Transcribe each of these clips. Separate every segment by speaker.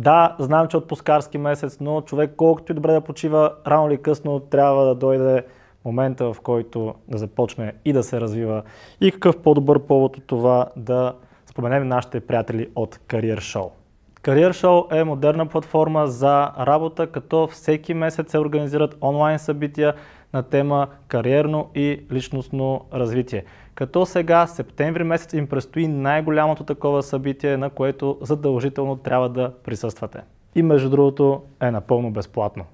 Speaker 1: Да, знам, че е отпускарски месец, но човек колкото и добре да почива, рано или късно трябва да дойде момента, в който да започне и да се развива. И какъв по-добър повод от това да споменем нашите приятели от Career Show. Career Show е модерна платформа за работа, като всеки месец се организират онлайн събития на тема кариерно и личностно развитие. Като сега, септември месец, им предстои най-голямото такова събитие, на което задължително трябва да присъствате. И между другото е напълно безплатно.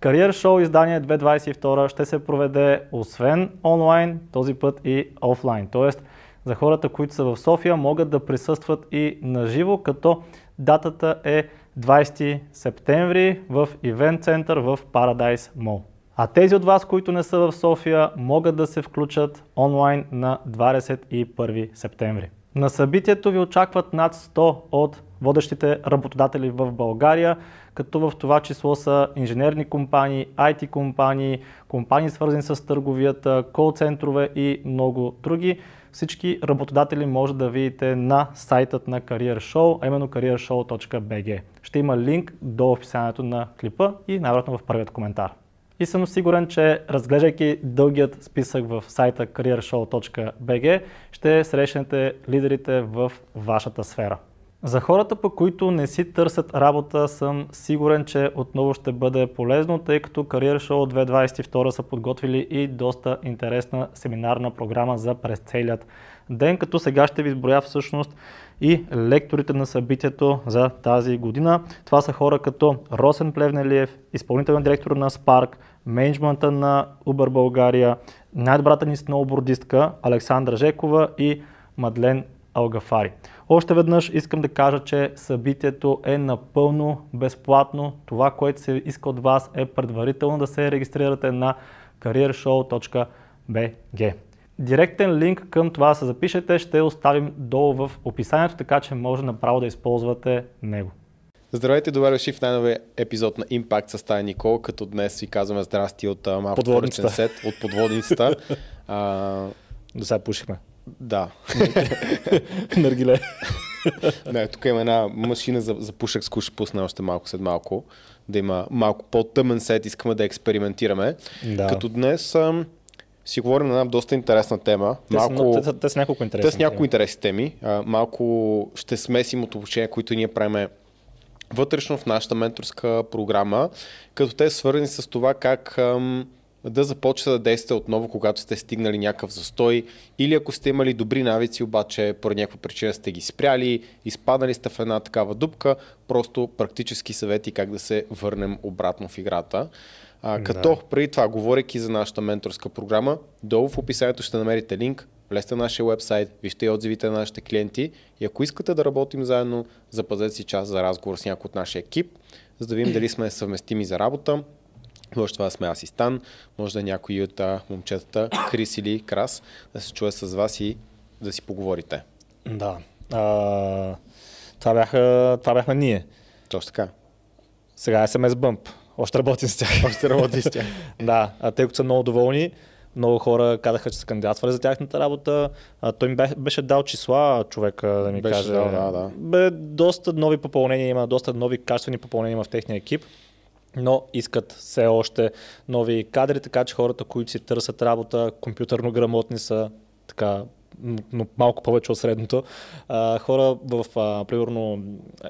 Speaker 1: Кариер шоу издание 2022 ще се проведе освен онлайн, този път и офлайн. Тоест, за хората, които са в София, могат да присъстват и на живо, като датата е 20 септември в Ивент център в Paradise Mall. А тези от вас, които не са в София, могат да се включат онлайн на 21 септември. На събитието ви очакват над 100 от водещите работодатели в България, като в това число са инженерни компании, IT компании, компании свързани с търговията, кол-центрове и много други. Всички работодатели може да видите на сайтът на Career Show, а именно careershow.bg. Ще има линк до описанието на клипа и най-вероятно в първият коментар. И съм сигурен, че разглеждайки дългият списък в сайта careershow.bg ще срещнете лидерите в вашата сфера. За хората, по които не си търсят работа, съм сигурен, че отново ще бъде полезно, тъй като Career Show 2022 са подготвили и доста интересна семинарна програма за през целият ден, като сега ще ви изброя всъщност и лекторите на събитието за тази година. Това са хора като Росен Плевнелиев, изпълнителен директор на Spark, менеджмента на Uber България, най-добрата ни сноубордистка Александра Жекова и Мадлен Алгафари. Още веднъж искам да кажа, че събитието е напълно безплатно. Това, което се иска от вас е предварително да се регистрирате на careershow.bg. Директен линк към това да се запишете ще оставим долу в описанието, така че може направо да използвате него.
Speaker 2: Здравейте, добре дошли в най-новия епизод на Impact с Тая Никол, като днес ви казваме здрасти от малко подводницата. сет, от подводницата.
Speaker 1: а... До сега пушихме.
Speaker 2: Да.
Speaker 1: Наргиле.
Speaker 2: Не, тук има една машина за, за пушек, с ще пусне още малко след малко. Да има малко по-тъмен сет, искаме да експериментираме. Да. Като днес ам, си говорим на една доста интересна тема.
Speaker 1: Те, малко, те, те, те са няколко интересни
Speaker 2: те са няколко интересни теми. А, малко ще смесим от обучения, които ние правиме вътрешно в нашата менторска програма, като те са свързани с това как ам, да започнете да действате отново, когато сте стигнали някакъв застой или ако сте имали добри навици, обаче по някаква причина сте ги спряли, изпадали сте в една такава дупка, просто практически съвети как да се върнем обратно в играта. А, като да. преди това, говорейки за нашата менторска програма, долу в описанието ще намерите линк, влезте на нашия вебсайт, вижте и отзивите на нашите клиенти и ако искате да работим заедно, запазете си час за разговор с някой от нашия екип, за да видим дали сме съвместими за работа, може това да сме аз и Стан, може да е някой от момчетата, Крис или Крас, да се чуе с вас и да си поговорите.
Speaker 1: Да. А, това, бяха, това бяхме ние.
Speaker 2: Точно така.
Speaker 1: Сега е SMS Bump. Още работим с тях.
Speaker 2: Още работим с тях.
Speaker 1: да, а тъй като са много доволни, много хора казаха, че са кандидатствали за тяхната работа. А, той ми беше дал числа, човека да ми
Speaker 2: беше
Speaker 1: каже.
Speaker 2: Дал, да, да.
Speaker 1: Бе, доста нови попълнения има, доста нови качествени попълнения има в техния екип но искат все още нови кадри, така че хората, които си търсят работа, компютърно грамотни са така но малко повече от средното. А, хора в, а, примерно,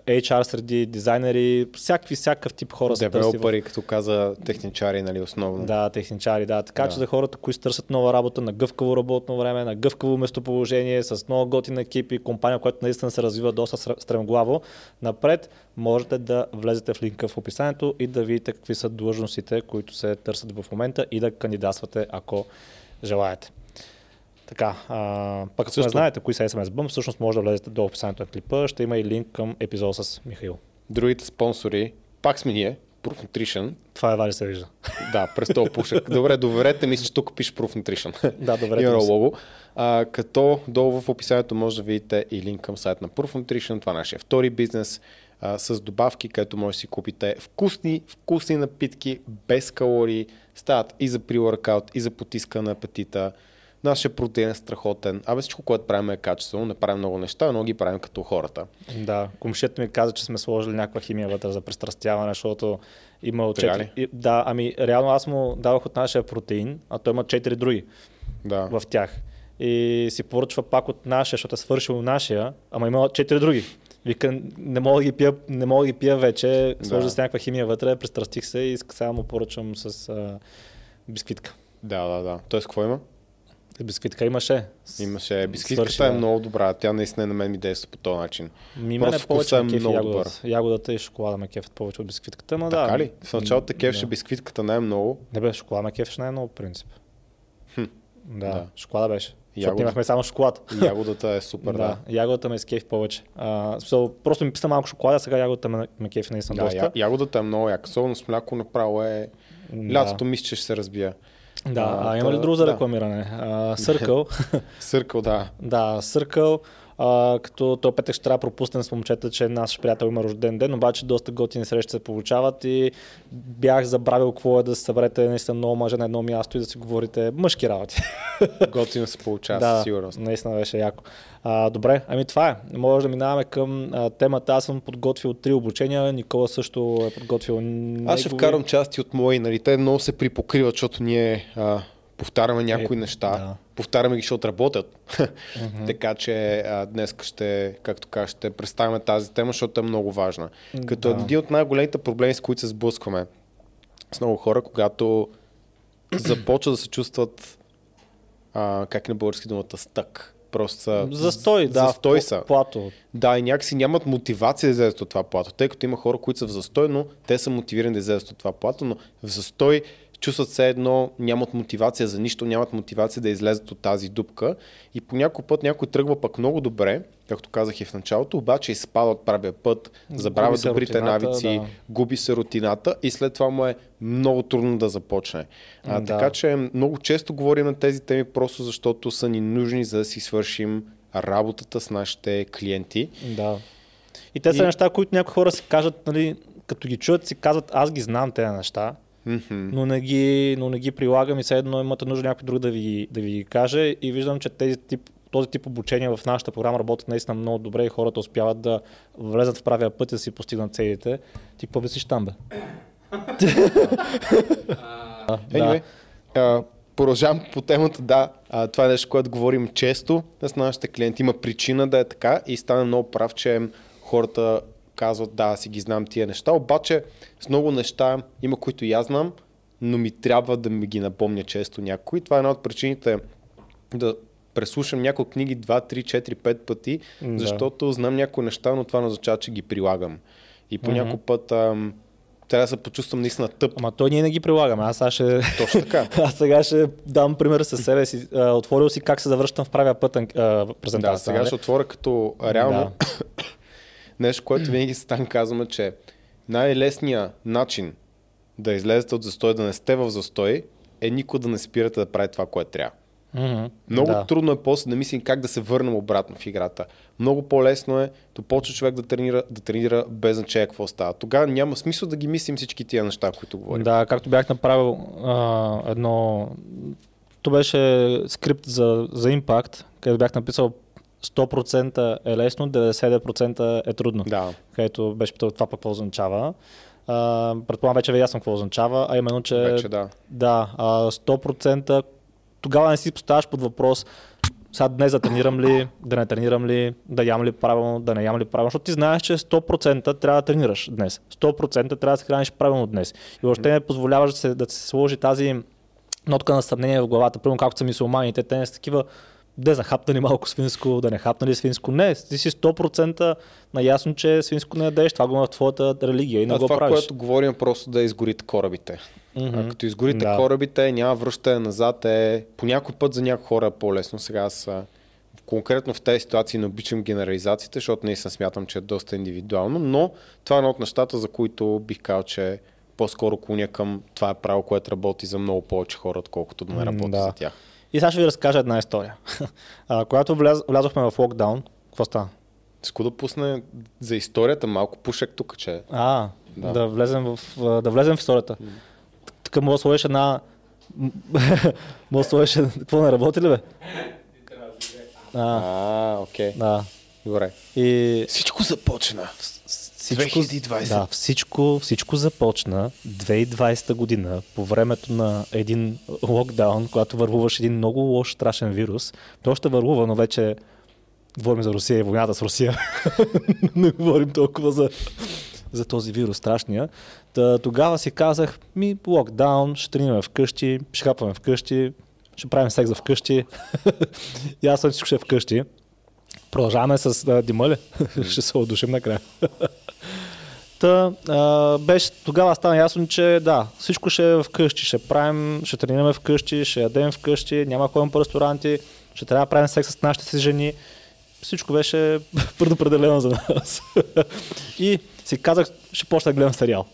Speaker 1: HR среди дизайнери, всякакви, всякакъв тип хора
Speaker 2: са Девелопери, в... като каза техничари, нали, основно.
Speaker 1: Да, техничари, да. Така да. че за хората, които търсят нова работа на гъвкаво работно време, на гъвкаво местоположение, с много готин екип и компания, която наистина се развива доста стремглаво, напред можете да влезете в линка в описанието и да видите какви са длъжностите, които се търсят в момента и да кандидатствате, ако желаете. Така, а, пък ако Също... не знаете кои са SMS Bump, всъщност може да влезете до описанието на клипа, ще има и линк към епизода с Михаил.
Speaker 2: Другите спонсори, пак сме ние, Proof Nutrition.
Speaker 1: Това едва ли се вижда.
Speaker 2: да, през този пушек. Добре, доверете ми, че тук пише Proof Nutrition.
Speaker 1: да, доверете
Speaker 2: Има лого. А, като долу в описанието може да видите и линк към сайт на Proof Nutrition. Това е нашия втори бизнес а, с добавки, където може да си купите вкусни, вкусни напитки, без калории. Стават и за при и за потискане на апетита нашия протеин е страхотен. Абе всичко, което правим е качествено, не правим много неща, но ги правим като хората.
Speaker 1: Да, комшията ми каза, че сме сложили някаква химия вътре за престрастяване, защото има
Speaker 2: Така
Speaker 1: 4...
Speaker 2: ли?
Speaker 1: И, да, ами реално аз му давах от нашия протеин, а той има 4 други
Speaker 2: Да.
Speaker 1: в тях. И си поръчва пак от нашия, защото е свършил нашия, ама има 4 други. Вика, не мога да ги пия, не мога да ги пия вече, сложи
Speaker 2: Да.
Speaker 1: с някаква химия вътре, престрастих се и сега му поръчвам с а, бисквитка.
Speaker 2: Да, да, да. Тоест, какво има?
Speaker 1: Бисквитка имаше.
Speaker 2: Имаше бисквитката
Speaker 1: свърши,
Speaker 2: е
Speaker 1: да.
Speaker 2: много добра. Тя наистина на мен ми действа по този начин.
Speaker 1: Ми мене повече
Speaker 2: е много
Speaker 1: ягодата. Ягодата и шоколада ме кефят повече от бисквитката, но да.
Speaker 2: Така ли? В началото те кефеше
Speaker 1: да.
Speaker 2: бисквитката най-много.
Speaker 1: Не бе, шоколада ме кефеше най-много принцип.
Speaker 2: Хм.
Speaker 1: Да,
Speaker 2: Да.
Speaker 1: шоколада беше. Защото
Speaker 2: Ягода.
Speaker 1: имахме само шоколад.
Speaker 2: Ягодата е супер,
Speaker 1: да.
Speaker 2: да.
Speaker 1: ягодата ме скефи повече. А, просто ми писна малко шоколада, сега ягодата ме, ме кефи наистина
Speaker 2: Да,
Speaker 1: доста.
Speaker 2: я, ягодата е много яка. Особено с мляко направо е...
Speaker 1: Да.
Speaker 2: Лятото мисля, че ще се разбия.
Speaker 1: Да, а,
Speaker 2: А,
Speaker 1: има ли
Speaker 2: та-
Speaker 1: друго за
Speaker 2: да.
Speaker 1: рекламиране? А, Съркъл.
Speaker 2: Съркъл, да.
Speaker 1: да, Съркъл. А, като то петък ще трябва да пропуснем с момчета, че наш приятел има рожден ден, обаче доста готини срещи се получават и бях забравил какво е да се съберете наистина много мъже на едно място и да си говорите мъжки работи.
Speaker 2: Готино се получава,
Speaker 1: да,
Speaker 2: със сигурност.
Speaker 1: наистина беше яко. А, добре, ами това е. Може да минаваме към а, темата. Аз съм подготвил три обучения, Никола също е подготвил
Speaker 2: Аз ще
Speaker 1: негови.
Speaker 2: вкарам части от мои, нали? Те много се припокриват, защото ние а, повтаряме някои
Speaker 1: Е,
Speaker 2: неща.
Speaker 1: да.
Speaker 2: Повтаряме ги, защото работят. така че а, днес ще, както кажа, ще представим тази тема, защото е много важна. Като
Speaker 1: Да.
Speaker 2: един от най-големите проблеми, с които се сблъскваме с много хора, когато започват да се чувстват, а, как на български думата, стък. Просто са...
Speaker 1: Застой, да.
Speaker 2: Застой са.
Speaker 1: Плато.
Speaker 2: Да, и някакси нямат мотивация да излезат от това плато, тъй като има хора, които са в застой, но те са мотивирани да излезат от това плато, но в застой чувстват се едно, нямат мотивация за нищо, нямат мотивация да излезат от тази дупка и по някой път някой тръгва пък много добре, както казах и в началото, обаче изпада от правия път, забравя
Speaker 1: се
Speaker 2: добрите
Speaker 1: рутината,
Speaker 2: навици,
Speaker 1: да.
Speaker 2: губи се рутината и след това му е много трудно да започне. А,
Speaker 1: Да.
Speaker 2: Така че много често говорим на тези теми просто защото са ни нужни за да си свършим работата с нашите клиенти.
Speaker 1: Да. И те са
Speaker 2: И-
Speaker 1: неща, които някои хора си кажат, нали, като ги чуят, си казват, аз ги знам тези неща,
Speaker 2: Мгм.
Speaker 1: но не ги, но не ги прилагам и все едно имате нужда някой друг да ви, да ви каже. И виждам, че тези тип, този тип обучения в нашата програма работят наистина много добре и хората успяват да влезат в правия път и да си постигнат целите. Ти какво висиш там, бе?
Speaker 2: Anyway, продължавам по темата, да, а, това е нещо, което говорим често с нашите клиенти. Има причина да е така и стана много прав, че хората казват, да, си ги знам тия неща, обаче с много неща има, които и аз знам, но ми трябва да ми ги напомня често някой. Това е една от причините да преслушам няколко книги 2, 3, 4, 5 пъти,
Speaker 1: Да.
Speaker 2: защото знам някои неща, но това не означава, че ги прилагам. И по някой път ам, трябва да се почувствам наистина тъп.
Speaker 1: Ама той ние не ги прилагаме. Аз сега ще...
Speaker 2: Точно така.
Speaker 1: Аз сега ще дам пример със себе си. Отворил си как се завръщам в правия път а, презентация.
Speaker 2: Да, сега
Speaker 1: нали?
Speaker 2: ще отворя като реално
Speaker 1: Да.
Speaker 2: нещо, което винаги с Тан казваме, че най-лесният начин да излезете от застой, да не сте в застой, е никой да не спирате да прави това, което трябва.
Speaker 1: Мгм.
Speaker 2: Много
Speaker 1: да.
Speaker 2: да. трудно е после да мислим как да се върнем обратно в играта. Много по-лесно е да почне човек да тренира, да тренира без значение какво става. Тогава няма смисъл да ги мислим всички тия неща, които говорим.
Speaker 1: Да, както бях направил а, едно... То беше скрипт за, за Impact, където бях написал 100% е лесно, 99% е трудно.
Speaker 2: Да.
Speaker 1: Където беше питал това пък какво означава. А, предполагам вече е ясно какво означава, а именно, че
Speaker 2: Вече да.
Speaker 1: да, а, 100% тогава не си поставяш под въпрос сега днес да тренирам ли, да не тренирам ли, да ям ли правилно, да не ям ли правилно, защото ти знаеш, че 100% трябва да тренираш днес. 100% трябва да се храниш правилно днес. И въобще не позволяваш да се, да се сложи тази нотка на съмнение в главата. Примерно както са мисулманите, те не са такива да за хапнали малко свинско, да не хапнали свинско. Не, ти си 100% наясно, че свинско не ядеш. Това го има в твоята религия и не
Speaker 2: А
Speaker 1: го
Speaker 2: това,
Speaker 1: правиш.
Speaker 2: което говорим, е просто да изгорите корабите.
Speaker 1: Мгм.
Speaker 2: А, като изгорите
Speaker 1: Да.
Speaker 2: корабите, няма връщане назад. Е, по някой път за някои хора е по-лесно. Сега аз а, конкретно в тези ситуации не обичам генерализациите, защото наистина смятам, че е доста индивидуално, но това е едно от нещата, за които бих казал, че по-скоро клоня към това е право, което работи за много повече хора, отколкото да не работи
Speaker 1: да.
Speaker 2: за тях.
Speaker 1: И сега ще ви разкажа една история. а, когато вляз, влязохме в локдаун, какво стана?
Speaker 2: Ско да пусне за историята малко пушек тук, че
Speaker 1: А,
Speaker 2: Да.
Speaker 1: да, влезем в, да влезем в историята. Така мога да сложиш една Може сложиш, какво не работи ли бе? А,
Speaker 2: А, окей.
Speaker 1: да.
Speaker 2: Добре.
Speaker 1: И
Speaker 2: Всичко започна.
Speaker 1: Всичко,
Speaker 2: 2020.
Speaker 1: да, всичко, всичко започна 2020 година по времето на един локдаун, когато вървуваш един много лош, страшен вирус. Той още върлува, но вече говорим за Русия и войната с Русия. Не говорим толкова за, за този вирус страшния. Та, тогава си казах, ми локдаун, ще тренираме вкъщи, ще хапваме вкъщи, ще правим секс вкъщи. и аз съм всичко ще е вкъщи. Продължаваме с а, дима ли? ще се одушим накрая. Та, а, беше, тогава стана ясно, че да, всичко ще е вкъщи, ще правим, ще тренираме вкъщи, ще ядем вкъщи, няма ходим по ресторанти, ще трябва да правим секс с нашите си жени. Всичко беше предопределено за нас. и си казах, ще почна да гледам сериал.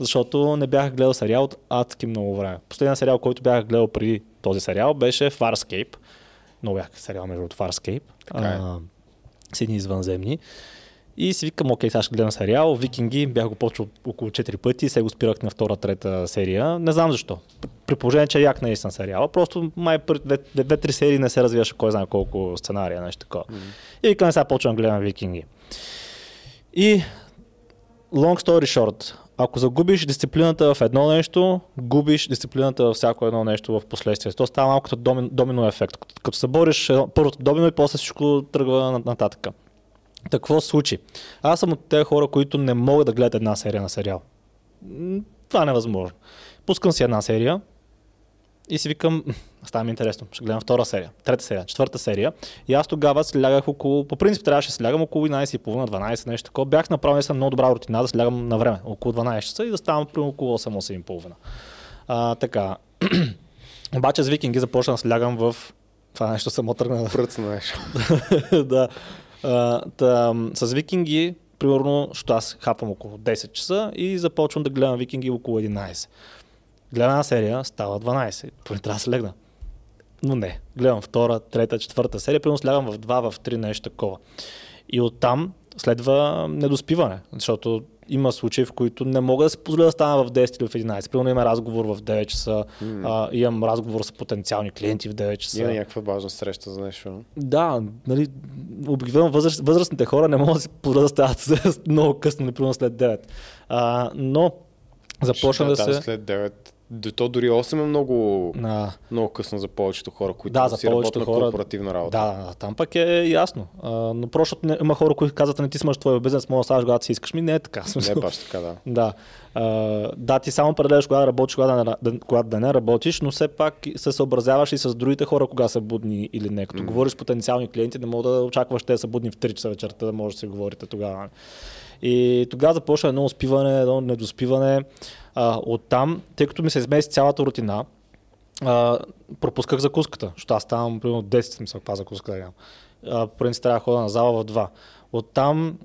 Speaker 1: Защото не бях гледал сериал от адски много време. Последният сериал, който бях гледал преди този сериал, беше Farscape. Много бях сериал между Farscape.
Speaker 2: Така е.
Speaker 1: А, с едни извънземни. И си викам, окей, сега ще гледам сериал. Викинги бях го почвал около 4 пъти, сега го спирах на втора, трета серия. Не знам защо. При положение, че е як наистина сериала. Просто май две-три серии не се развиваше кой знае колко сценария, нещо такова. И викам, сега почвам да гледам Викинги. И long story short, ако загубиш дисциплината в едно нещо, губиш дисциплината във всяко едно нещо в последствие. То става малко като домин, домино ефект. Като, се бориш едно- първото домино и после всичко тръгва на- нататък. Та какво случи? Аз съм от тези хора, които не могат да гледат една серия на сериал. Това е невъзможно. Пускам си една серия и си викам, става ми интересно, ще гледам втора серия, трета серия, четвърта серия. И аз тогава си лягах около, по принцип трябваше да си лягам около 11.30-12, нещо такова. Бях направил съм много добра рутина да си лягам на време, около 12 часа и да ставам примерно около 8-8.30. А, така. Обаче с викинги започна да си лягам в това нещо само тръгна
Speaker 2: Пръцна нещо.
Speaker 1: да. А, та, с викинги, примерно, защото аз хапвам около 10 часа и започвам да гледам викинги около 11. Гледам една серия, става 12. Поне трябва да се легна. Но не. Гледам втора, трета, четвърта серия, примерно слягам в 2, в 3, нещо такова. И оттам следва недоспиване, защото има случаи, в които не мога да си позволя да стана в 10 или в 11. Примерно има разговор в 9 часа, а, имам разговор с потенциални клиенти в 9 часа.
Speaker 2: Има някаква важна среща за нещо.
Speaker 1: Да, нали, обикновено възраст, възрастните хора не могат да си позволят да стават много късно, например след 9. А, но започна да,
Speaker 2: там
Speaker 1: се...
Speaker 2: След 9. До то дори 8 е много,
Speaker 1: На...
Speaker 2: много късно за повечето хора, които
Speaker 1: Да, за повечето хора.
Speaker 2: корпоративна работа.
Speaker 1: Да, да, там пък е ясно. А, но просто не, има хора, които казват, не ти смаш твоя бизнес, мога да ставаш когато си искаш. Ми не е така. в
Speaker 2: Не
Speaker 1: смисъл.
Speaker 2: е баш така, да.
Speaker 1: Да. А, да, ти само определяш кога да работиш, кога да, не- да, да не работиш, но все пак се съобразяваш и с другите хора, кога са будни или не. Като говориш с потенциални клиенти, не мога да очакваш те да са будни в 3 часа вечерта, да може да си говорите тогава. И тогава започна едно успиване, едно недоспиване. А, оттам, тъй като ми се измести цялата рутина, а, пропусках закуската, защото аз ставам примерно 10 смисъл, каква закуска да ям. Принцип трябва да ходя на зала в 2. Оттам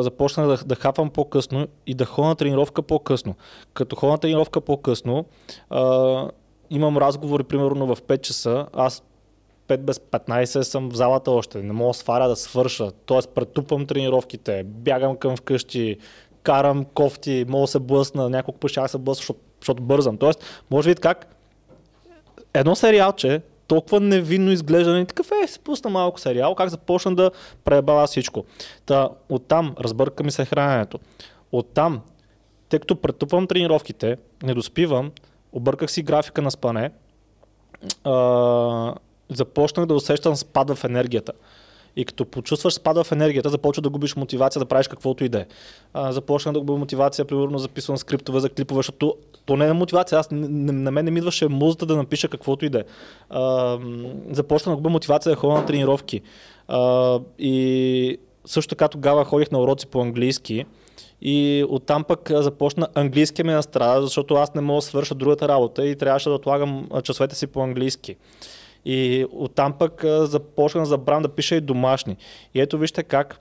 Speaker 1: започнах да, да хапвам по-късно и да ходя на тренировка по-късно. Като ходя на тренировка по-късно, а, имам разговори примерно в 5 часа, аз 5 без 15 съм в залата още, не мога сваря да свърша, т.е. претупвам тренировките, бягам към вкъщи, карам кофти, мога да се блъсна, няколко пъти ще се блъсна, защото, защото бързам. Тоест, може видите как едно сериалче, толкова невинно изглеждане, такъв е, се пусна малко сериал, как започна да пребава всичко. Та, оттам разбърка ми се храненето. Оттам, тъй като претупвам тренировките, не доспивам, обърках си графика на спане, а, започнах да усещам спад в енергията. И като почувстваш спада в енергията, започва да губиш мотивация да правиш каквото и да е. А, Започнах да губя мотивация, примерно записвам скриптове за клипове, защото то не е мотивация. Аз, не- на мен не ми идваше музата да напиша каквото и да е. А, м, Започнах да губя мотивация да ходя на тренировки. А, И също така тогава ходих на уроци по английски. И оттам пък започна английския ми настрада, защото аз не мога да свърша другата работа и трябваше да отлагам часовете си по английски. И оттам пък а, започнах да забравям да пиша и домашни. И ето вижте как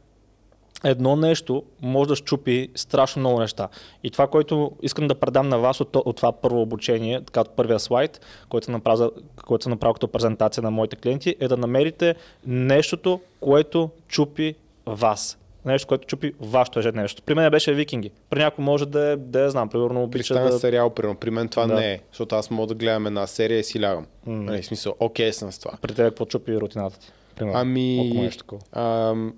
Speaker 1: едно нещо може да щупи страшно много неща. И това, което искам да предам на вас от, от това първо обучение, така от първия слайд, който за- който съм направил като презентация на моите клиенти, е да намерите нещото, което чупи вас. Нещо, което чупи вашето ежедневието. При мен беше викинги. При някой може да е, да я знам, примерно обича
Speaker 2: Представя
Speaker 1: да...
Speaker 2: сериал, примерно. При мен това
Speaker 1: Да.
Speaker 2: не е, защото аз мога да гледам една серия и си лягам. Нали, в смисъл, окей съм с това.
Speaker 1: При теб какво чупи рутината ти? Примерно.
Speaker 2: Ами, ам,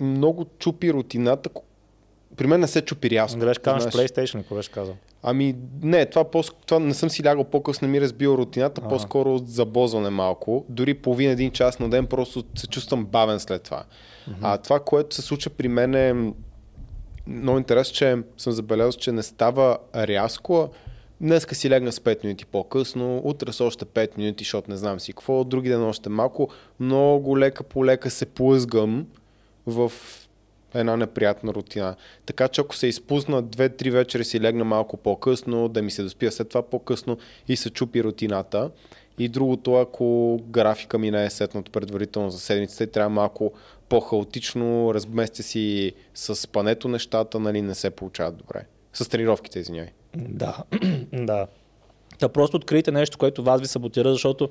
Speaker 2: много чупи рутината. При мен не се чупи рязко.
Speaker 1: Гледаш, казваш. PlayStation, какво беше казал?
Speaker 2: Ами не, това, по това не съм си лягал по-късно, ми е разбил рутината,
Speaker 1: Ага.
Speaker 2: по-скоро от забозване малко. Дори половин един час на ден просто се чувствам бавен след това. А това, което се случва при мен е много интересно, че съм забелязал, че не става рязко. а Днеска си легна с 5 минути по-късно, утре с още 5 минути, защото не знам си какво, други ден още малко. Много лека по лека се плъзгам в една неприятна рутина. Така че ако се изпусна 2-3 вечери си легна малко по-късно, да ми се доспия след това по-късно и се чупи рутината. И другото, ако графика ми не е сетнат предварително за седмицата и трябва малко по-хаотично, разместя си с спането нещата, нали не се получават добре. С тренировките, извинявай.
Speaker 1: Да, да. Та просто открийте нещо, което вас ви саботира, защото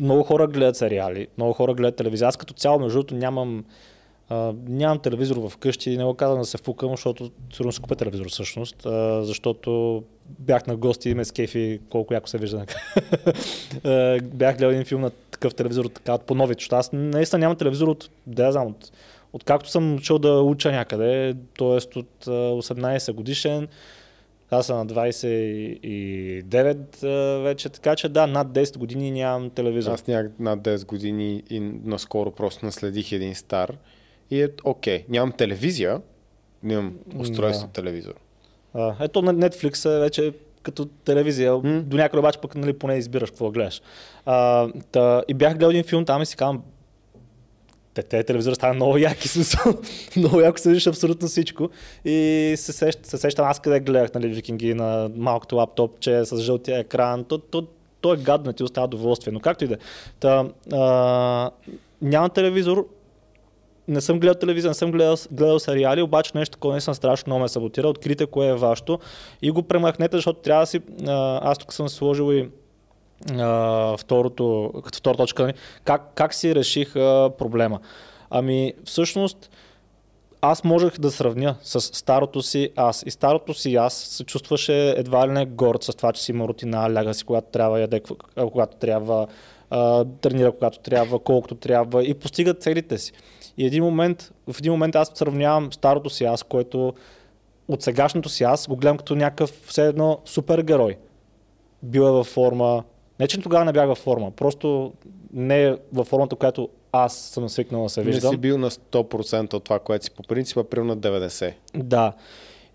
Speaker 1: много хора гледат сериали, много хора гледат телевизия. Аз като цяло, между другото, нямам, а, нямам телевизор в къщи, не го казвам да се фукам, защото сигурно си купя телевизор всъщност, а, защото бях на гости и ме с кефи колко яко се вижда. Бях гледал един филм на такъв телевизор, така, по новите, защото аз наистина нямам телевизор от, да знам, от, откакто съм учил да уча някъде, т.е. от а, 18 годишен, аз съм на 29 а, вече, така че да, над 10 години нямам телевизор.
Speaker 2: Аз нямах над 10 години и наскоро просто наследих един стар. И е окей. Нямам телевизия, нямам устройство
Speaker 1: Да.
Speaker 2: телевизор.
Speaker 1: А, ето на Netflix е вече като телевизия,
Speaker 2: М.
Speaker 1: до някъде обаче пък нали, поне избираш какво да гледаш. А, та, и бях гледал един филм там и си казвам, те, те телевизора стана много яки, смисъл. много яко се виждаш абсолютно всичко. И се, сещ, се сещам аз къде гледах нали, викинги на малкото лаптоп, че е с жълтия екран. То, то, то е гадно, ти остава удоволствие. Но както и да е. Та, а, нямам телевизор, не съм гледал телевизия, не съм гледал, гледал сериали, обаче нещо такова наистина страшно много ме саботира. Открите кое е вашето и го премахнете, защото трябва да си... А, аз тук съм сложил и а, второто, като втора точка, нали, как, как си реших а, проблема. Ами, всъщност, аз можех да сравня с старото си аз. И старото си аз се чувстваше едва ли не горд с това, че си има рутина, ляга си когато трябва, яде когато трябва, а, тренира когато трябва, колкото трябва и постига целите си. И един момент, в един момент аз сравнявам старото си аз, който от сегашното си аз го гледам като някакъв все едно супергерой. Бил е във форма. Не, че тогава не бях във форма, просто не е във формата, която аз съм свикнал да се
Speaker 2: Не
Speaker 1: виждам.
Speaker 2: си бил на 100% от това, което си по принцип, а примерно на 90%.
Speaker 1: Да.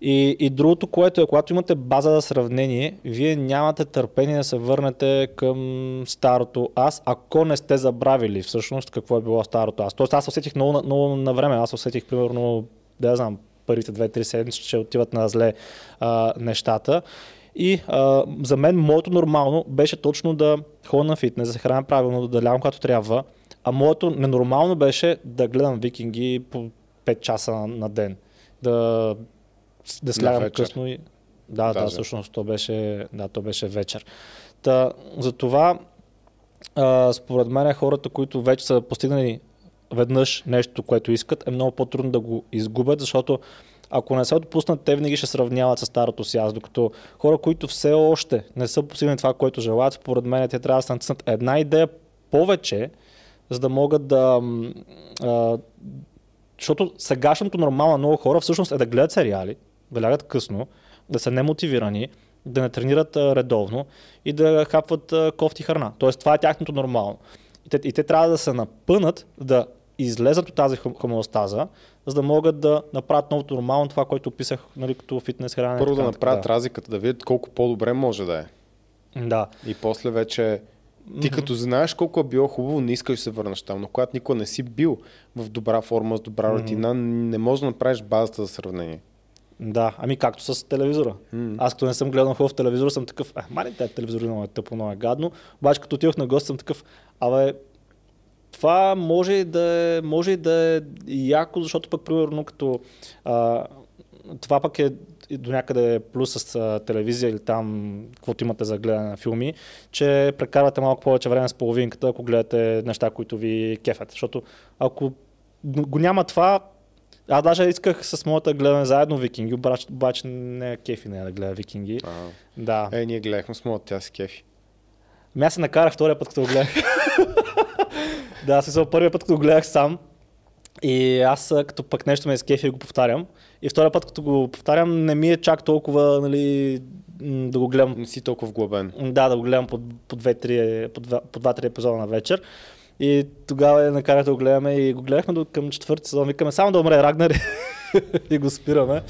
Speaker 1: И, и другото, което е, когато имате база за сравнение, вие нямате търпение да се върнете към старото аз, ако не сте забравили всъщност какво е било старото аз. Тоест аз се усетих много, много на време. Аз се усетих примерно, да знам, първите 2-3 седмици, че отиват на зле а, нещата. И а, за мен моето нормално беше точно да ходя на фитнес, да се храня правилно, да лягам когато трябва. А моето ненормално беше да гледам викинги по 5 часа на, на ден. Да, да слягам късно и... Да, да,
Speaker 2: Даже.
Speaker 1: всъщност то беше, да, то беше вечер. Та, затова а, според мен хората, които вече са постигнали веднъж нещо, което искат, е много по-трудно да го изгубят, защото ако не се отпуснат, те винаги ще сравняват с старото си аз, докато хора, които все още не са постигнали това, което желаят, според мен те трябва да се натиснат една идея повече, за да могат да... А, защото сегашното нормално много хора всъщност е да гледат сериали, да лягат късно, да са немотивирани, да не тренират редовно и да хапват кофти храна. Тоест това е тяхното нормално. И те, и те трябва да се напънат да излезат от тази хом- хомеостаза, за да могат да направят новото нормално, това, което описах нали, като фитнес хранене.
Speaker 2: Първо да направят разликата, да видят колко по-добре може да е.
Speaker 1: Да.
Speaker 2: И после вече ти като знаеш колко е било хубаво, не искаш да се върнеш там, но когато никога не си бил в добра форма, с добра рутина, не можеш да направиш базата за сравнение.
Speaker 1: Да, ами както с телевизора.
Speaker 2: М.
Speaker 1: Аз като не съм гледал хубав телевизор, съм такъв, а, мали, те телевизор много е тъпо, много е гадно. Обаче като отидох на гост, съм такъв, абе, това може да е, може да е яко, защото пък примерно като а, това пък е до някъде плюс с а, телевизия или там, каквото имате за гледане на филми, че прекарвате малко повече време с половинката, ако гледате неща, които ви кефят. Защото ако го няма това, Аз даже исках с моята гледане заедно викинги, обаче, обаче не е кефи не е да гледа викинги.
Speaker 2: А,
Speaker 1: Да.
Speaker 2: е, ние гледахме с моята, тя си кефи.
Speaker 1: Ами аз се накарах втория път, като го гледах. да, смисъл първия път, като го гледах сам. И аз като пък нещо ме изкефи го повтарям. И втория път, като го повтарям, не ми е чак толкова, нали, да го гледам
Speaker 2: Не си толкова вглъбен.
Speaker 1: Да, да го гледам по, по, две-три, по, два, по два-три епизода на вечер. И тогава я накарах да го гледаме и го гледахме до към четвърти сезон. Викаме само да умре Рагнар и го спираме.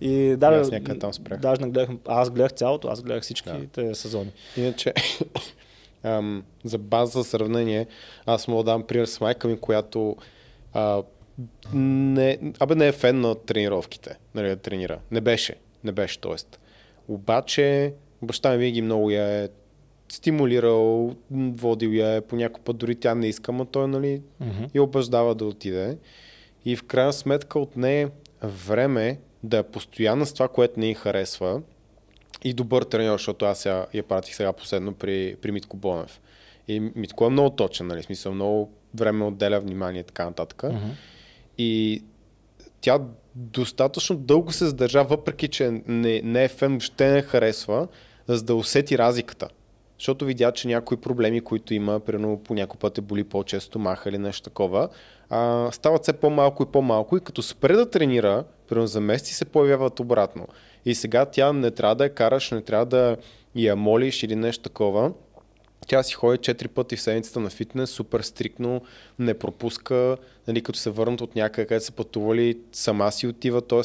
Speaker 1: И даже,
Speaker 2: аз някъде там спрях.
Speaker 1: даже не гледах, аз гледах цялото, аз гледах всичките
Speaker 2: Да.
Speaker 1: сезони.
Speaker 2: Иначе, ам, за база за сравнение, аз мога да дам пример с майка ми, която а, не, абе не е фен на тренировките, нали, да тренира. Не беше, не беше, т.е. Обаче, баща ми винаги много я е стимулирал, водил я е, по някой път дори тя не иска, но той, нали,
Speaker 1: Mm-hmm.
Speaker 2: я убеждава да отиде. И в крайна сметка от нея време да е постоянна с това, което не й харесва и добър треньор, защото аз я, я пратих сега последно при, при Митко Бонев. И Митко е много точен, нали, смисъл много време отделя внимание и така нататък.
Speaker 1: Mm-hmm.
Speaker 2: И тя достатъчно дълго се задържа, въпреки че не, не е фен, въобще не харесва, за да усети разликата. Защото видя, че някои проблеми, които има, примерно по някой път е боли по-често маха или нещо такова, а, стават все по-малко и по-малко и като спре да тренира, примерно за месеци се появяват обратно. И сега тя не трябва да я караш, не трябва да я молиш или нещо такова. Тя си ходи 4 пъти в седмицата на фитнес, супер стрикно, не пропуска, нали, като се върнат от някъде, където са пътували, сама си отива, т.е.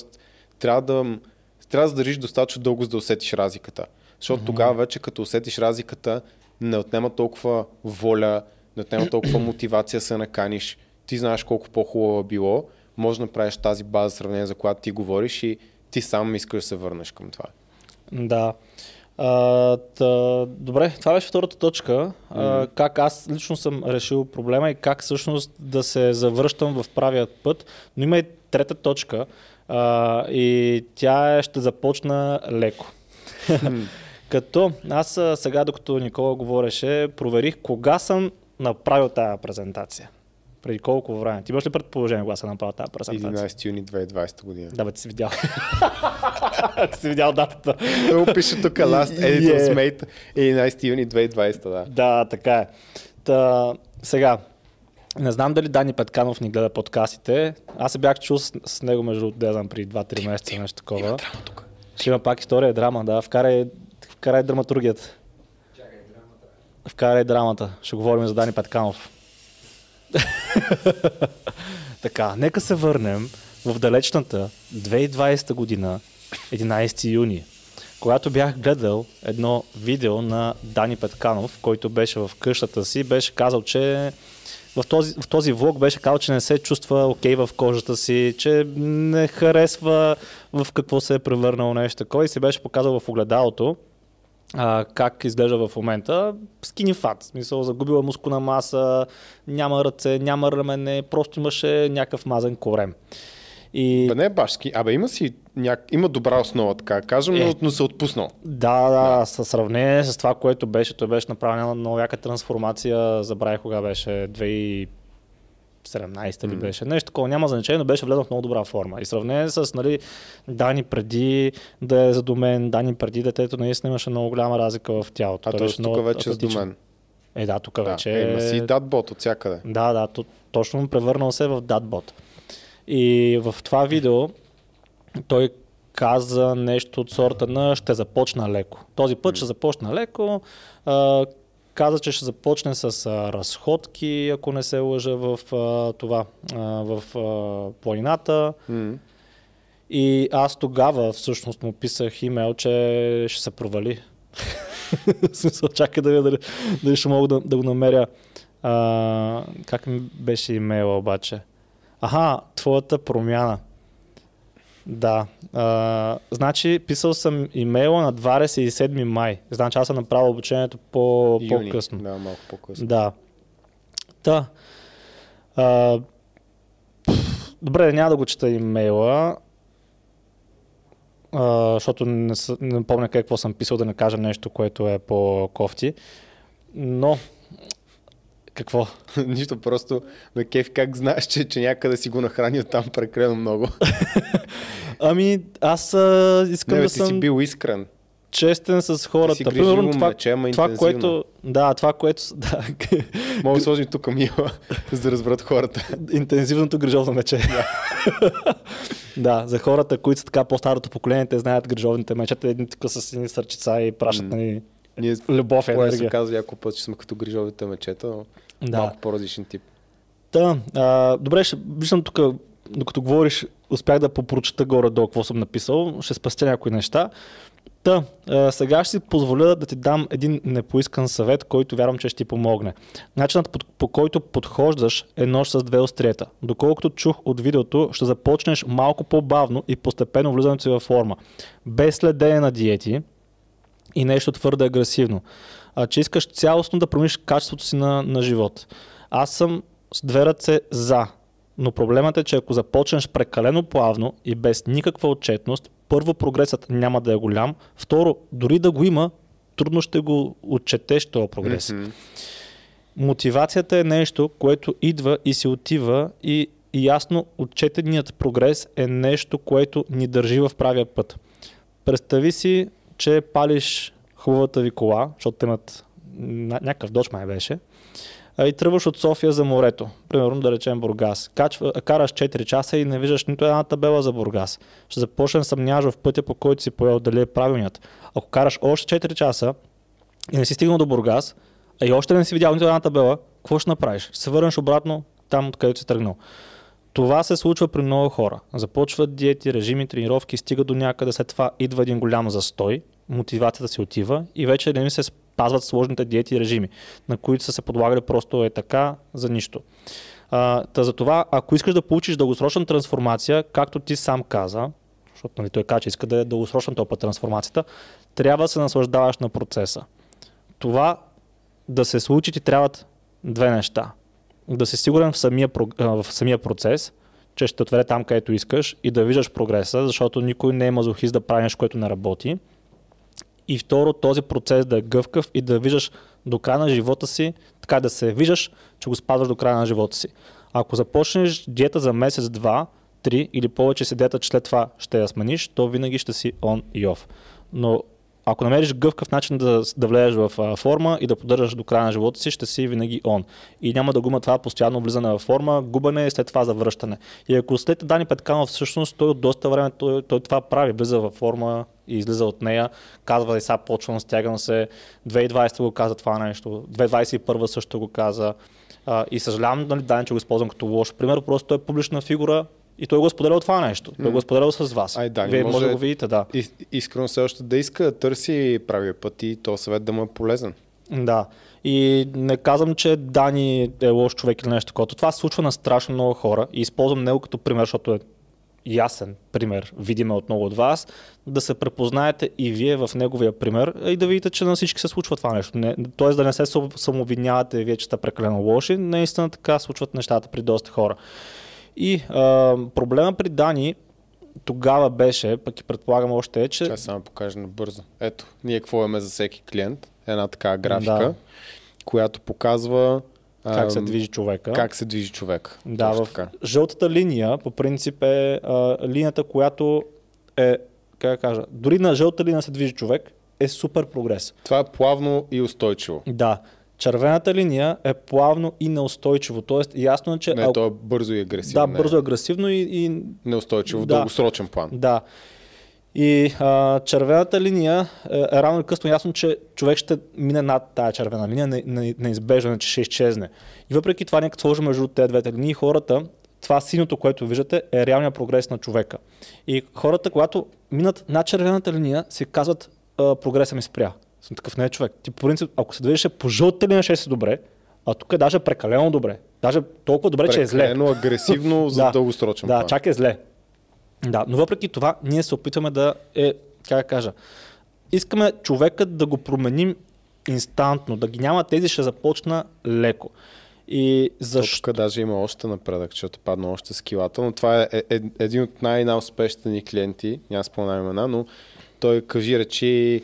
Speaker 2: трябва да, трябва да държиш достатъчно дълго, за да усетиш разликата. Защото mm-hmm. тогава вече като усетиш разликата, не отнема толкова воля, не отнема толкова мотивация се наканиш. Ти знаеш колко по-хубаво е било, може да направиш тази база сравнение, за която ти говориш и ти сам искаш да се върнеш към това.
Speaker 1: Да. А, та, добре, това беше втората точка. А, как аз лично съм решил проблема и как всъщност да се завръщам в правият път. Но има и трета точка. А, и тя ще започна леко. Като аз а, сега, докато Никола говореше, проверих кога съм направил тази презентация. Преди колко време. Ти имаш ли предположение кога съм направил тази презентация?
Speaker 2: 11 юни 2020 година.
Speaker 1: Да, бе, ти си видял. ти си видял датата.
Speaker 2: Много пише тук Last Editors Mate 11 юни 2020, да.
Speaker 1: Да, така е. Та, сега, не знам дали Дани Петканов ни гледа подкастите. Аз се бях чул с, с него между, да знам, при 2-3 месеца, нещо такова.
Speaker 2: Има драма тук.
Speaker 1: Ще има пак история драма, да. Вкарай, вкарай драматургията. Вкарай драмата. Ще говорим за Дани Петканов. така, нека се върнем в далечната 2020 година, 11 юни, когато бях гледал едно видео на Дани Петканов, който беше в къщата си, беше казал, че в този, в този влог беше казал, че не се чувства окей в кожата си, че не харесва в какво се е превърнал нещо такова и се беше показал в огледалото а, как изглежда в момента. Скини фат, в смисъл загубила мускулна маса, няма ръце, няма рамене, просто имаше някакъв мазен корем. И...
Speaker 2: Бе, не е башки. Абе, има си няк... има добра основа, така кажем, но,
Speaker 1: Е.
Speaker 2: но се е отпуснал.
Speaker 1: Да, да, да, със сравнение с това, което беше, той беше направил много яка трансформация, забравих кога беше, 2017 ли беше, нещо такова, няма значение, но беше влезнал в много добра форма. И сравнение с нали, Дани преди да е задумен, Дани преди детето, наистина имаше много голяма разлика в тялото.
Speaker 2: А
Speaker 1: беше
Speaker 2: тук вече е домен.
Speaker 1: Е, да, тук
Speaker 2: Да,
Speaker 1: вече
Speaker 2: е, има си датбот от всякъде.
Speaker 1: Да, да, то, точно превърнал се в датбот. И в това видео той каза нещо от сорта на ще започна леко. Този път ще започна леко. А, каза, че ще започне с а, разходки, ако не се лъжа в а, това, а, в а, планината.
Speaker 2: М.
Speaker 1: И аз тогава всъщност му писах имейл, че ще се провали. Смисъл, чакай да видя дали, дали ще мога да, да го намеря. А, как ми беше имейла обаче? Аха, твоята промяна. Да. А, значи, писал съм имейла на 27 май. Значи, аз съм направил обучението по,
Speaker 2: Юни.
Speaker 1: по-късно.
Speaker 2: Да, малко по-късно.
Speaker 1: Да. Та. А, добре, няма да го чета имейла, а, защото не, с- не помня какво съм писал да не кажа нещо, което е по-кофти. Но Какво?
Speaker 2: Нищо, просто на кеф как знаеш, че, че някъде си го нахранил там прекалено много.
Speaker 1: ами, аз а, искам
Speaker 2: Не, бе,
Speaker 1: да
Speaker 2: ти
Speaker 1: съм
Speaker 2: си бил искрен.
Speaker 1: честен с хората.
Speaker 2: си грижливо момче, ама
Speaker 1: това,
Speaker 2: интензивно.
Speaker 1: което, да, това, което, да,
Speaker 2: Мога да сложим тук мила, за да разберат хората.
Speaker 1: интензивното грижовно мече. да, за хората, които са така по-старото поколение, те знаят грижовните мечета, едни тук с едни сърчица и пращат
Speaker 2: М.
Speaker 1: нали,
Speaker 2: Ние
Speaker 1: любов и
Speaker 2: Кое се
Speaker 1: енергия.
Speaker 2: казва няколко път, че сме като грижовите мечета, но
Speaker 1: Да.
Speaker 2: малко по-различен тип.
Speaker 1: Та, а, добре, ще виждам тук, докато говориш, успях да попрочета горе-долу какво съм написал, ще спастя някои неща. Та, а, сега ще си позволя да ти дам един непоискан съвет, който вярвам, че ще ти помогне. Начинът по, по който подхождаш е нож с две острията. Доколкото чух от видеото, ще започнеш малко по-бавно и постепенно влизането си във форма. Без следене на диети и нещо твърде агресивно. А, че искаш цялостно да промениш качеството си на, на живот. Аз съм с две ръце за. Но проблемът е, че ако започнеш прекалено плавно и без никаква отчетност, първо прогресът няма да е голям, второ, дори да го има, трудно ще го отчетеш този прогрес.
Speaker 2: Мгм.
Speaker 1: Мотивацията е нещо, което идва и си отива и, и ясно отчетеният прогрес е нещо, което ни държи в правия път. Представи си, че палиш хубавата ви кола, защото те имат ня- някакъв доч май беше, и тръгваш от София за морето, примерно да речем Бургас. Качва, караш 4 часа и не виждаш нито една табела за Бургас. Ще започнеш съмняваш в пътя, по който си поел, дали е правилният. Ако караш още 4 часа и не си стигнал до Бургас, а и още не си видял нито една табела, какво ще направиш? Ще се върнеш обратно там, откъдето си тръгнал. Това се случва при много хора. Започват диети, режими, тренировки, стига до някъде, след това идва един голям застой, мотивацията си отива и вече не ми се спазват сложните диети и режими, на които са се подлагали просто е така за нищо. А, та за това, ако искаш да получиш дългосрочна трансформация, както ти сам каза, защото нали, той каза, че иска да е дългосрочна път трансформацията, трябва да се наслаждаваш на процеса. Това да се случи ти трябват две неща. Да си сигурен в самия, в самия процес, че ще отведе там, където искаш и да виждаш прогреса, защото никой не е мазохист да прави нещо, което не работи. И второ, този процес да е гъвкав и да виждаш до края на живота си, така да се виждаш, че го спазваш до края на живота си. Ако започнеш диета за месец, два, три или повече си диета, че след това ще я смениш, то винаги ще си on и off. Но ако намериш гъвкав начин да, да влезеш в форма и да поддържаш до края на живота си, ще си винаги on. И няма да го това постоянно влизане в форма, губане и след това завръщане. И ако след Дани Петканов, всъщност той от доста време той, той това прави, влиза във форма и излиза от нея, казва и сега почвам, стягам се, 2020 го каза това нещо, 2021 също го каза. А, и съжалявам, нали, Дани, че го използвам като лош пример, просто той е публична фигура и той го е споделял това нещо. Той го е споделял с вас.
Speaker 2: Ай, Дани,
Speaker 1: Вие може
Speaker 2: може-
Speaker 1: да го видите, да.
Speaker 2: И, искрено все още да иска да търси правия път и то съвет да му е полезен.
Speaker 1: Да. И не казвам, че Дани е лош човек или нещо такова. Това се случва на страшно много хора и използвам него като пример, защото е ясен пример, видиме от много от вас, да се препознаете и вие в неговия пример и да видите, че на всички се случва това нещо. Не, тоест да не се сам- самообвинявате вие, че сте прекалено лоши, наистина така случват нещата при доста хора. И а, проблема при Дани тогава беше, пък и предполагам още е, че...
Speaker 2: Ще само покажа набързо. Ето, ние какво имаме за всеки клиент. Една такава графика,
Speaker 1: Да.
Speaker 2: която показва
Speaker 1: Как се движи човека.
Speaker 2: как се движи човек.
Speaker 1: Да, в
Speaker 2: така.
Speaker 1: жълтата линия по принцип е а, линията, която е, как да кажа, дори на жълта линия се движи човек, е супер прогрес.
Speaker 2: Това е плавно и устойчиво.
Speaker 1: Да, червената линия е плавно и неустойчиво, т.е. ясно е, че...
Speaker 2: Не,
Speaker 1: ако-
Speaker 2: то е бързо и агресивно.
Speaker 1: да, бързо, агресивно и, и
Speaker 2: Неустойчиво в
Speaker 1: Да.
Speaker 2: дългосрочен план.
Speaker 1: Да. И а, червената линия е, е рано или късно ясно, че човек ще мине над тая червена линия, не, не, неизбежно, че ще изчезне. И въпреки това, нека сложим между тези двете линии, хората, това синото, което виждате, е реалният прогрес на човека. И хората, когато минат над червената линия, си казват, прогреса ми спря. Съм такъв не е човек. Ти по принцип, ако се движеше по жълтата линия, ще си добре, а тук е даже прекалено добре. Даже толкова добре, че е зле.
Speaker 2: Прекалено агресивно за
Speaker 1: Да.
Speaker 2: дългосрочен
Speaker 1: Да,
Speaker 2: план.
Speaker 1: чак е зле. Да, но въпреки това, ние се опитваме да е, как да кажа, искаме човекът да го променим инстантно, да ги няма тези, ще започна леко. И
Speaker 2: Защо? Тук даже има още напредък, защото падна още с килата, но това е, е, е един от най-успешните ни клиенти, няма спомням имена, но той кажи речи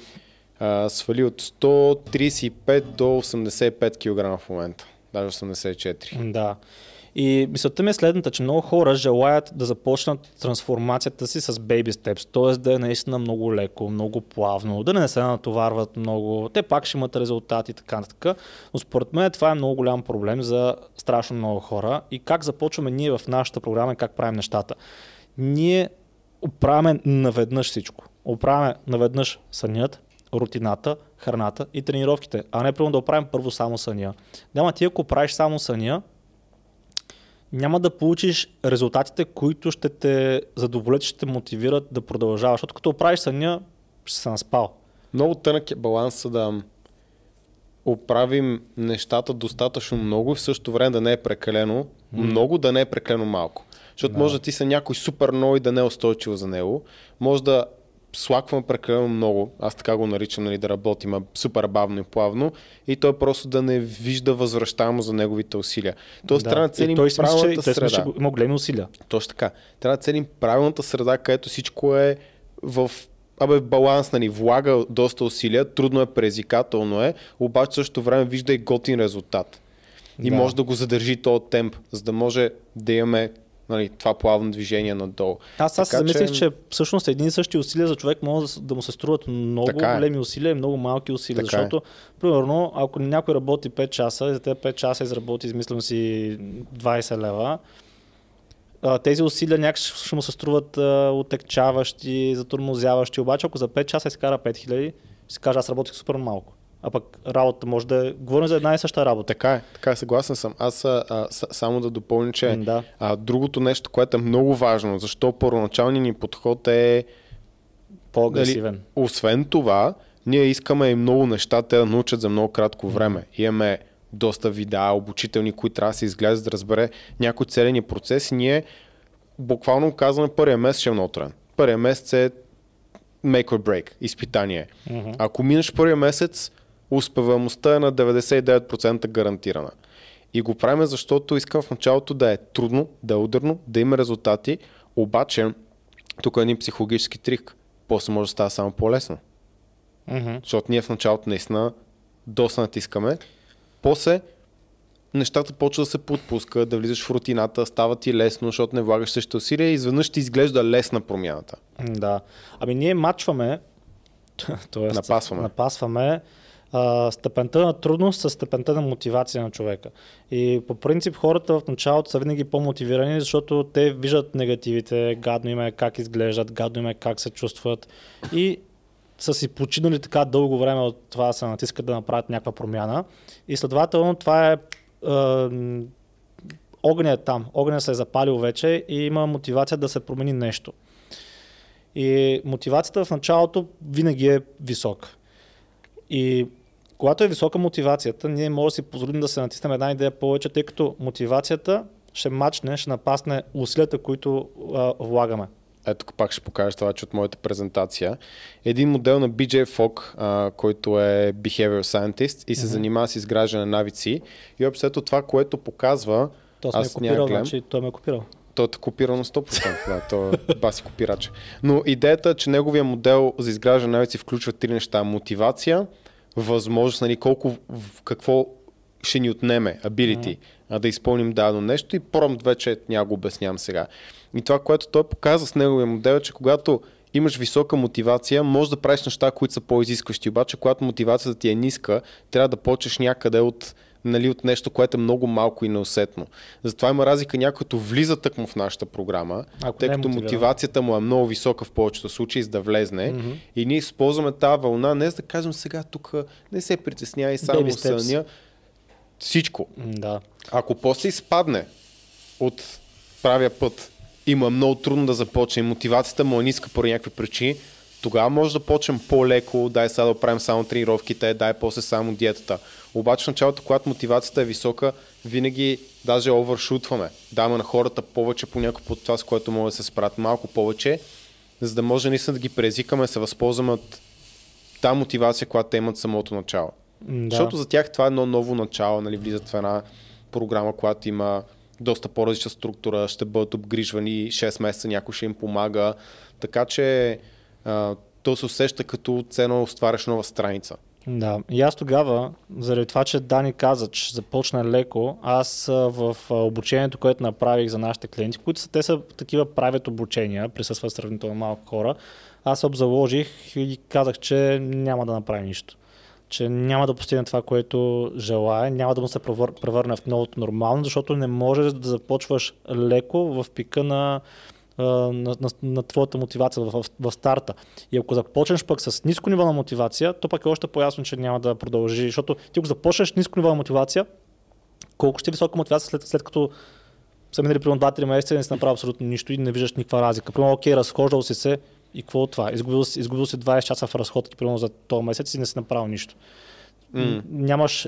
Speaker 2: а, свали от 135 до 85 кг в момента. даже 84.
Speaker 1: Да. И мисълта ми е следната, че много хора желаят да започнат трансформацията си с baby steps, т.е. да е наистина много леко, много плавно, да не се натоварват много, те пак ще имат резултати и така нататък. Но според мен това е много голям проблем за страшно много хора и как започваме ние в нашата програма и как правим нещата. Ние оправяме наведнъж всичко. Оправяме наведнъж сънят, рутината, храната и тренировките, а не първо да оправим първо само съня. Няма ти ако правиш само съня, няма да получиш резултатите, които ще те задоволят, ще те мотивират да продължаваш. Защото като оправиш съня, ще се наспал.
Speaker 2: Много тънък е баланса да оправим нещата достатъчно много и в същото време да не е прекалено mm. много, да не е прекалено малко. Защото да. може да ти са някой супер много и да не е устойчиво за него. Може да слаквам прекалено много, аз така го наричам, нали, да работим супер бавно и плавно, и той просто да не вижда възвръщаемо за неговите усилия. Тоест да. трябва да ценим той правилната
Speaker 1: смисъл,
Speaker 2: среда.
Speaker 1: Той има големи усилия.
Speaker 2: Точно така. Трябва да ценим правилната среда, където всичко е в абе, баланс, нали, влага доста усилия, трудно е, предизвикателно е, обаче също време вижда и готин резултат. И да. може да го задържи този темп, за да може да имаме нали, това плавно движение надолу.
Speaker 1: Аз аз замислих, че... че всъщност един и същи усилия за човек може да, да му се струват много така е. големи усилия и много малки усилия. Така е. защото, е. примерно, ако някой работи 5 часа и за тези 5 часа изработи, измислям си 20 лева, тези усилия някак ще му се струват отекчаващи, затормозяващи, обаче ако за 5 часа изкара 5000, ще си каже аз работих супер малко а пък работа може да е... Говорим за една и съща работа.
Speaker 2: Така е, така е, съгласен съм. Аз а, с, само да допълня, че да. а, другото нещо, което е много важно, защо първоначалният ни подход е
Speaker 1: по-агресивен. Дали,
Speaker 2: освен това, ние искаме и много неща те да научат за много кратко време. Имаме доста видеа, обучителни, които трябва да се изглеждат, да разбере някой целени процес и ние буквално казваме първия месец ще е много труден. Първия месец е make or break, изпитание. Mm-hmm. Ако минеш първия месец, успеваемостта е на 99% гарантирана. И го правим, защото искам в началото да е трудно, да е ударно, да има резултати, обаче тук е един психологически трик. После може да става само по-лесно. Mm-hmm. Защото ние в началото наистина доста натискаме. После нещата почва да се подпускат, да влизаш в рутината, става ти лесно, защото не влагаш същите усилия и изведнъж ти изглежда лесна промяната.
Speaker 1: Да. Ами ние мачваме, т.е.
Speaker 2: напасваме.
Speaker 1: напасваме а, степента на трудност с степента на мотивация на човека. И по принцип хората в началото са винаги по-мотивирани, защото те виждат негативите, гадно им е как изглеждат, гадно им е как се чувстват и са си починали така дълго време от това да се натискат да направят някаква промяна. И следователно това е огънят е там, огънят се е запалил вече и има мотивация да се промени нещо. И мотивацията в началото винаги е висока. И когато е висока мотивацията, ние може да си позволим да се натиснем една идея повече, тъй като мотивацията ще мачне, ще напасне усилията, които а, влагаме.
Speaker 2: Ето пак ще покажа това, че от моята презентация. Един модел на BJ Fogg, а, който е Behavior Scientist и се mm-hmm. занимава с изграждане на навици. И общо това, което показва...
Speaker 1: То аз ме е копирал, значи той ме е копирал.
Speaker 2: Той е копирал на 100%, да, то е баси копирач. Но идеята е, че неговия модел за изграждане на навици включва три неща. Мотивация, възможност, нали, колко, какво ще ни отнеме, ability, mm-hmm. да изпълним дадено нещо и промпт вече няма го обяснявам сега. И това, което той показва с неговия модел е, че когато имаш висока мотивация, може да правиш неща, които са по-изискващи, обаче когато мотивацията ти е ниска, трябва да почнеш някъде от нали, от нещо, което е много малко и неусетно. Затова има разлика някой, като влиза тъкмо в нашата програма, Ако тъй като мотивацията му е много висока в повечето случаи, за да влезне. Mm-hmm. И ние използваме тази вълна, не за да кажем сега тук не се притеснявай, само съня. Всичко.
Speaker 1: Да.
Speaker 2: Ако после изпадне от правия път, има много трудно да започне, мотивацията му е ниска по някакви причини, тогава може да почнем по-леко, дай сега да правим само тренировките, дай после само диетата. Обаче в началото, когато мотивацията е висока, винаги даже овершутваме. Даваме на хората повече по някой под това, с което могат да се справят малко повече, за да може наистина да ги презикаме, се възползваме от тази мотивация, която те имат самото начало. Да. Защото за тях това е едно ново начало, нали, влизат в една програма, която има доста по-различна структура, ще бъдат обгрижвани 6 месеца, някой ще им помага. Така че то се усеща като цено стваряш нова страница.
Speaker 1: Да, и аз тогава, заради това, че Дани каза, че започна леко, аз в обучението, което направих за нашите клиенти, които са, те са такива правят обучения, присъстват сравнително малко хора, аз обзаложих и казах, че няма да направи нищо. Че няма да постигне това, което желая, няма да му се превърне в новото нормално, защото не можеш да започваш леко в пика на на, на, на твоята мотивация в, в, старта. И ако започнеш пък с ниско ниво на мотивация, то пък е още по-ясно, че няма да продължи, защото ти ако започнеш ниско ниво на мотивация, колко ще е висока мотивация след, след като са минали примерно 2-3 месеца и не си направил абсолютно нищо и не виждаш никаква разлика. Примерно, окей, разхождал си се и какво от това? Изгубил изгубил си 20 часа в разходки, примерно за този месец и не си направил нищо. Mm. Нямаш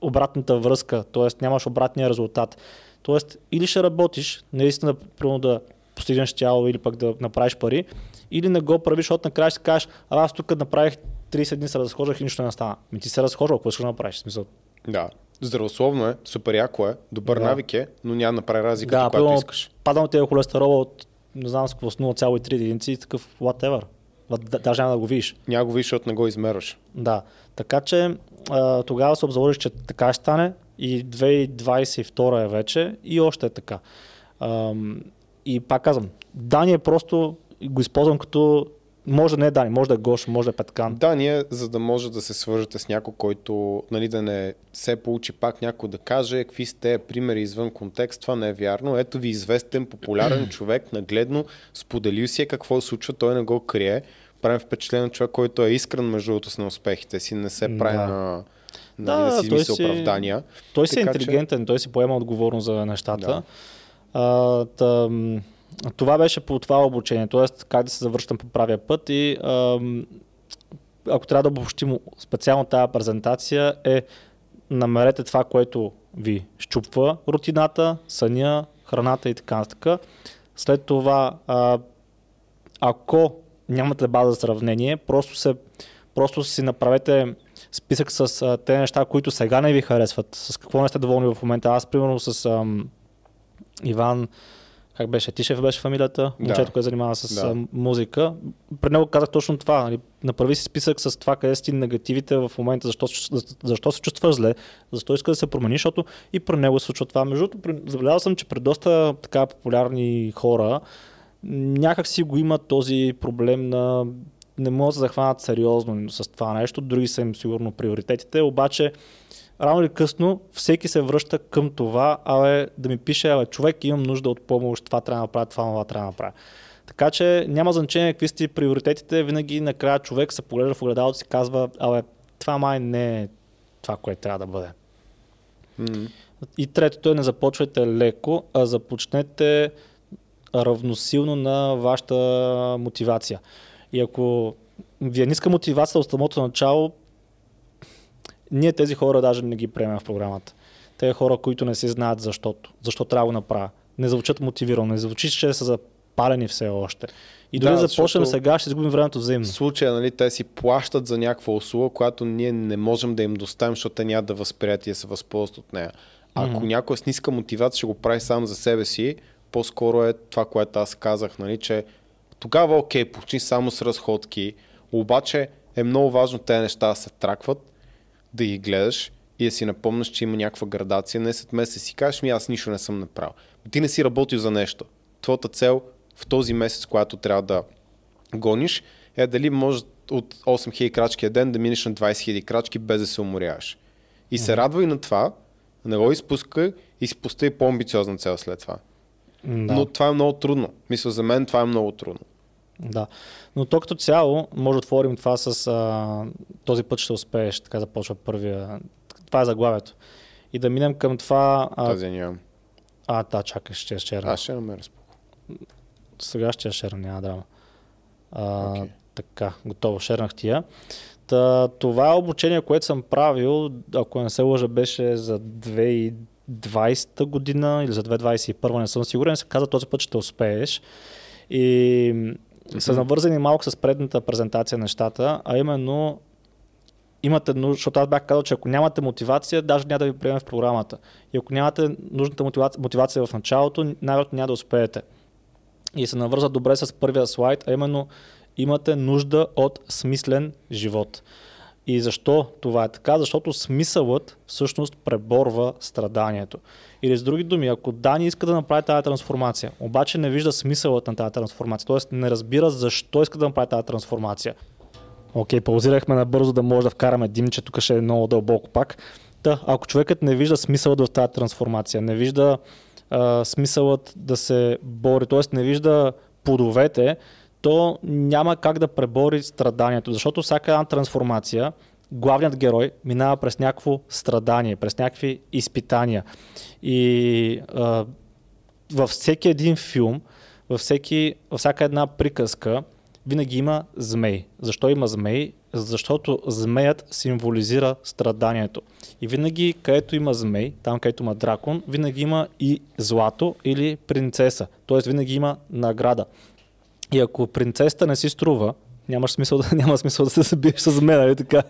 Speaker 1: обратната връзка, т.е. нямаш обратния резултат. Тоест, или ще работиш, наистина, примерно да постигнеш тяло или пък да направиш пари, или не го правиш, защото накрая ще кажеш, аз тук направих 30 дни се разхождах и нищо не стана. Ми ти се разхождал, какво искаш да направиш? Смисъл.
Speaker 2: Да. Здравословно е, супер яко е, добър да. навик е, но няма да направи разлика,
Speaker 1: да,
Speaker 2: когато искаш.
Speaker 1: Падал ти е холестерола от не знам с какво, с 0,3 единици и такъв whatever. Даже няма да го видиш.
Speaker 2: Няма го видиш, защото не го измерваш.
Speaker 1: Да. Така че тогава се обзаложиш, че така ще стане и 2022 е вече и още е така. И пак казвам, Дани е просто го използвам като може да не е Дани, може да е Гош, може да е Петкан.
Speaker 2: Дани е, за да може да се свържете с някой, който нали, да не се получи пак някой да каже какви сте примери извън контекст, това не е вярно. Ето ви известен, популярен човек, нагледно, споделил си е какво се случва, той не го крие. Правим впечатление на човек, който е искрен между другото с на успехите си, не се прави да. на нали, да, да си измисля оправдания.
Speaker 1: Той си е интелигентен, че... той си поема отговорност за нещата. Да. А, тъм, това беше по това обучение, т.е. как да се завършвам по правия път и ам, ако трябва да обобщим специално тази презентация е намерете това, което ви щупва рутината, съня, храната и така нататък. След това, а, ако нямате база за сравнение, просто, се, просто си направете списък с а, те неща, които сега не ви харесват, с какво не сте доволни в момента. Аз, примерно, с ам, Иван, как беше, Тишев беше фамилията, да. момчето, което занимава с да. музика. При него казах точно това. Нали, направи си списък с това, къде си негативите в момента, защо, защо се чувстваш зле, защо иска да се промени, защото и при него се случва това. Между другото, забелязал съм, че при доста така популярни хора някак си го има този проблем на не могат да се захванат сериозно с това нещо, други са им сигурно приоритетите, обаче рано или късно всеки се връща към това, абе, да ми пише, абе, човек имам нужда от помощ, това трябва да направя, това, това трябва да направя. Така че няма значение какви сте приоритетите, винаги накрая човек се поглежда в огледалото и си казва, абе, това май не е това, което трябва да бъде. Mm-hmm. И третото е не започвайте леко, а започнете равносилно на вашата мотивация. И ако ви е ниска мотивация от самото начало, ние тези хора даже не ги приемем в програмата. Те хора, които не си знаят защото. Защо трябва да направя. Не звучат мотивирано, не звучи, че са запалени все още. И дори да, започнем сега, ще изгубим времето взаимно.
Speaker 2: В случая, нали, те си плащат за някаква услуга, която ние не можем да им доставим, защото те няма да възприят и се възползват от нея. Ако mm-hmm. някой с ниска мотивация ще го прави сам за себе си, по-скоро е това, което аз казах, нали, че тогава окей, почни само с разходки, обаче е много важно тези неща да се тракват, да ги гледаш и да си напомняш, че има някаква градация. Не след месец си кажеш, ми аз нищо не съм направил. Ти не си работил за нещо. Твоята цел в този месец, която трябва да гониш, е дали може от 8000 крачки ден да минеш на 20 000 крачки без да се уморяваш. И се радвай на това, не го изпускай и си постави по-амбициозна цел след това. Да. Но това е много трудно. Мисля, за мен това е много трудно.
Speaker 1: Да. Но то като цяло, може да отворим това с а, този път ще успееш, така започва първия. Това е заглавието. И да минем към това.
Speaker 2: А... Тази нямам.
Speaker 1: А, да, чакай, ще ще
Speaker 2: Аз ще намеря споко.
Speaker 1: Сега ще я шерна, няма драма. А, okay. Така, готово, шернах тия. Та, това е обучение, което съм правил, ако не се лъжа, беше за 2020 година или за 2021, не съм сигурен, се каза този път ще успееш. И. са навързани малко с предната презентация нещата, а именно имате нужда, защото аз бях казал, че ако нямате мотивация, даже няма да ви приемем в програмата. И ако нямате нужната мотивация, мотивация в началото, най-вероятно няма да успеете. И се навърза добре с първия слайд, а именно имате нужда от смислен живот. И защо това е така? Защото смисълът всъщност преборва страданието. Или с други думи, ако Дани иска да направи тази трансформация, обаче не вижда смисълът на тази трансформация, т.е. не разбира защо иска да направи тази трансформация. Окей, паузирахме набързо да може да вкараме Димче, тук ще е много дълбоко пак. Та, ако човекът не вижда смисълът в тази трансформация, не вижда а, смисълът да се бори, т.е. не вижда плодовете, то няма как да пребори страданието, защото всяка една трансформация, главният герой минава през някакво страдание, през някакви изпитания. И а, във всеки един филм, във, всеки, във всяка една приказка, винаги има змей. Защо има змей? Защото змеят символизира страданието. И винаги, където има змей, там където има дракон, винаги има и злато или принцеса. Тоест винаги има награда. И ако принцесата не си струва, няма смисъл, да, няма смисъл да се събиеш с мен, нали така?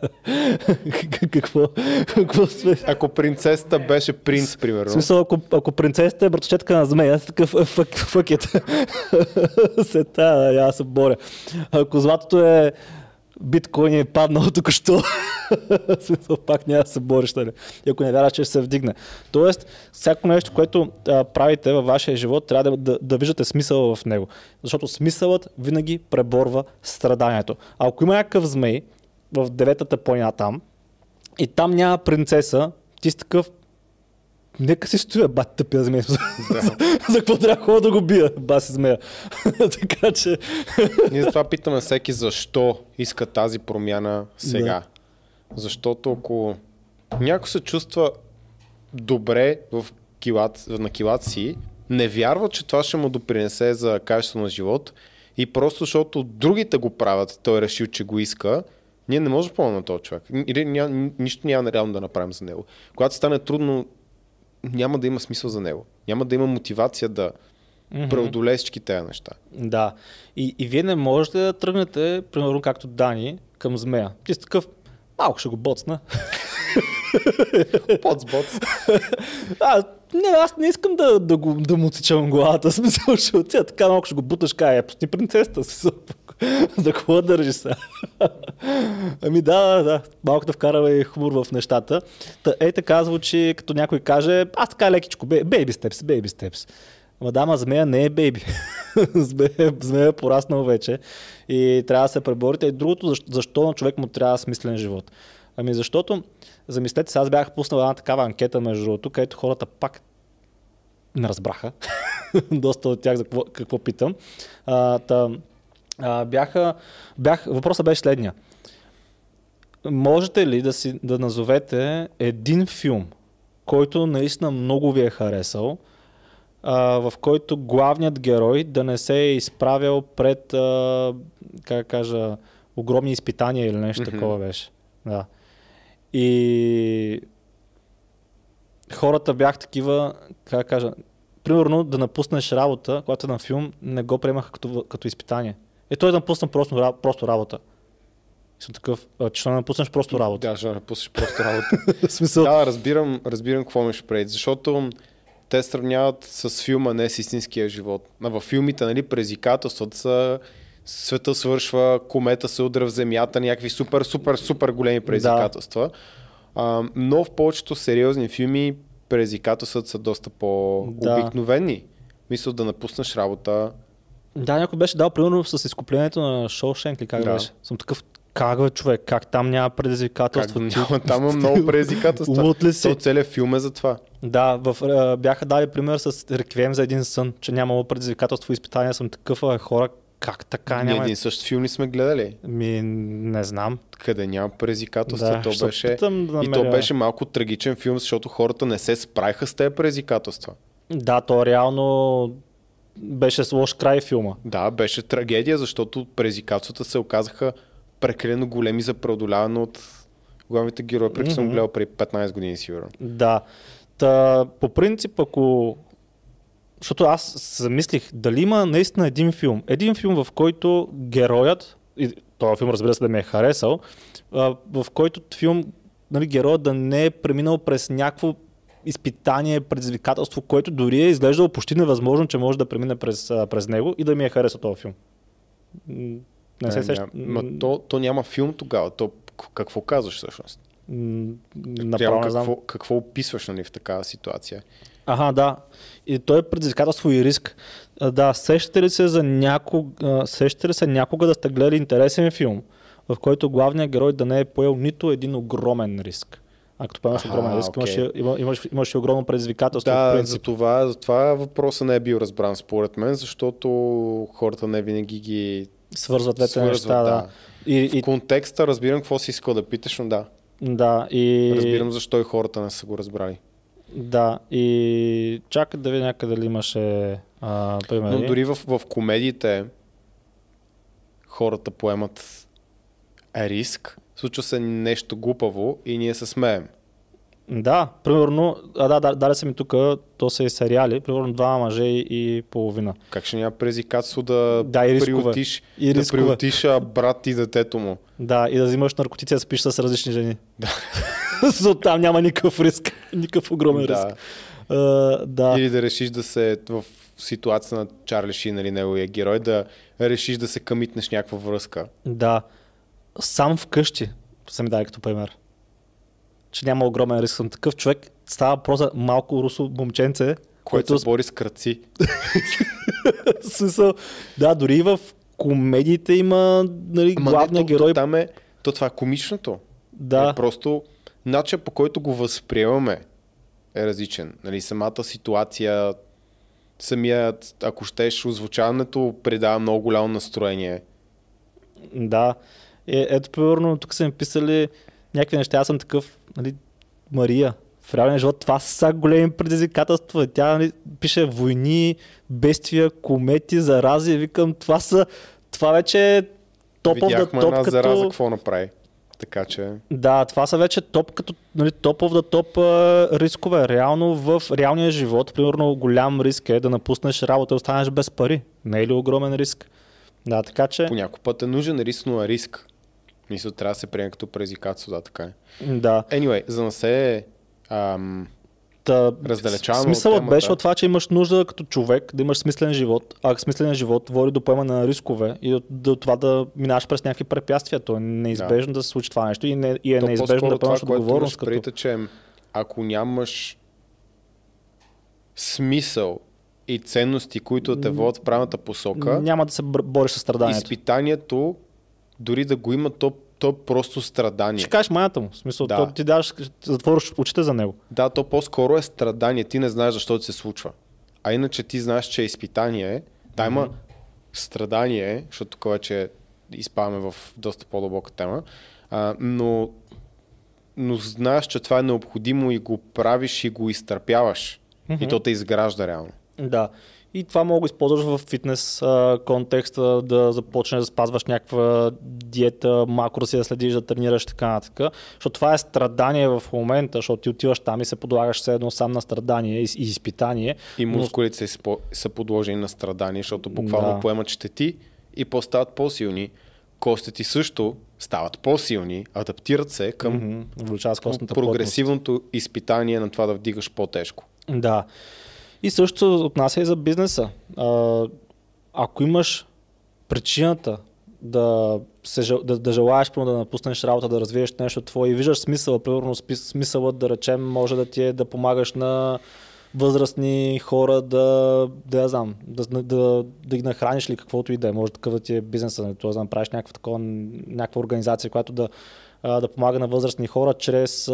Speaker 1: какво, какво сме?
Speaker 2: Ако принцесата беше принц, примерно. В
Speaker 1: смисъл, ако, ако принцесата е братовчетка на змея, аз такъв фъкет. Се та, аз се боря. Ако златото е биткоин е паднал тук що. Смисъл, пак няма да се бориш, нали? И ако не вярваш, че ще се вдигне. Тоест, всяко нещо, което а, правите във вашия живот, трябва да, да, да виждате смисъл в него. Защото смисълът винаги преборва страданието. А ако има някакъв змей в деветата планина там, и там няма принцеса, ти си такъв, Нека си стоя, бат тъпия змея. Да. за, какво трябва да го бия, баси змея. така че...
Speaker 2: Ние затова питаме всеки защо иска тази промяна сега. Да. Защото ако някой се чувства добре в килат, на килат си, не вярва, че това ще му допринесе за качество на живот и просто защото другите го правят, той е решил, че го иска, ние не можем да помогнем на този човек. Или ня, нищо няма реално да направим за него. Когато стане трудно, няма да има смисъл за него. Няма да има мотивация да mm-hmm. преодолее всички тези неща.
Speaker 1: Да. И, и вие не можете да тръгнете, примерно както Дани, към змея. Ти сте такъв, малко ще го боцна.
Speaker 2: Боц, боц.
Speaker 1: А, не, аз не искам да, да, го, да му отсичам главата. Смисъл, ще отида така малко ще го буташ, кая, е, пусни принцеста. Смисъл, за какво държи се? ами да, да, малко да и хумор в нещата. Та, е така звучи, като някой каже, аз така лекичко, бейби степс, бейби степс. Мадама змея не е бейби. змея е пораснал вече и трябва да се преборите. И другото, защо, защо на човек му трябва смислен живот? Ами защото, замислете се, аз бях пуснал една такава анкета между другото, където хората пак не разбраха доста от тях за какво, какво питам. А, та, а, бяха, бях, въпросът беше следния. Можете ли да, си, да назовете един филм, който наистина много ви е харесал, а, в който главният герой да не се е изправил пред, а, как кажа, огромни изпитания или нещо mm-hmm. такова беше. Да. И хората бях такива, как кажа, примерно да напуснеш работа, когато е на филм, не го приемаха като, като изпитание. Е, той да напусна просто, просто работа. Съм такъв, че ще напуснеш просто работа.
Speaker 2: Да, ще напуснеш просто работа. смисъл... Да, разбирам, разбирам какво ще преди, защото те сравняват с филма, не с истинския живот. А във филмите, нали, предизвикателствата са света свършва, комета се удря в земята, някакви супер, супер, супер големи предизвикателства. Да. А, но в повечето сериозни филми предизвикателствата са доста по-обикновени. Да. Мисля да напуснеш работа.
Speaker 1: Да, някой беше дал примерно с изкуплението на Шоушенк ли как да. беше. Съм такъв, как бе, човек, как там няма предизвикателство?
Speaker 2: Как, няма, там има много предизвикателства.
Speaker 1: Лут ли си?
Speaker 2: То целият филм е за това.
Speaker 1: Да, в, бяха дали пример с Реквием за един сън, че нямало предизвикателство и изпитания. Съм такъв, а, хора, как така няма?
Speaker 2: един същ филм ли сме гледали?
Speaker 1: Ми, не знам.
Speaker 2: Къде няма предизвикателство. Да, то беше... Да намеря... И то беше малко трагичен филм, защото хората не се справиха с тези предизвикателства.
Speaker 1: Да, то реално беше с лош край филма.
Speaker 2: Да, беше трагедия, защото предизвикателствата се оказаха прекалено големи за преодоляване от главните герои, преди mm-hmm. съм гледал преди 15 години сигурно.
Speaker 1: Да. Та, по принцип, ако защото аз се замислих дали има наистина един филм. Един филм, в който героят, и този филм разбира се да ме е харесал, в който филм нали, героят да не е преминал през някакво изпитание, предизвикателство, което дори е изглеждало почти невъзможно, че може да премине през, през него и да ми е харесал този филм.
Speaker 2: Не се сеща. то, то няма филм тогава. То какво казваш всъщност?
Speaker 1: Направо не знам.
Speaker 2: какво, какво описваш нали, в такава ситуация?
Speaker 1: Ага, да. И той е предизвикателство и риск. Да, сещате ли се за някога, сещате ли се някога да сте гледали интересен филм, в който главният герой да не е поел нито един огромен риск? А като поемаш огромен риск,
Speaker 2: окей.
Speaker 1: имаш, имаш, огромно предизвикателство.
Speaker 2: Да, за това, за това въпросът не е бил разбран според мен, защото хората не винаги ги
Speaker 1: Свързват двете неща. Да.
Speaker 2: да.
Speaker 1: И,
Speaker 2: В
Speaker 1: и,
Speaker 2: контекста разбирам какво си искал да питаш, но да,
Speaker 1: да, и,
Speaker 2: разбирам защо и хората не са го разбрали.
Speaker 1: да, и чакай да видя някъде дали имаше а, примери.
Speaker 2: Но дори в, в комедиите хората поемат риск, случва се нещо глупаво и ние се смеем.
Speaker 1: Да, примерно, а, да, да, дали са ми тук, то са и сериали, примерно два мъже и половина.
Speaker 2: Как ще няма предизвикателство да,
Speaker 1: Да, и рискове.
Speaker 2: приютиш,
Speaker 1: И
Speaker 2: да а, брат и детето му?
Speaker 1: Да, и да взимаш наркотици, да спиш с различни жени. Да. Защото там няма никакъв риск, никакъв огромен
Speaker 2: Да.
Speaker 1: риск. А, да.
Speaker 2: Или да решиш да се в ситуация на Чарли Шин, нали, неговия герой, да решиш да се къмитнеш някаква връзка.
Speaker 1: Да. Сам вкъщи са ми дали като пример. Че няма огромен риск. Съм такъв човек. Става въпрос за малко русо момченце,
Speaker 2: Който
Speaker 1: което
Speaker 2: се бори с кръци.
Speaker 1: смисъл. Да, дори и в комедиите има нали,
Speaker 2: Ама не, то,
Speaker 1: герой.
Speaker 2: То, там е, то това е комичното.
Speaker 1: Да.
Speaker 2: Е, просто начин по който го възприемаме е различен. Нали, самата ситуация, самият, ако щеш, озвучаването придава много голямо настроение.
Speaker 1: Да. Е, ето, примерно, тук са ми писали някакви неща. Аз съм такъв, нали, Мария. В реалния живот това са големи предизвикателства. Тя нали, пише войни, бедствия, комети, зарази. Викам, това са, това вече е топ of
Speaker 2: Видяхме една
Speaker 1: топ,
Speaker 2: зараза
Speaker 1: като...
Speaker 2: какво направи. Така че...
Speaker 1: Да, това са вече топ, като нали, топ of the топ а, рискове. Реално в реалния живот, примерно голям риск е да напуснеш работа и останеш без пари. Не е ли огромен риск? Да, така че...
Speaker 2: По някой път е нужен риск, но е риск. Мисля, трябва да се приеме като предизвикателство, да, така е.
Speaker 1: Да.
Speaker 2: Anyway, за да се ам,
Speaker 1: Та,
Speaker 2: Раздалечаваме
Speaker 1: Смисълът
Speaker 2: от темата.
Speaker 1: беше от това, че имаш нужда като човек да имаш смислен живот, а смислен живот води до поемане на рискове и до, до това да минаш през някакви препятствия. То е неизбежно да, да се случи това нещо и, не, и е
Speaker 2: то
Speaker 1: неизбежно да поемаш отговорност. Като...
Speaker 2: предвид е, че ако нямаш смисъл и ценности, които те водят в правилната посока,
Speaker 1: Няма да се бориш с страданието.
Speaker 2: изпитанието, дори да го има, то, то е просто страдание.
Speaker 1: Ще кажеш майната му. В смисъл,
Speaker 2: Да.
Speaker 1: то ти даш, ще затвориш очите за него.
Speaker 2: Да, то по-скоро е страдание. Ти не знаеш защо ти се случва. А иначе ти знаеш, че е изпитание. Да, има страдание, защото тук вече изпадаме в доста по-дълбока тема. А, но, но знаеш, че това е необходимо и го правиш и го изтърпяваш. И то те изгражда реално.
Speaker 1: Да. И това мога да използваш в фитнес а, контекста, да започнеш да спазваш някаква диета, макро си да следиш, да тренираш така нататък. Защото това е страдание в момента, защото ти отиваш там и се подлагаш все едно сам на страдание и, и изпитание.
Speaker 2: И
Speaker 1: но-
Speaker 2: мускулите изпо- са подложени на страдание, защото буквално
Speaker 1: Да.
Speaker 2: поемат щети и по-стават по-силни. Костите ти също стават по-силни, адаптират се към
Speaker 1: увеличава с костната плътност.
Speaker 2: прогресивното изпитание на това да вдигаш по-тежко.
Speaker 1: Да. И също отнася и за бизнеса. А, ако имаш причината да, се, да, да желаеш да напуснеш работа, да развиеш нещо твое и виждаш смисъла, примерно смисълът да речем може да ти е да помагаш на възрастни хора да, да я знам, да, да, да, ги нахраниш или каквото и да е. Може такъв да ти е бизнеса, не, т.е. да направиш някаква, такова, някаква организация, която да, да помага на възрастни хора чрез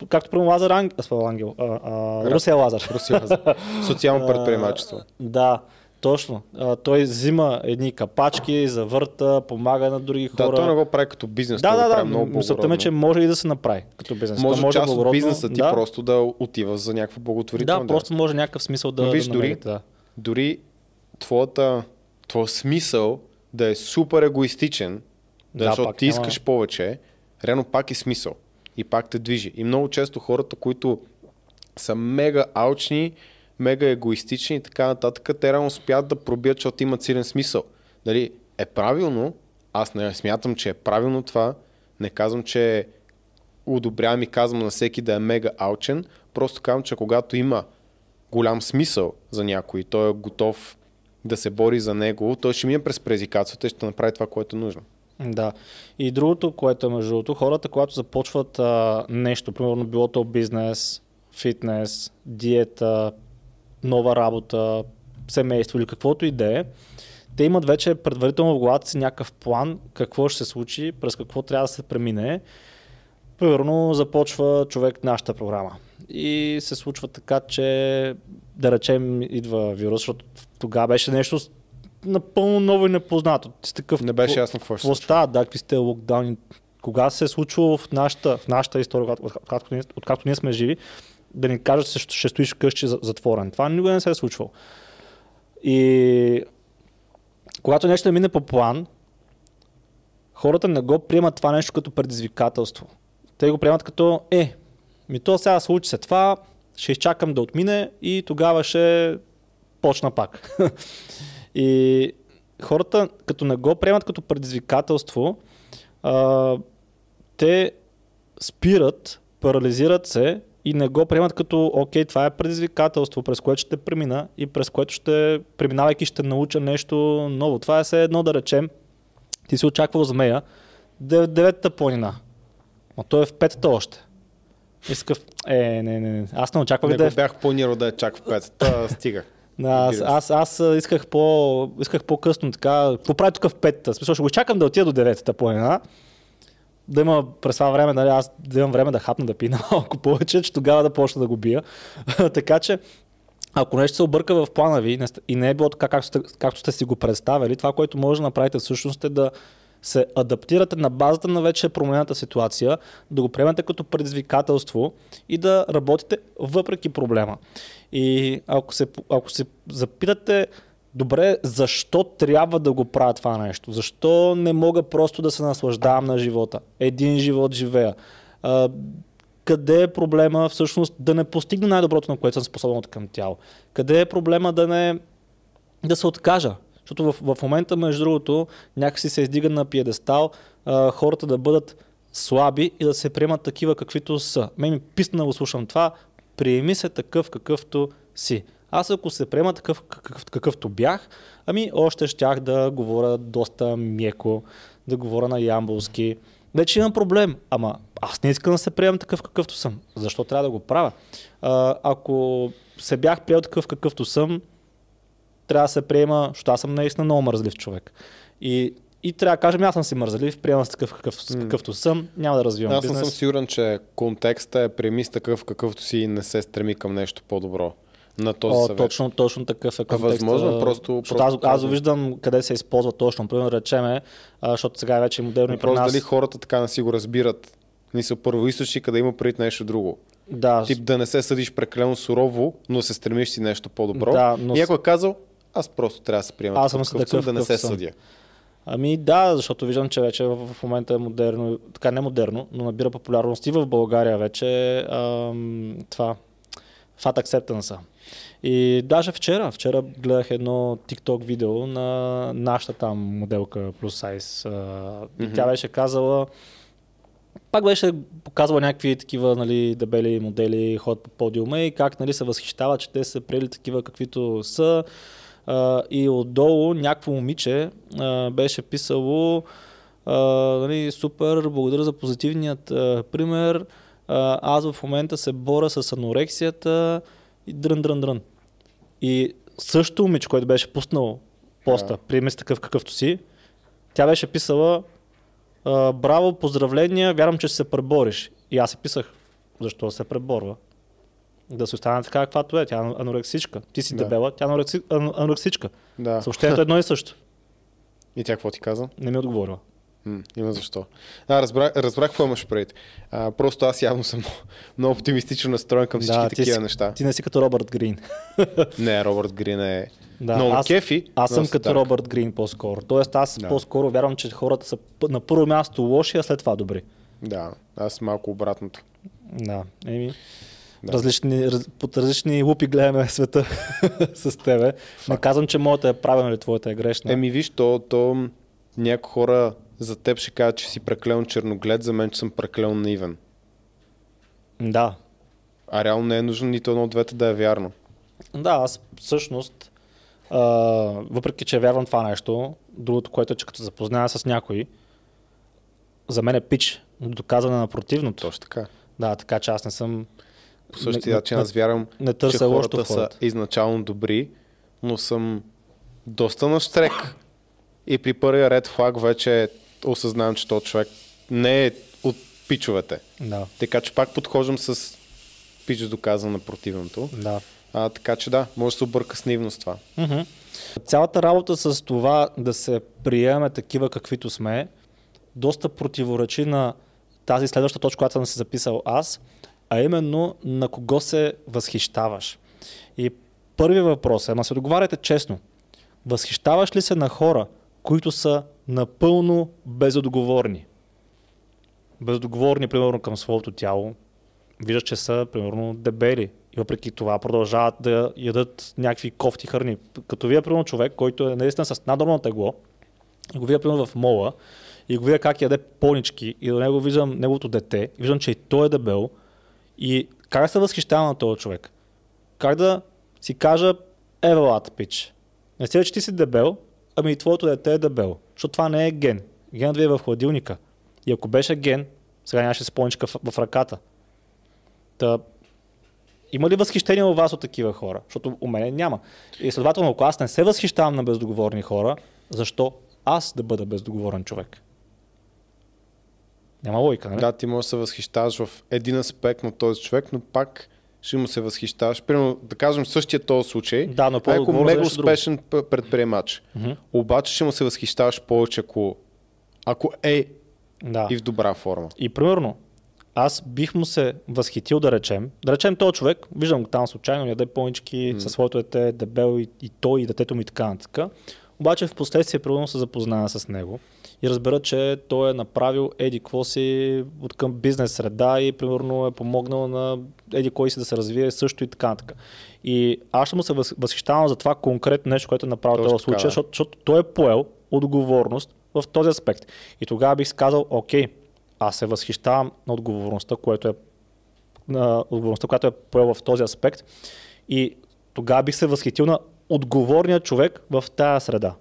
Speaker 1: както примерно Лазар Ангел, а, Ангел а, а, Русия Лазар.
Speaker 2: Русия, Социално предприемачество.
Speaker 1: Да, точно. А, той взима едни капачки, завърта, помага на други
Speaker 2: Да,
Speaker 1: хора.
Speaker 2: той не го прави като бизнес,
Speaker 1: да, да, да.
Speaker 2: много
Speaker 1: Мисълта ми е,
Speaker 2: благородно.
Speaker 1: че може и да се направи като бизнес.
Speaker 2: Може,
Speaker 1: То
Speaker 2: част от бизнеса ти
Speaker 1: да,
Speaker 2: просто да отива за някаква благотворителна
Speaker 1: Да, просто може някакъв смисъл да,
Speaker 2: Но виж,
Speaker 1: да
Speaker 2: дори-
Speaker 1: да.
Speaker 2: Дори твоята, твоя смисъл да е супер егоистичен, да,
Speaker 1: Да,
Speaker 2: защото
Speaker 1: пак
Speaker 2: ти
Speaker 1: няма-
Speaker 2: искаш повече, реално пак е смисъл и пак те движи. И много често хората, които са мега алчни, мега егоистични и така нататък, те реално успят да пробият, защото имат силен смисъл. Дали е правилно, аз не смятам, че е правилно това, не казвам, че одобрявам и казвам на всеки да е мега алчен, просто казвам, че когато има голям смисъл за някой, той е готов да се бори за него, той ще мине през предизвикателствата и ще направи това, което е нужно.
Speaker 1: Да. И другото, което е между другото, хората, когато започват а, нещо, примерно било то бизнес, фитнес, диета, нова работа, семейство или каквото и да е, те имат вече предварително в главата си някакъв план какво ще се случи, през какво трябва да се премине. Примерно започва човек нашата програма и се случва така, че да речем идва вирус, защото тогава беше нещо напълно ново и непознато. Ти такъв,
Speaker 2: Не беше ясно какво ще се случва.
Speaker 1: да, какви сте локдауни. Кога се е случвало в нашата, в нашата история, от- откакто, ние, откакто ние сме живи, да ни кажат, че ще, стоиш вкъщи за- затворен. Това никога не се е случвало. И когато нещо не мине по план, хората не го приемат това нещо като предизвикателство. Те го приемат като, е, ми то сега случи се това, ще изчакам да отмине и тогава ще почна пак. и хората, като не го приемат като предизвикателство, а, те спират, парализират се и не го приемат като, окей, това е предизвикателство, през което ще премина и през което ще, преминавайки, ще науча нещо ново. Това е все едно да речем, ти си очаквал змея, дев- деветата планина, но той е в петата още. Искав, е, не, не, не, аз не очаквах
Speaker 2: Не
Speaker 1: да е
Speaker 2: бях планирал да е чак в петата, стига.
Speaker 1: Аз, аз, аз исках, по, исках по-късно така. Какво прави тук в петата? Смисъл, ще го чакам да отида до деветата планина. Да има през това време, нали, аз да имам време да хапна да пина малко повече, че тогава да почна да го бия. така че, ако нещо се обърка в плана ви и не е било така, както сте, както сте си го представили, това, което може да направите всъщност е да се адаптирате на базата на вече променената ситуация, да го приемете като предизвикателство и да работите въпреки проблема. И ако се, ако се запитате, добре, защо трябва да го правя това нещо? Защо не мога просто да се наслаждавам на живота? Един живот живея. А, къде е проблема всъщност да не постигна най-доброто, на което съм способен към тяло? Къде е проблема да не да се откажа? Защото в, в момента, между другото, някакси се издига на пиедестал а, хората да бъдат слаби и да се приемат такива каквито са. Мен ми писна го слушам това, приеми се такъв какъвто си. Аз ако се приема такъв какъв, какъвто бях, ами още щях да говоря доста меко, да говоря на ямбулски. Вече имам проблем, ама аз не искам да се приемам такъв какъвто съм. Защо трябва да го правя? А, ако се бях приел такъв какъвто съм, трябва да се приема, защото аз съм наистина много мързлив човек. И, и трябва да кажем, аз съм си мързлив, приемам се такъв какъв,
Speaker 2: М.
Speaker 1: какъвто съм, няма да развивам
Speaker 2: Аз не
Speaker 1: бизнес.
Speaker 2: съм сигурен, че контекстът е приеми с такъв какъвто си и не се стреми към нещо по-добро на този
Speaker 1: О,
Speaker 2: съвет.
Speaker 1: точно, точно такъв е контекста.
Speaker 2: възможно, просто- просто
Speaker 1: аз, аз виждам къде се използва точно. Примерно речеме, а, защото сега е вече модерно и при нас.
Speaker 2: дали хората така не си го разбират. Ни са първоисточника да има пред нещо друго.
Speaker 1: Да,
Speaker 2: Тип да не се съдиш прекалено сурово, но се стремиш си нещо по-добро.
Speaker 1: Да, но
Speaker 2: И
Speaker 1: с-
Speaker 2: някой е казал, аз просто трябва да се приема
Speaker 1: Аз съм
Speaker 2: такъв,
Speaker 1: такъв,
Speaker 2: да не се
Speaker 1: съм.
Speaker 2: съдя.
Speaker 1: Ами да, защото виждам, че вече в, момента е модерно, така не модерно, но набира популярност и в България вече ам, това Fat Acceptance. И даже вчера, вчера гледах едно TikTok видео на нашата там моделка плюс сайз.
Speaker 2: Мгм.
Speaker 1: тя беше казала, пак беше показвала някакви такива нали, дебели модели, ходят по подиума и как нали, се възхищава, че те са приели такива каквито са. А, и отдолу някакво момиче а, беше писало а, нали, супер, благодаря за позитивният а, пример. А, аз в момента се боря с анорексията и дрън, дрън, дрън. И също момиче, което беше пуснал поста,
Speaker 2: Да.
Speaker 1: приеме такъв какъвто си, тя беше писала браво, поздравления, вярвам, че ще се пребориш. И аз си писах, защо се преборва? Да се остане така, каквато е. Тя е анорексичка. Ти си
Speaker 2: Да.
Speaker 1: дебела, тя е анорекси... ан- анорексичка.
Speaker 2: Да.
Speaker 1: Съобщението е едно и също.
Speaker 2: И тя какво ти каза?
Speaker 1: Не ми е отговорила.
Speaker 2: М, има защо. А, разбрах, разбрах какво имаш предвид. А, просто аз явно съм много, много оптимистично настроен към всички
Speaker 1: Да,
Speaker 2: такива
Speaker 1: си-
Speaker 2: неща.
Speaker 1: Ти не си като Робърт Грин.
Speaker 2: Не, Робърт Грин е
Speaker 1: Да,
Speaker 2: много
Speaker 1: аз,
Speaker 2: кефи.
Speaker 1: аз съм като
Speaker 2: dark.
Speaker 1: Робърт Грин по-скоро. Тоест аз
Speaker 2: Да.
Speaker 1: по-скоро вярвам, че хората са на първо място лоши, а след това добри.
Speaker 2: Да, аз малко обратното.
Speaker 1: Да, еми.
Speaker 2: Да.
Speaker 1: Различни, раз, под различни лупи гледаме света с тебе. Не казвам, че моята е правилна или твоята е грешна.
Speaker 2: Еми виж, то, то някои хора за теб ще кажат, че си прекалено черноглед, за мен, че съм прекалено наивен.
Speaker 1: Да.
Speaker 2: А реално не е нужно нито едно от двете да е вярно.
Speaker 1: Да, аз всъщност, а, въпреки че вярвам това нещо, другото, което е, че като запозная с някой за мен е пич, доказване на противното.
Speaker 2: Точно така.
Speaker 1: Да, така че аз не съм...
Speaker 2: По същия начин аз вярвам,
Speaker 1: Не
Speaker 2: че хората са изначално добри, но съм доста на штрек. И при първия ред флаг вече осъзнавам, че този човек не е от пичовете.
Speaker 1: Да,
Speaker 2: Така че пак подхождам с пич доказан на противното.
Speaker 1: да.
Speaker 2: А, така че да, може да се обърка с наивност това.
Speaker 1: Мгм. Цялата работа с това да се приеме такива каквито сме, доста противоречи на тази следваща точка, която съм си записал аз, а именно на кого се възхищаваш. И първият въпрос е, ама се договаряте честно, възхищаваш ли се на хора, които са напълно безотговорни? Безотговорни, примерно, към своето тяло, виждаш, че са, примерно, дебели. И въпреки това продължават да ядат някакви кофти храни. Като вие, примерно, човек, който е наистина с наднормално тегло, и го видя, примерно, в мола, и го видя как яде понички, и до него виждам неговото дете, и виждам, че и той е дебел, и как да се възхищавам на този човек? Как да си кажа, е, лата, пич. Не се, че ти си дебел, ами и твоето дете е дебел. Защото това не е ген. Генът ви е в хладилника. И ако беше ген, сега нямаше споничка в, в ръката. Та, има ли възхищение у вас от такива хора? Защото у мене няма. И следователно, ако аз не се възхищавам на бездоговорни хора, защо аз да бъда бездоговорен човек? Няма логика, нали?
Speaker 2: Да, ти можеш да се възхищаваш в един аспект на този човек, но пак ще му се възхищаваш. Примерно, да кажем същия този случай.
Speaker 1: Да, но
Speaker 2: ако
Speaker 1: по-отговорно
Speaker 2: мега
Speaker 1: друго.
Speaker 2: успешен п- предприемач. Обаче ще му се възхищаваш повече, ако, ако е
Speaker 1: да.
Speaker 2: и в добра форма.
Speaker 1: И примерно, аз бих му се възхитил да речем. Да речем този човек, виждам го там случайно, яде понички mm. със своето дете, дебел и, и той, и детето ми и така нататък. Обаче в последствие примерно се запозная с него и разбера, че той е направил еди какво си от към бизнес среда и примерно е помогнал на еди кой си да се развие също и така нататък. И аз ще му се въз- възхищавам за това конкретно нещо, което е направил този случай,
Speaker 2: да.
Speaker 1: защото, защото той е поел отговорност в този аспект. И тогава бих казал, окей, аз се възхищавам на отговорността, което е на отговорността, която е поел в този аспект. И тогава бих се възхитил на отговорния човек в тази среда.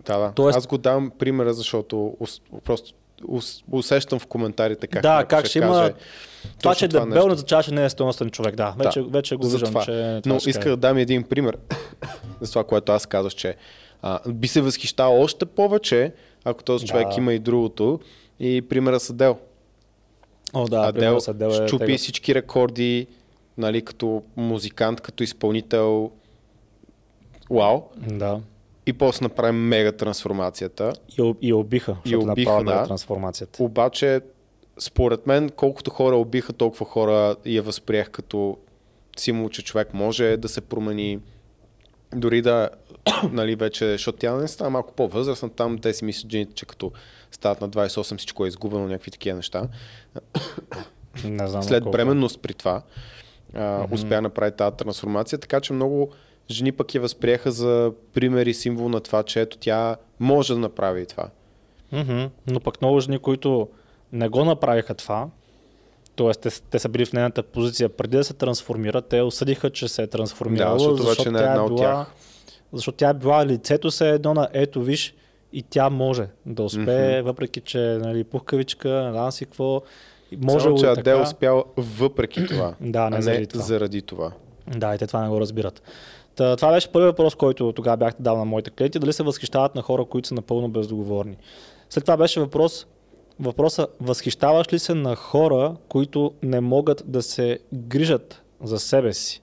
Speaker 2: Да, да.
Speaker 1: Тоест-
Speaker 2: Аз го дам примера, защото просто ус, усещам в коментарите как,
Speaker 1: да, как ще има...
Speaker 2: каже
Speaker 1: Това, че е дебел, не означава, че не е стойностен човек. Да, вече,
Speaker 2: Да,
Speaker 1: вече го виждам,
Speaker 2: това.
Speaker 1: че това
Speaker 2: Но иска да дам един пример за това, което аз казах, че а, би се възхищавал още повече, ако този
Speaker 1: Да.
Speaker 2: човек има и другото. И примера с Адел.
Speaker 1: О, да,
Speaker 2: Адел
Speaker 1: Адел е
Speaker 2: щупи
Speaker 1: тега.
Speaker 2: всички рекорди, нали, като музикант, като изпълнител. Вау!
Speaker 1: Да.
Speaker 2: И после направи мега трансформацията.
Speaker 1: И, и убиха,
Speaker 2: И
Speaker 1: направи
Speaker 2: да.
Speaker 1: трансформацията.
Speaker 2: Обаче, според мен, колкото хора убиха, толкова хора я възприех като символ, че човек може да се промени. Дори да, нали, вече, защото тя не става малко по-възрастна, там те си мислят жените, че като стават на 28 всичко е изгубено, някакви такива неща.
Speaker 1: Не знам
Speaker 2: След
Speaker 1: колко.
Speaker 2: бременност при това а, успя да направи тази трансформация, така че много жени пък я възприеха за пример и символ на това, че ето тя може да направи и това.
Speaker 1: Мгм. Но пък много жени, които не го направиха това, т.е. Те, те са били в нейната позиция преди да се трансформират, те осъдиха, че се е трансформирала,
Speaker 2: Да, защото не е
Speaker 1: тя
Speaker 2: една от
Speaker 1: била,
Speaker 2: тях.
Speaker 1: Защото тя е била лицето се едно на ето виж и тя може да успее,
Speaker 2: Мгм.
Speaker 1: въпреки че нали, пухкавичка, не си какво.
Speaker 2: Може Само, че
Speaker 1: и
Speaker 2: Адел
Speaker 1: така.
Speaker 2: успял въпреки това,
Speaker 1: Да, не
Speaker 2: а
Speaker 1: заради
Speaker 2: не
Speaker 1: това.
Speaker 2: заради това.
Speaker 1: Да, и те това не го разбират. Та, това беше първият въпрос, който тогава бяхте дал на моите клиенти, дали се възхищават на хора, които са напълно бездоговорни. След това беше въпрос, въпроса, възхищаваш ли се на хора, които не могат да се грижат за себе си?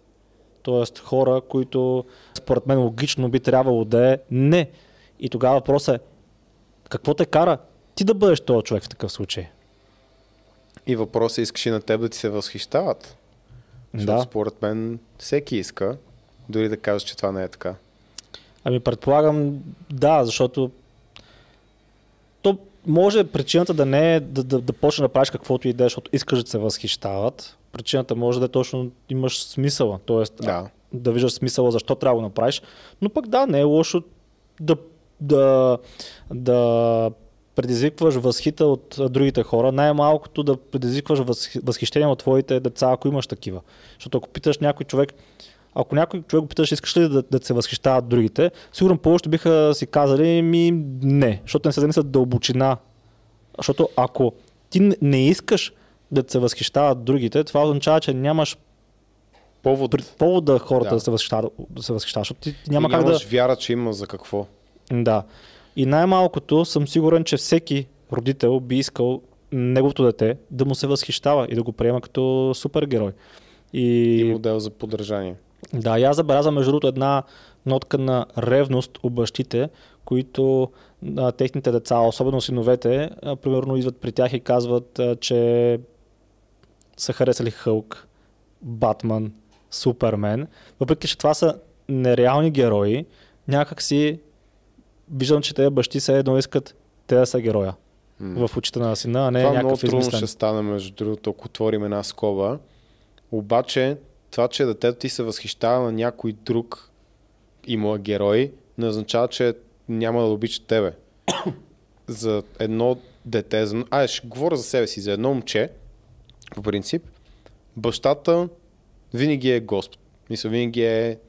Speaker 1: Тоест хора, които според мен логично би трябвало да е не. И тогава въпросът е, какво те кара ти да бъдеш този човек в такъв случай?
Speaker 2: И въпросът е, искаш и на теб да ти се възхищават. Защото
Speaker 1: Да.
Speaker 2: според мен всеки иска, дори да кажеш, че това не е така.
Speaker 1: Ами предполагам, да, защото то може причината да не е да, да, да почне да правиш каквото и да е, защото искаш да се възхищават. Причината може да е точно имаш смисъла, т.е.
Speaker 2: Да.
Speaker 1: да виждаш смисъла защо трябва да го направиш. Но пък да, не е лошо да, да, да предизвикваш възхита от другите хора, най-малкото да предизвикваш възх- възхищение от твоите деца, ако имаш такива. Защото ако питаш някой човек, ако някой човек го питаш, искаш ли да, да се възхищават другите, сигурно повечето биха си казали ми не, защото не се замислят дълбочина Защото ако ти не искаш да се възхищават другите, това означава, че нямаш
Speaker 2: Повод.
Speaker 1: при- повод да хората
Speaker 2: Да.
Speaker 1: да, се възхищават, да се възхищават, защото ти няма
Speaker 2: и
Speaker 1: как да...
Speaker 2: нямаш вяра, че има за какво.
Speaker 1: Да. И най-малкото съм сигурен, че всеки родител би искал неговото дете да му се възхищава и да го приема като супергерой. И,
Speaker 2: И модел за поддържание.
Speaker 1: Да, и аз забелязвам между другото една нотка на ревност у бащите, които а, техните деца, особено синовете, а, примерно идват при тях и казват, а, че са харесали Хълк, Батман, Супермен. Въпреки, че това са нереални герои, някак си виждам, че тези бащи се едно искат те да са героя в очите на сина, а не
Speaker 2: това много
Speaker 1: някакъв
Speaker 2: трудно
Speaker 1: измислен.
Speaker 2: ще стане, между другото, ако отворим една скоба. Обаче, това, че детето ти се възхищава на някой друг и му е герой, не означава, че няма да обича тебе. за едно дете, за... а, ще говоря за себе си, за едно момче, по принцип, бащата винаги е Господ. Мисля, винаги е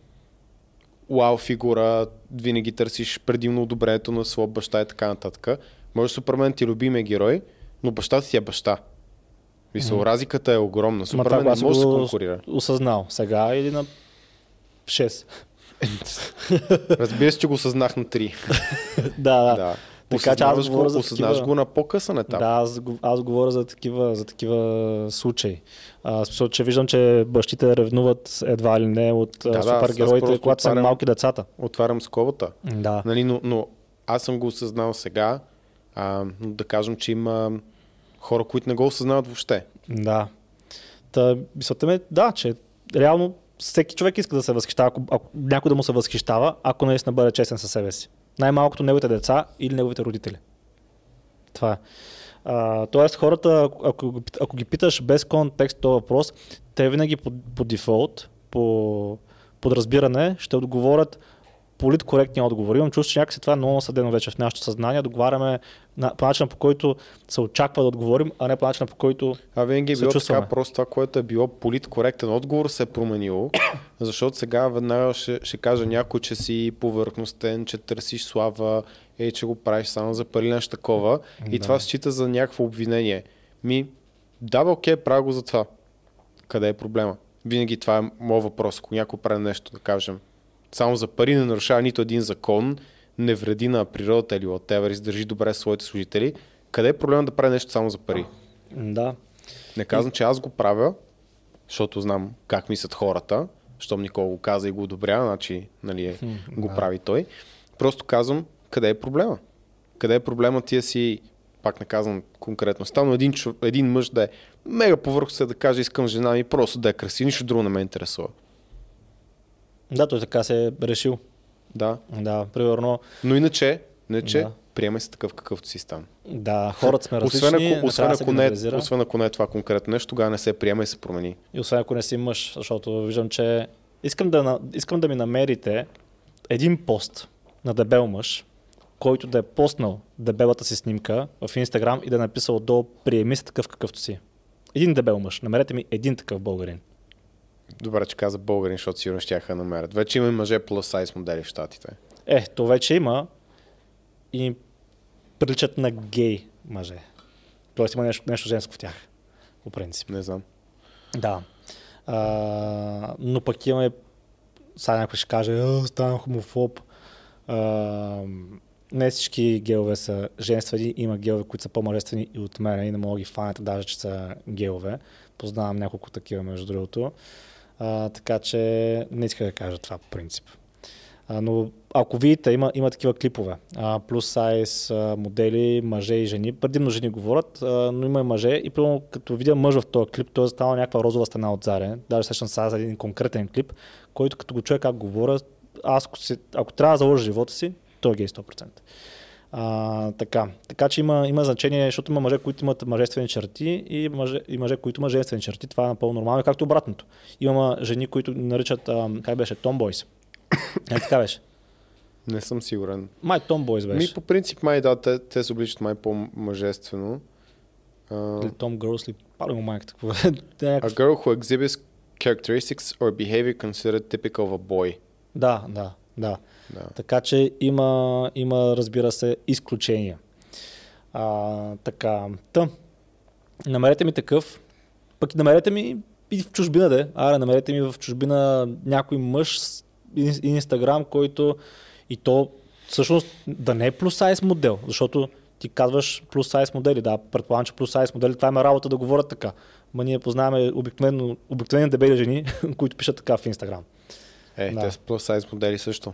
Speaker 2: уау фигура, винаги търсиш предимно одобрението на своя баща и така нататък. Може Супермен ти е любимия герой, но бащата ти е баща. Мисля,
Speaker 1: Мгм.
Speaker 2: разликата е огромна. Супермен не може да се конкурира.
Speaker 1: осъзнал. Сега или на 6.
Speaker 2: Разбира се, че го осъзнах на 3.
Speaker 1: да, да.
Speaker 2: да.
Speaker 1: Така че аз говоря
Speaker 2: го,
Speaker 1: за
Speaker 2: осъзнаваш
Speaker 1: такива-
Speaker 2: го на по-късен етап.
Speaker 1: Да, аз, аз говоря за такива, за такива случаи. А, смисъл, че виждам, че бащите ревнуват едва или не от
Speaker 2: Да,
Speaker 1: да,
Speaker 2: да,
Speaker 1: супергероите,
Speaker 2: просто
Speaker 1: когато са малки децата.
Speaker 2: Отварям скобата.
Speaker 1: Да.
Speaker 2: Нали, но, но аз съм го осъзнал сега, а, но да кажем, че има хора, които не го осъзнават въобще.
Speaker 1: Да. Та, мисълта ми е, да, че реално всеки човек иска да се възхищава, ако, ако някой да му се възхищава, ако наистина бъде честен със себе си. Най-малкото неговите деца или неговите родители. Това е. А, тоест хората, ако, ако, ги питаш без контекст този въпрос, те винаги по, по дефолт, по подразбиране, ще отговорят политкоректния отговор. Имам чувство, че някакси това е много насъдено вече в нашето съзнание. Договаряме на, по начина по който се очаква да отговорим, а не по начина по който
Speaker 2: А винаги е било
Speaker 1: чувстваме.
Speaker 2: така, просто това, което е било политкоректен отговор се е променило, защото сега веднага ще, ще каже някой, че си повърхностен, че търсиш слава, е, че го правиш само за пари, нещо такова и
Speaker 1: Да.
Speaker 2: това се счита за някакво обвинение. Ми, да, бе, окей, правя го за това. Къде е проблема? Винаги това е моят въпрос. Ако някой прави нещо, да кажем, само за пари не нарушава нито един закон, не вреди на природата или whatever, издържи добре своите служители, къде е проблема да прави нещо само за пари?
Speaker 1: Да.
Speaker 2: Не казвам, че аз го правя, защото знам как мислят хората, щом Никол го каза и го одобрява, значи нали, е, го
Speaker 1: да.
Speaker 2: прави той. Просто казвам, къде е проблема? Къде е проблема ти да си, пак не казвам конкретно, стално един, един мъж да е мега повърхностен да каже искам жена ми просто да е красив, нищо друго не ме интересува.
Speaker 1: Да, той така се е решил.
Speaker 2: Да.
Speaker 1: Да, примерно,
Speaker 2: Но иначе, иначе
Speaker 1: Да.
Speaker 2: приемай се такъв какъвто си стан.
Speaker 1: да, хората сме различни,
Speaker 2: Освен ако, освен, ако не, е- освен ако не е това конкретно нещо, тогава не се приема и се промени.
Speaker 1: И освен ако не си мъж, защото виждам, че искам да, искам да ми намерите един пост на дебел мъж, който да е постнал дебелата си снимка в Инстаграм и да е написал отдолу приеми се такъв какъвто си. Един дебел мъж. Намерете ми един такъв българин.
Speaker 2: Добре, че каза българин, защото сигурно ще я намерят. Вече има и мъже plus size модели в Штатите.
Speaker 1: Е, то вече има и приличат на гей мъже. Тоест има нещо, нещо женско в тях, по принцип.
Speaker 2: Не знам.
Speaker 1: Да. А, но пък имаме, сега някой ще каже, «А, ставам хомофоб. А, не всички геове са женствени, има геове, които са по-мъжествени и от мен и не мога да ги фанете даже, че са геове. Познавам няколко такива, между другото. А, така че не исках да кажа това по принцип. А, но ако видите, има, има такива клипове. Плюс сайз модели, мъже и жени. Предимно жени говорят, а, но има и мъже. И примерно, като видя мъж в този клип, той е станал някаква розова стена отзаре. Даже сещам сега за един конкретен клип, който като го чуя как говоря, аз ако, си, ако трябва да заложа живота си, той е гей 100%. А, така. така че има, има значение, защото има мъже, които имат мъжествени черти и мъже, и мъже които имат женствени черти. Това е напълно нормално, както и обратното. Има жени, които наричат, а, как беше, tomboys. Е, така беше.
Speaker 2: Не съм сигурен.
Speaker 1: Май
Speaker 2: Ми
Speaker 1: беше.
Speaker 2: по принцип май да, те, те се обличат май по-мъжествено. Uh,
Speaker 1: Или Том Гърс ли? Пали му майката. какво е? Те
Speaker 2: a girl who exhibits characteristics or behavior considered typical of a boy.
Speaker 1: Да, да, да.
Speaker 2: Да.
Speaker 1: Така че има, има, разбира се, изключения. А, така, та, намерете ми такъв, пък намерете ми и в чужбина, де. Аре, намерете ми в чужбина някой мъж с ин- инстаграм, който и то всъщност да не е плюс сайз модел, защото ти казваш плюс сайз модели, да, предполагам, че плюс сайз модели, това има работа да говорят така. Ма ние познаваме обикновено, обикновени дебели жени, които пишат така в Инстаграм.
Speaker 2: Е,
Speaker 1: Да.
Speaker 2: те са plus size модели също.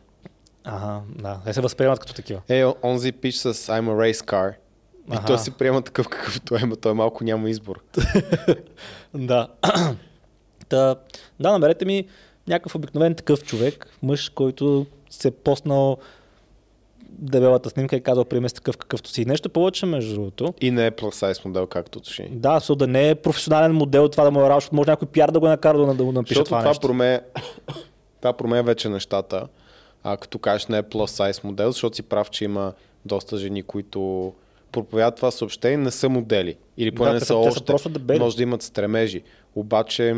Speaker 1: Ага, да. Те се възприемат като такива.
Speaker 2: Е, онзи пич с I'm a race car. И
Speaker 1: Аха.
Speaker 2: той си приема такъв какъвто е, но той малко няма избор.
Speaker 1: Да. Та, да, намерете ми някакъв обикновен такъв човек, мъж, който се е поснал дебелата снимка и казал приеме с такъв какъвто си. Нещо повече, между другото.
Speaker 2: И не е plus size модел, както уточни.
Speaker 1: Да, so да не е професионален модел, това да му е работа, може някой пиар да го накара да, го напише
Speaker 2: Защото
Speaker 1: това,
Speaker 2: това, променя, това променя вече нещата. А като кажеш не е plus size модел, защото си прав, че има доста жени, които проповядат това съобщение, не са модели. Или поне
Speaker 1: Да,
Speaker 2: не са
Speaker 1: те са
Speaker 2: още.
Speaker 1: просто дебели.
Speaker 2: Може да имат стремежи. Обаче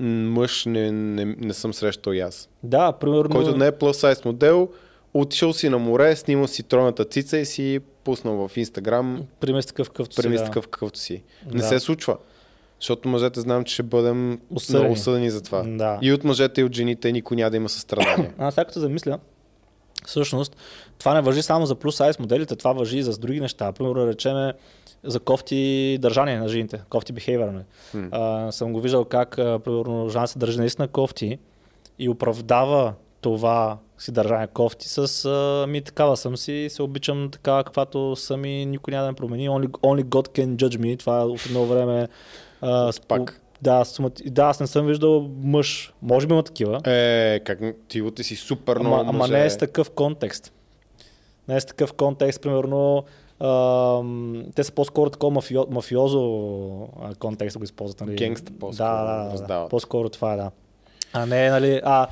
Speaker 2: мъж не, не, не съм срещал и аз.
Speaker 1: Да, примерно...
Speaker 2: Който не е plus size модел, отишъл си на море, снимал си тройната цица и си пуснал в Инстаграм
Speaker 1: Пример с такъв какъвто си. да.
Speaker 2: такъв какъвто си. Не
Speaker 1: Да.
Speaker 2: се случва. Защото мъжете знам, че ще бъдем
Speaker 1: Осъдени.
Speaker 2: много осъдени за това.
Speaker 1: Да.
Speaker 2: И от мъжете, и от жените никой няма да има състрадание.
Speaker 1: Аз сега като замисля, всъщност това не въжи само за плюс сайз моделите, това въжи и за други неща. Примерно речеме за кофти държание на жените, кофти behavior. Нали? А, съм го виждал как, а, примерно, жена се държи наистина кофти и оправдава това си държане кофти с а, ми такава съм си, се обичам такава каквато съм и никой няма да ме промени. Only, only God can judge me. Това от едно време а, с-
Speaker 2: Пак.
Speaker 1: Да, сумати- да, аз не съм виждал мъж. Може би има такива.
Speaker 2: Е, как ти ти си супер много
Speaker 1: Ама, ама не е с такъв контекст. Не е с такъв контекст, примерно, ам, те са по-скоро такова мафио, мафиозо контекст го използват. Нали?
Speaker 2: Генгста по-скоро
Speaker 1: да, да, да, по-скоро това е, да. А не, нали, а,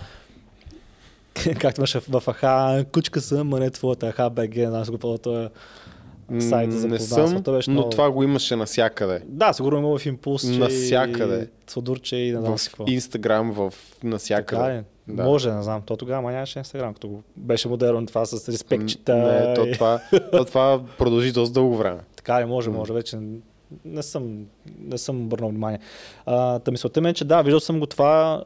Speaker 1: както имаше в в Аха, кучка съм, а не твоята Аха БГ, знаеш го това
Speaker 2: М,
Speaker 1: сайта за
Speaker 2: не съм,
Speaker 1: То беше
Speaker 2: но
Speaker 1: много-
Speaker 2: това го имаше навсякъде.
Speaker 1: Да, сигурно има в импулс, че
Speaker 2: Навсякъде.
Speaker 1: и и знам
Speaker 2: В
Speaker 1: какво.
Speaker 2: Инстаграм, в
Speaker 1: Така
Speaker 2: навсякъде.
Speaker 1: ли?
Speaker 2: Да.
Speaker 1: Може, не знам. То тогава нямаше Инстаграм, като го беше модерно това с респектчета.
Speaker 2: Не, то това, то това продължи доста дълго време.
Speaker 1: Така ли, може, може, вече не съм, не съм обърнал внимание. А, та мисълта ми е, че да, виждал съм го това,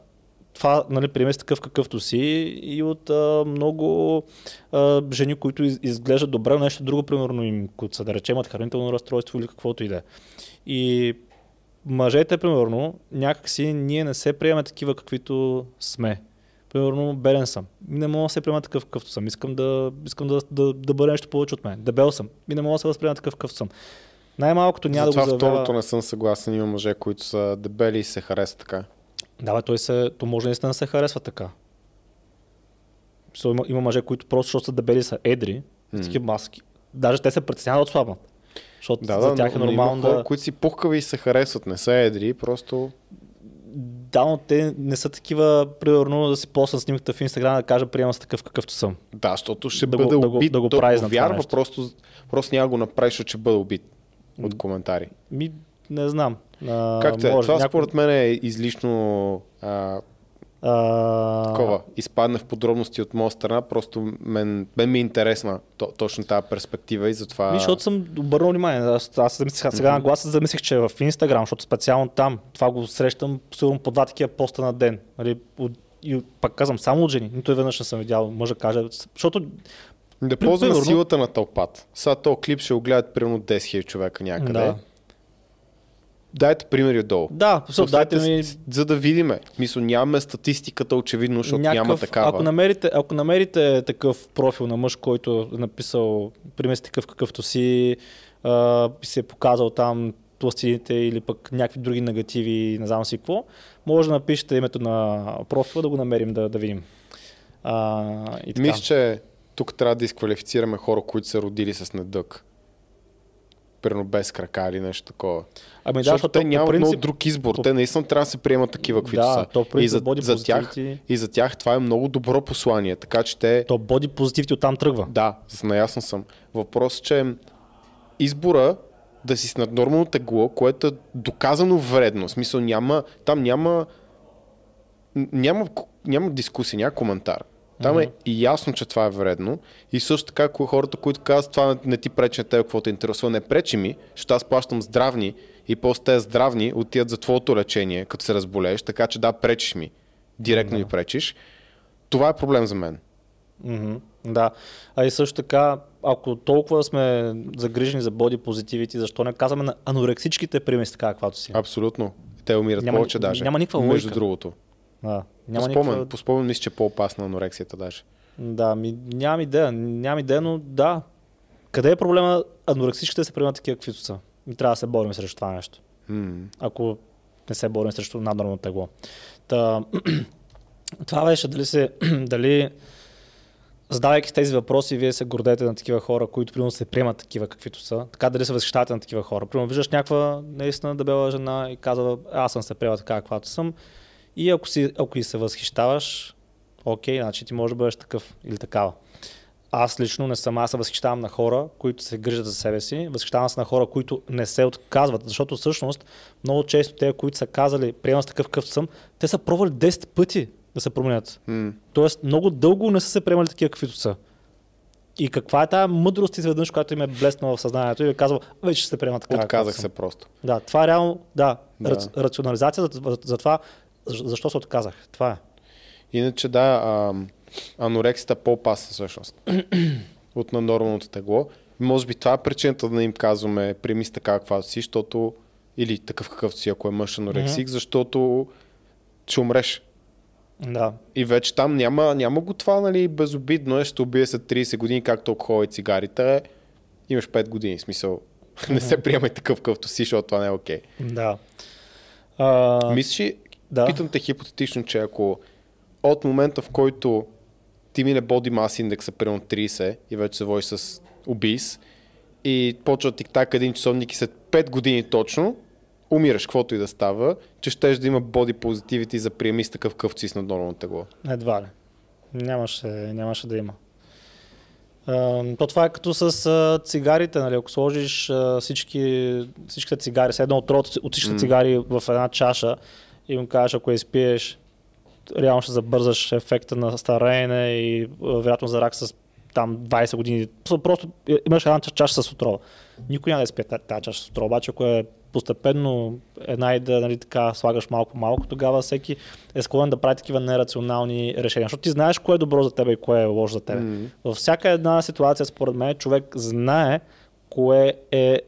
Speaker 1: това нали, приеме си такъв какъвто си и от а, много а, жени, които из, изглеждат добре, но нещо друго, примерно им, които са да речем, имат хранително разстройство или каквото и да е. И мъжете, примерно, някакси ние не се приемаме такива, каквито сме. Примерно, белен съм. И не мога да се приема такъв, какъвто съм. Искам да, искам да, да, да бъде нещо повече от мен. Дебел съм. И не мога да се възприема такъв, какъвто съм. Най-малкото няма
Speaker 2: За
Speaker 1: да го заявява...
Speaker 2: второто не съм съгласен. Има мъже, които са дебели и се харесват така.
Speaker 1: Да, бе, той се, то може наистина да се харесва така. Има, има мъже, които просто, защото са дебели, са едри, с такива маски. Даже те се притесняват да отслабнат. Защото
Speaker 2: Да,
Speaker 1: за
Speaker 2: да,
Speaker 1: тях е
Speaker 2: но, но
Speaker 1: нормално
Speaker 2: хора,
Speaker 1: да...
Speaker 2: които си пухкави и се харесват. Не са едри, просто
Speaker 1: Да, но те не са такива, примерно, да си посна снимката в Инстаграм да кажа, приемам се такъв какъвто съм.
Speaker 2: Да, защото ще
Speaker 1: Да го-
Speaker 2: бъде
Speaker 1: да го-
Speaker 2: убит.
Speaker 1: да го
Speaker 2: Той
Speaker 1: прави за това
Speaker 2: вярва, просто, просто няма да го направи, защото ще бъде убит от коментари.
Speaker 1: Ми, не знам. А,
Speaker 2: Както е,
Speaker 1: може,
Speaker 2: това
Speaker 1: някой-
Speaker 2: според мен е излишно а,
Speaker 1: А,
Speaker 2: такова. Изпадне в подробности от моя страна, просто мен, мен ми е интересна то, точно тази перспектива и затова...
Speaker 1: Ми, защото съм обърнал внимание. Аз, аз замислих, сега на глас се замислих, че е в Инстаграм, защото специално там, това го срещам сигурно по два такива поста на ден. Нали, от, и пак казвам, само от жени. Нито веднъж не съм видял мъжа каже. Защото
Speaker 2: Да ползваме силата на тълпата. Сега този клип ще го гледат примерно 10 000 човека някъде.
Speaker 1: Да.
Speaker 2: Дайте примери отдолу.
Speaker 1: Да, дайте ми
Speaker 2: За да видиме. Мисля, нямаме статистиката очевидно, защото няма такава.
Speaker 1: Ако намерите, ако намерите такъв профил на мъж, който е написал, пример си такъв какъвто си, а, се е показал там пластините или пък някакви други негативи, не знам си какво, може да напишете името на профила, да го намерим да, да видим. А, и така.
Speaker 2: Мисля, че тук трябва да изквалифицираме хора, които са родили с недък. Примерно без крака или нещо такова.
Speaker 1: Ами да,
Speaker 2: защото те
Speaker 1: по
Speaker 2: нямат
Speaker 1: принцип,
Speaker 2: много друг избор.
Speaker 1: по-
Speaker 2: Те наистина трябва да се приемат такива, каквито
Speaker 1: да,
Speaker 2: са.
Speaker 1: то
Speaker 2: и за, за тях, и за тях това е много добро послание. Така че те...
Speaker 1: то боди позитивите оттам тръгва.
Speaker 2: Да, наясно съм. Въпрос, че избора да си с наднормално тегло, което е доказано вредно. В смисъл няма, там няма, няма, няма дискусия, няма коментар. Там е и ясно, че това е вредно. И също така, ако хората, които казват, това не ти пречи на теб, какво те интересува, не пречи ми, защото аз плащам здравни и после те здравни отиват за твоето лечение, като се разболееш, така че да, пречиш ми. Директно ми пречиш. Това е проблем за мен.
Speaker 1: Мгм, Да. А и също така, ако толкова сме загрижени за боди позитивити, защо не казваме на анорексичките примеси така, каквато си?
Speaker 2: Абсолютно. Те умират
Speaker 1: Няма-
Speaker 2: повече даже.
Speaker 1: няма никаква
Speaker 2: Между
Speaker 1: логика.
Speaker 2: другото.
Speaker 1: Да.
Speaker 2: По
Speaker 1: Няма
Speaker 2: спомен,
Speaker 1: никаква...
Speaker 2: по спомен мисля, че е по-опасна анорексията даже.
Speaker 1: Да, ми, нямам идея, нямам идея, но да. Къде е проблема анорексичките се приемат такива, каквито са? И трябва да се борим срещу това нещо.
Speaker 2: М.
Speaker 1: ако не се борим срещу наднормално тегло. Та, това беше дали се, дали задавайки тези въпроси, вие се гордете на такива хора, които примерно се приемат такива каквито са. Така дали се възхищавате на такива хора. Примерно виждаш някаква наистина дебела жена и казва, аз съм се приела така, каквато съм. И ако, си, ако и се възхищаваш, окей, значи ти можеш да бъдеш такъв или такава. Аз лично не съм, аз се възхищавам на хора, които се грижат за себе си, възхищавам се на хора, които не се отказват, защото всъщност много често те, които са казали, приемам с такъв какъв съм, те са пробвали 10 пъти да се променят.
Speaker 2: М.
Speaker 1: Тоест много дълго не са се приемали такива каквито са. И каква е тази мъдрост изведнъж, която им е блеснала в съзнанието и е казал, вече ще се приема така.
Speaker 2: Отказах се просто.
Speaker 1: Да, това е реално, да,
Speaker 2: Да.
Speaker 1: Рац, рационализация за, за, за това, защо се отказах. Това е.
Speaker 2: Иначе да, а, анорексията по-опасна всъщност от на нормалното тегло. Може би това е причината да не им казваме приеми така каквато си, защото или такъв какъвто си, ако е мъж анорексик, защото ще умреш.
Speaker 1: Да.
Speaker 2: И вече там няма, няма го това, нали, безобидно е, ще убие след 30 години, както алкохол и цигарите. Имаш 5 години, смисъл. не се приемай такъв какъвто си, защото това не е окей.
Speaker 1: Да. А,
Speaker 2: Мислиш, ли,
Speaker 1: да.
Speaker 2: питам те хипотетично, че ако от момента в който ти мине body mass индекса примерно 30 и вече се водиш с убийс и почва тик-так един часовник и след 5 години точно умираш, каквото и да става, че щеш да има body positivity за приеми с такъв къв си с наднормално тегло.
Speaker 1: Едва ли. Нямаше, нямаше да има. То това е като с цигарите, нали? ако сложиш всички, всичките цигари, с едно от от всичките
Speaker 2: М.
Speaker 1: цигари в една чаша и му кажеш, ако изпиеш, реално ще забързаш ефекта на стареене и а, вероятно за рак с там 20 години. Просто- е, имаш една чаша с отрова. Никой няма да изпие та- тази чаша с отрова, обаче ако е постепенно една и да нали, така, слагаш малко малко, тогава всеки е склонен да прави такива нерационални решения. Защото ти знаеш кое е добро за теб и кое е лошо за теб.
Speaker 2: М.
Speaker 1: Във всяка една ситуация, според мен, човек знае кое е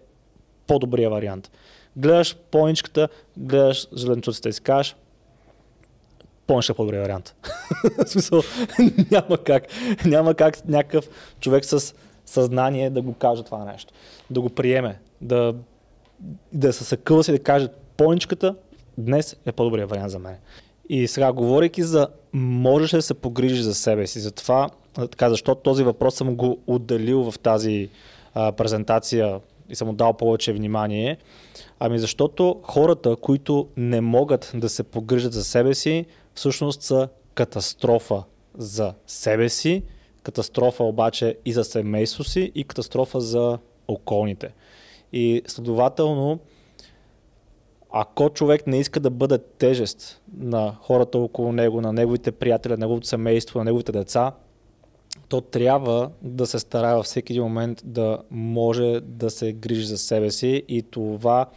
Speaker 1: по-добрия вариант. Гледаш поничката, гледаш зеленчуците и си кажеш, поничка е по-добрия вариант. В смисъл, няма как, няма как някакъв човек с съзнание да го каже това нещо. Да го приеме, да, да се съкъва си и да каже, поничката днес е по-добрия вариант за мен. И сега, говорейки за можеш ли да се погрижиш за себе си, за това, така, защо този въпрос съм го отделил в тази а, презентация и съм му дал повече внимание, ами защото хората, които не могат да се погрижат за себе си, всъщност са катастрофа за себе си, катастрофа обаче и за семейство си и катастрофа за околните. И следователно, ако човек не иска да бъде тежест на хората около него, на неговите приятели, на неговото семейство, на неговите деца, то трябва да се старае във всеки един момент да може да се грижи за себе си и това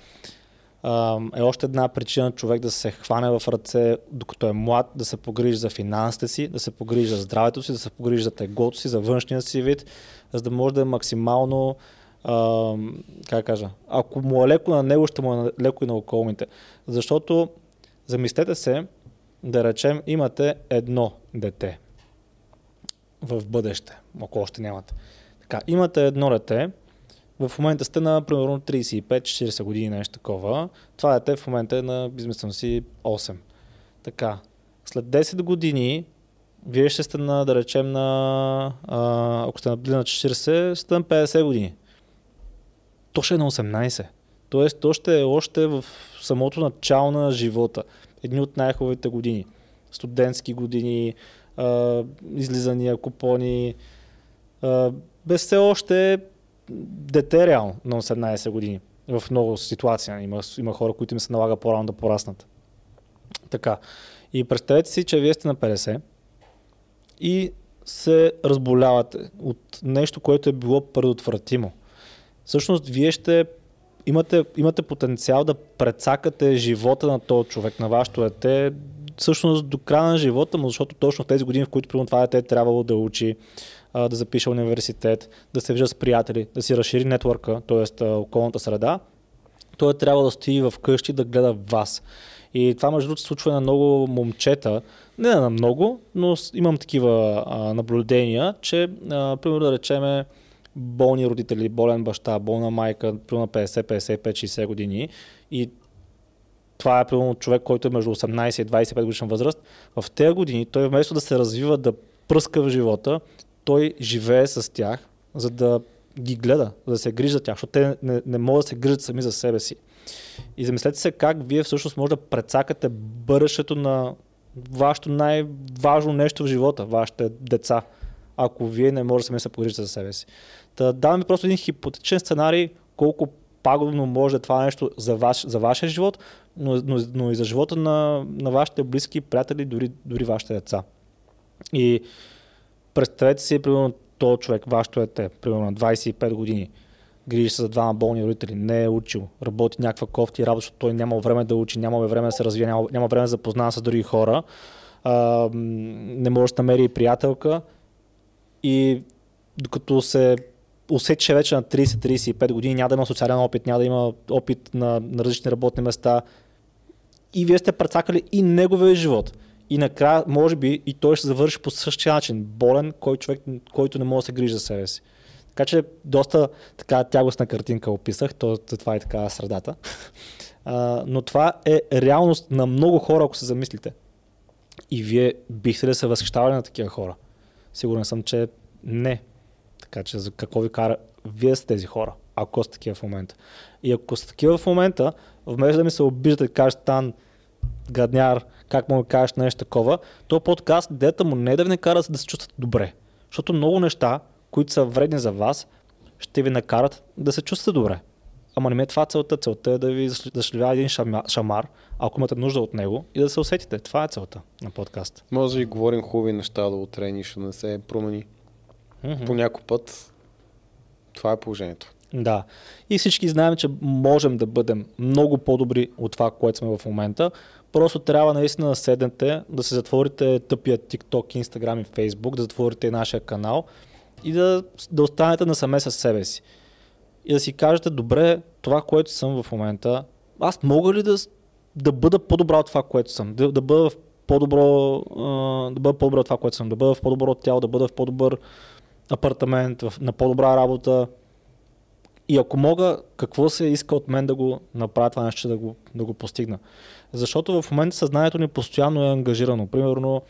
Speaker 1: е още една причина човек да се хване в ръце, докато е млад, да се погрижи за финансите си, да се погрижи за здравето си, да се погрижи за теглото си, за външния си вид, за да може да е максимално как кажа, ако му е леко на него, ще му е леко и на околните. Защото, замислете се, да речем, имате едно дете в бъдеще, ако още нямате. Така, имате едно дете, в момента сте на примерно 35-40 години, нещо такова. Това дете в момента е на, измислям си, 8. Така, след 10 години, вие ще сте на, да речем, на, а, ако сте били на 40, сте на 50 години. То ще е на 18. Тоест, то ще е още в самото начало на живота. Едни от най-хубавите години. Студентски години, а, излизания, купони. А, без все още е дете реално на 18 години. В много ситуации. Има, има хора, които им се налага по-рано да пораснат. Така. И представете си, че вие сте на 50 и се разболявате от нещо, което е било предотвратимо. Всъщност, вие ще имате, имате потенциал да прецакате живота на този човек, на вашето дете, всъщност до края на живота му, защото точно в тези години, в които примерно това дете е трябвало да учи, да запише университет, да се вижда с приятели, да си разшири нетворка, т.е. околната среда, той е трябва да стои в къщи да гледа вас. И това между другото случва на много момчета, не на много, но имам такива наблюдения, че, примерно да речеме, болни родители, болен баща, болна майка, примерно 50, 55, 60 години и това е примерно човек, който е между 18 и 25 годишна възраст, в тези години той вместо да се развива, да пръска в живота, той живее с тях, за да ги гледа, за да се грижи за тях, защото те не, не могат да се грижат сами за себе си. И замислете се как вие всъщност може да прецакате бъдещето на вашето най-важно нещо в живота, вашите деца, ако вие не можете сами да се погрижите за себе си. Та, давам ви просто един хипотетичен сценарий, колко пагубно може това нещо за, ваш, за вашия живот, но, но, но и за живота на, на вашите близки приятели, дори, дори вашите деца. И представете си, примерно, този човек, вашето дете, примерно на 25 години, грижи се за двама болни родители, не е учил, работи някаква кофти работа, защото той няма време да учи, няма време да се развие, няма, няма време да запознава с други хора, а, не може да намери приятелка и докато се усети, че вече на 30-35 години няма да има социален опит, няма да има опит на, на различни работни места и вие сте прецакали и неговия живот. И накрая, може би, и той ще завърши по същия начин. Болен, кой човек, който не може да се грижи за себе си. Така че доста така тягостна картинка описах, то, това е така средата. А, но това е реалност на много хора, ако се замислите. И вие бихте ли се възхищавали на такива хора? Сигурен съм, че не. Така че за какво ви кара вие сте тези хора, ако сте такива в момента. И ако сте такива в момента, вместо да ми се обиждате и кажете Тан, гадняр, как му да кажеш нещо такова, то подкаст, дета му не е да ви накара да се чувствате добре. Защото много неща, които са вредни за вас, ще ви накарат да се чувствате добре. Ама не ми е това целта. Целта е да ви зашливя един шамар, ако имате нужда от него и да се усетите. Това е целта на подкаст.
Speaker 2: Може да ви говорим хубави неща до утре, нищо не се промени. Mm-hmm. По някой път това е положението.
Speaker 1: Да. И всички знаем, че можем да бъдем много по-добри от това, което сме в момента. Просто трябва наистина да седнете, да се затворите тъпия TikTok, Instagram и Facebook, да затворите нашия канал и да, да останете насаме с себе си. И да си кажете, добре, това, което съм в момента, аз мога ли да, да бъда по-добра от това, което съм? Да, да бъда в по-добро, да бъда по-добра от това, което съм, да бъда в по-добро тяло, да бъда в по-добър апартамент, на по-добра работа. И ако мога, какво се иска от мен да го направя това нещо, да го, да го постигна? Защото в момента съзнанието ни постоянно е ангажирано. Примерно,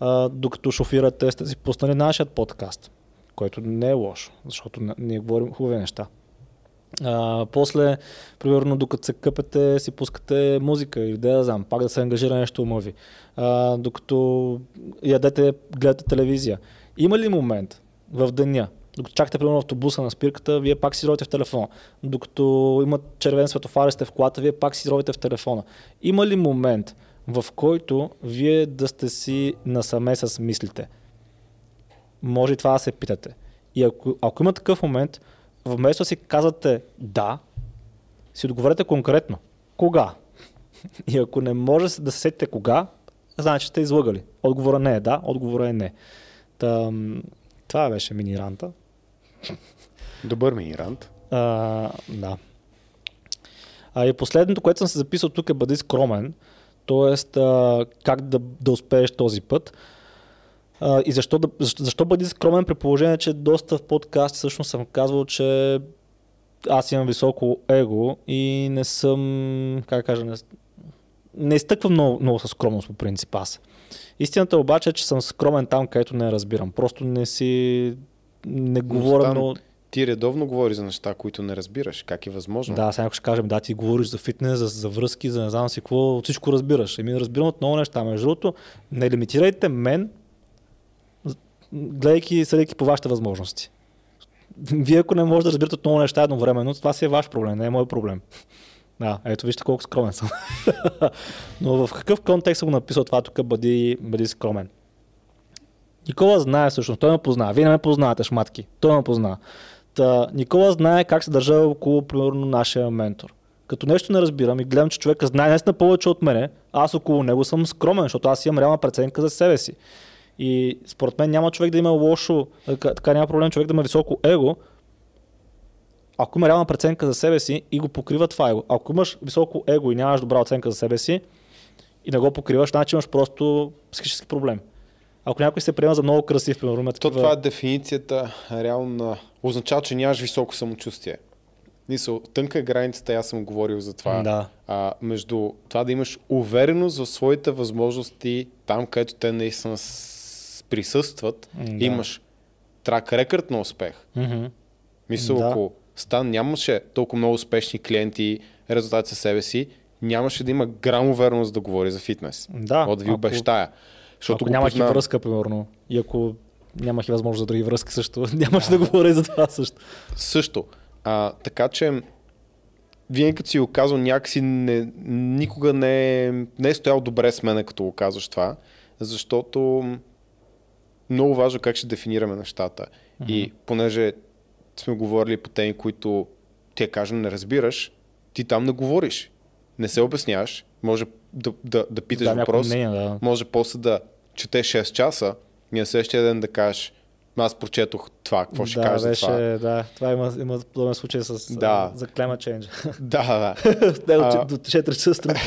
Speaker 1: а, докато шофирате, сте си пуснали нашият подкаст което не е лошо, защото ние говорим хубави неща. А, после, примерно, докато се къпете, си пускате музика или да я знам, пак да се ангажира нещо ума ви. А, докато ядете, гледате телевизия. Има ли момент в деня, докато чакате примерно автобуса на спирката, вие пак си ровите в телефона. Докато имат червен светофар сте в колата, вие пак си ровите в телефона. Има ли момент, в който вие да сте си насаме с мислите? може и това да се питате. И ако, ако има такъв момент, вместо си казвате да, си отговорете конкретно. Кога? И ако не може да се сетите кога, значи сте излъгали. Отговора не е да, отговора е не. Та, това беше мини-ранта.
Speaker 2: Добър мини-рант.
Speaker 1: А, да. А и последното, което съм се записал тук е бъди скромен, т.е. как да, да успееш този път. А, и защо, да, защо, защо бъди скромен при положение, че доста в подкаст всъщност съм казвал, че аз имам високо его и не съм, как кажа, не, не изтъквам много, много със скромност по принцип аз. Истината обаче е, че съм скромен там, където не разбирам. Просто не си, не говоря много...
Speaker 2: Ти редовно говориш за неща, които не разбираш. Как е възможно?
Speaker 1: Да, сега ще кажем, да, ти говориш за фитнес, за, за връзки, за не знам си какво, всичко разбираш. Еми, разбирам от много неща. Между другото, не лимитирайте мен гледайки, съдейки по вашите възможности. Вие ако не можете да разбирате от много неща едновременно, това си е ваш проблем, не е мой проблем. Да, ето вижте колко скромен съм. Но в какъв контекст съм го написал това тук, бъди, бъди скромен. Никола знае всъщност, той ме познава. Вие не ме познавате, шматки. Той ме познава. Та, Никола знае как се държа около, примерно, нашия ментор. Като нещо не разбирам и гледам, че човека знае наистина повече от мене, аз около него съм скромен, защото аз имам реална преценка за себе си. И според мен няма човек да има лошо, така, няма проблем човек да има високо его, ако има реална преценка за себе си и го покрива това его. Ако имаш високо его и нямаш добра оценка за себе си и не го покриваш, значи имаш просто психически проблем. Ако някой се приема за много красив, примерно, има
Speaker 2: То
Speaker 1: такива...
Speaker 2: това е дефиницията реално на... Означава, че нямаш високо самочувствие. Мисъл, тънка е границата, аз съм говорил за това.
Speaker 1: Да.
Speaker 2: А, между това да имаш увереност в своите възможности там, където те наистина присъстват,
Speaker 1: Да.
Speaker 2: имаш трак рекърд на успех. Мисля,
Speaker 1: Да.
Speaker 2: ако Стан нямаше толкова много успешни клиенти, резултати със себе си, нямаше да има грам увереност да говори за фитнес.
Speaker 1: Да,
Speaker 2: От да ви
Speaker 1: ако-
Speaker 2: обещая. Защото
Speaker 1: ако нямах и
Speaker 2: познавам.
Speaker 1: връзка, примерно, и ако нямах и възможност за други връзки също, нямаше да говоря и за това също.
Speaker 2: Също. А, така че, винаги като си го казвал, някакси не, никога не не е стоял добре с мен, като го казваш това, защото много важно как ще дефинираме нещата. И понеже сме говорили по теми, които ти кажа не разбираш, ти там не говориш. Не се обясняваш, може да, да, да питаш
Speaker 1: Да,
Speaker 2: въпрос,
Speaker 1: мнение, да.
Speaker 2: може после да четеш 6 часа и на следващия ден да кажеш, аз прочетох това, какво ще
Speaker 1: да,
Speaker 2: кажеш
Speaker 1: беше,
Speaker 2: това.
Speaker 1: да, това има, има подобен случай с,
Speaker 2: Да.
Speaker 1: за climate change.
Speaker 2: Да, да. А.
Speaker 1: до 4 часа сутринта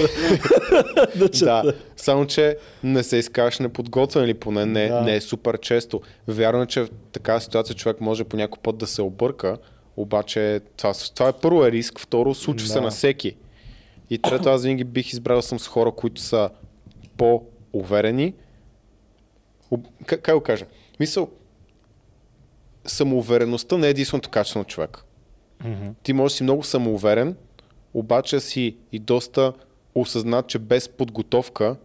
Speaker 1: да.
Speaker 2: Само, че не се изкаш неподготвен или поне не,
Speaker 1: Да.
Speaker 2: не е супер често. Вярно е, че в такава ситуация човек може по някой път да се обърка, обаче това, това е първо е риск, второ случва се
Speaker 1: Да.
Speaker 2: на всеки. И трето, аз винаги бих избрал съм с хора, които са по-уверени. Как, как го кажа? Мисъл, самоувереността не е единственото качество на човек.
Speaker 1: Мгм.
Speaker 2: Ти можеш да си много самоуверен, обаче си и доста осъзнат, че без подготовка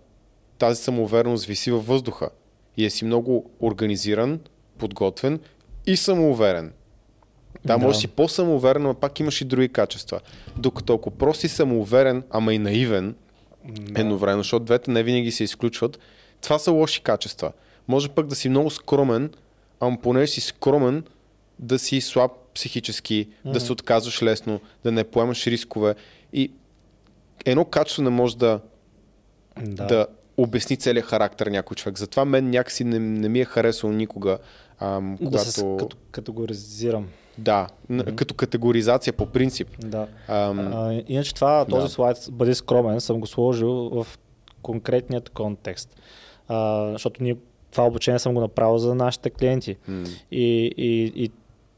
Speaker 2: тази самоувереност виси във въздуха. И е си много организиран, подготвен и самоуверен. Да,
Speaker 1: Да.
Speaker 2: може да си по-самоуверен, но пак имаш и други качества. Докато ако просто си самоуверен, ама и наивен, едновременно, защото двете не винаги се изключват, това са лоши качества. Може пък да си много скромен, ама понеже си скромен, да си слаб психически, да се отказваш лесно, да не поемаш рискове. И едно качество не може да,
Speaker 1: Да.
Speaker 2: да обясни целият характер някой човек. Затова мен някакси не, не ми е харесало никога, ам,
Speaker 1: да
Speaker 2: когато...
Speaker 1: се като, категоризирам.
Speaker 2: Да, н- като категоризация по принцип.
Speaker 1: Да.
Speaker 2: Ам,
Speaker 1: А, иначе това, този
Speaker 2: да.
Speaker 1: слайд, бъди скромен, съм го сложил в конкретният контекст. А, защото ние това обучение съм го направил за нашите клиенти.
Speaker 2: м,
Speaker 1: И, и, и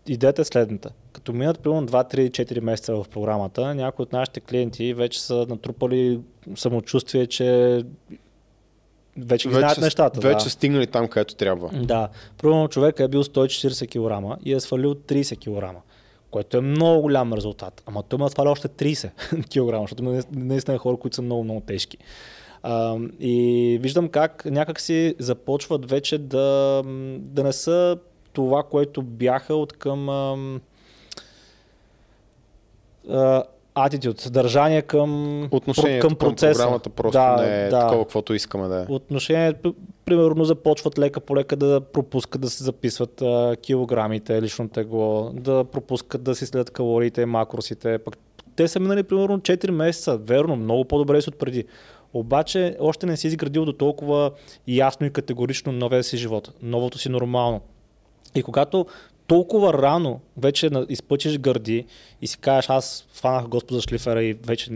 Speaker 1: идеята е следната. Като минат примерно 2-3-4 месеца в програмата, някои от нашите клиенти вече са натрупали самочувствие, че вече ги знаят нещата.
Speaker 2: вече
Speaker 1: да.
Speaker 2: стигнали там, където трябва.
Speaker 1: Да. Примерно човек е бил 140 кг и е свалил 30 кг, което е много голям резултат. Ама той има сваля още 30 кг, защото наистина хора, които са много, много тежки. А, и виждам как някак си започват вече да, да не са това, което бяха от към ам, а, attitude, държание към,
Speaker 2: Отношението към,
Speaker 1: към процеса.
Speaker 2: програмата просто
Speaker 1: да,
Speaker 2: не е
Speaker 1: да.
Speaker 2: такова, каквото искаме да е.
Speaker 1: Отношение, п- примерно започват лека по лека да пропускат да се записват а, килограмите, лично тегло, да пропускат да си следят калориите, макросите. Пък те са минали примерно 4 месеца, верно, много по-добре си от преди. Обаче още не си изградил до толкова ясно и категорично новия си живот, новото си нормално. И когато толкова рано вече на- изпъчиш гърди и си кажеш, аз фанах Господа шлифера и вече,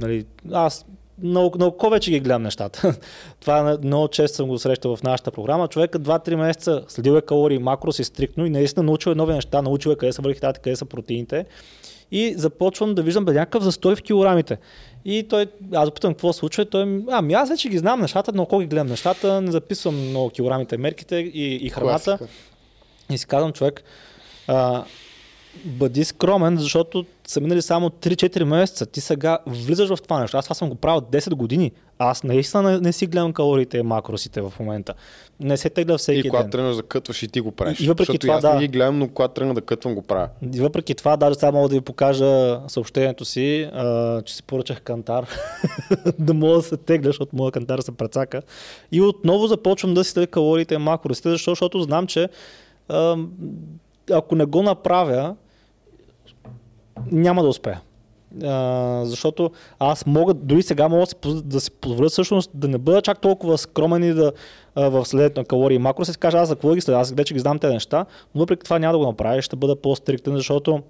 Speaker 1: нали, аз много, много повече ги гледам нещата. Това е много често съм го срещал в нашата програма. Човека 2-3 месеца следил е калории, макрос и стриктно и наистина научил е нови неща, научил е къде са върхитата, къде са протеините. И започвам да виждам бе, някакъв застой в килограмите. И той, аз опитам какво се случва, и той, ми, ами аз вече ги знам нещата, но колко ги гледам нещата, не записвам много килограмите, мерките и, и храната.
Speaker 2: Класика.
Speaker 1: И си казвам, човек, а, бъди скромен, защото са минали само 3-4 месеца. Ти сега влизаш в това нещо. Аз това съм го правил 10 години. Аз наистина не, не си гледам калориите и макросите в момента. Не се тегля всеки
Speaker 2: И
Speaker 1: ден.
Speaker 2: когато тръгнеш да кътваш и ти го правиш.
Speaker 1: И- и въпреки
Speaker 2: Защото
Speaker 1: това,
Speaker 2: аз
Speaker 1: да.
Speaker 2: не ги гледам, но когато тръгна да кътвам го правя.
Speaker 1: И въпреки това, даже сега мога да ви покажа съобщението си, а, че си поръчах кантар, да мога да се тегля, защото моя кантар се прецака. И отново започвам да си следя калориите и макросите, защо? защото знам, че а, ако не го направя, няма да успея. А, защото аз мога, дори сега мога да си, да позволя всъщност да не бъда чак толкова скромен и да а, в следето на калории и макро си кажа аз за какво ги следя, аз вече ги знам тези неща, но въпреки това няма да го направя ще бъда по-стриктен, защото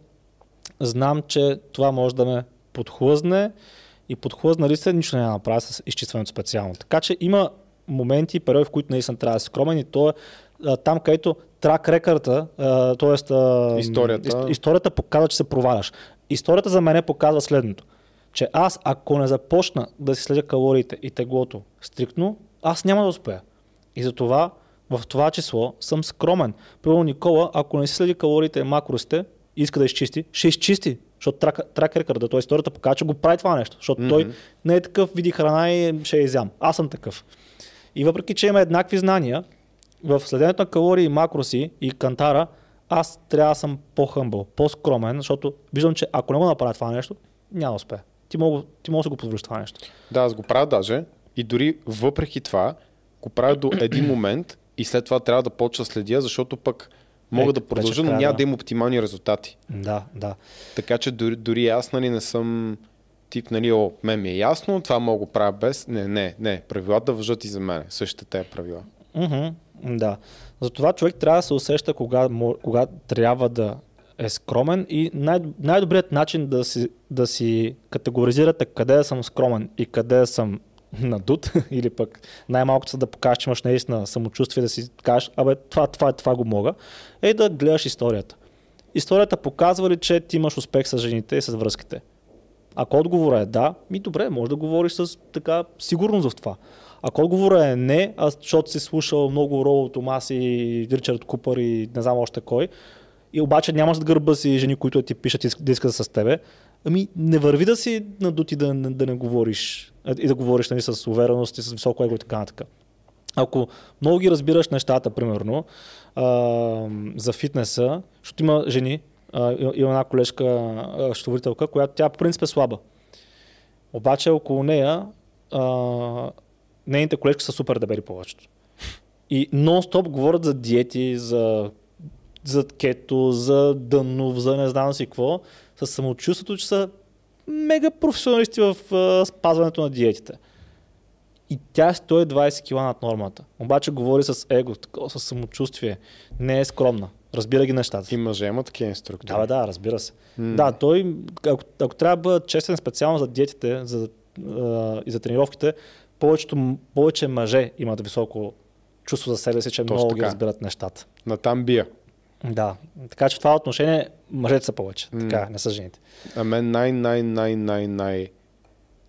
Speaker 1: знам, че това може да ме подхлъзне и подхлъзнали се, нищо няма да направя с изчистването специално. Така че има моменти и периоди, в които наистина трябва да си скромен и то е там, където трак рекърта, т.е.
Speaker 2: Историята.
Speaker 1: ис- историята показва, че се проваляш. Историята за мен показва следното, че аз ако не започна да си следя калориите и теглото стриктно, аз няма да успея. И затова в това число съм скромен. Първо Никола, ако не си следи калориите и макросите, иска да изчисти, ще изчисти. Защото трак, трак рекърда, т.е. историята показва, че го прави това нещо. Защото mm-hmm. той не е такъв, види храна и ще я изям. Аз съм такъв. И въпреки, че има еднакви знания, в следенето на калории и макроси и кантара, аз трябва да съм по-хъмбъл, по-скромен, защото виждам, че ако не го направя това нещо, няма да успея. Ти мога, ти мога да го позволиш това нещо.
Speaker 2: Да, аз го правя даже и дори въпреки това го правя до един момент и след това трябва да почва да следя, защото пък мога
Speaker 1: Е,
Speaker 2: да продължа, но няма
Speaker 1: да.
Speaker 2: да има оптимални резултати.
Speaker 1: Да, да.
Speaker 2: Така че дори, дори аз нали, не съм тип, нали, о, мен ми е ясно, това мога да го правя без. Не, не, не. Правилата въжат и за мен. Същите те правила.
Speaker 1: Мгм, да. Затова човек трябва да се усеща кога, кога трябва да е скромен и най- най-добрият начин да си, да си категоризирате къде съм скромен и къде съм надут или пък най-малкото са да покажеш, че имаш наистина самочувствие да си кажеш, абе това, това, това го мога, е да гледаш историята. Историята показва ли, че ти имаш успех с жените и с връзките? Ако отговорът е да, ми добре, може да говориш с така сигурност в това. Ако отговорът е не, а защото си слушал много Роло Томас и Ричард Купър и не знам още кой, и обаче нямаш да гърба си жени, които ти пишат и да искат с тебе, ами не върви да си надути да, да не говориш и да говориш нали, с увереност и с високо его и така нататък. Ако много ги разбираш нещата, примерно, а, за фитнеса, защото има жени, а, има една колежка, а, щитоводителка, която тя по принцип е слаба. Обаче около нея а, нейните колежки са супер дебели повечето. И нон-стоп говорят за диети, за, за кето, за дънов, за не знам си какво, с самочувството, че са мега професионалисти в а, спазването на диетите. И тя е 120 кг над нормата. Обаче говори с его, с самочувствие. Не е скромна. Разбира ги нещата.
Speaker 2: И мъже има такива инструктори.
Speaker 1: Да, да, разбира се.
Speaker 2: М.
Speaker 1: Да, той, ако, ако трябва да бъда честен специално за диетите за, а, и за тренировките, повечето, повече мъже имат високо чувство за себе си, че
Speaker 2: Точно
Speaker 1: много ги
Speaker 2: така.
Speaker 1: разбират нещата.
Speaker 2: Натам бия.
Speaker 1: Да, така че в това отношение мъжете са повече.
Speaker 2: М.
Speaker 1: Така, не са жените.
Speaker 2: А мен най, най, най, най, най...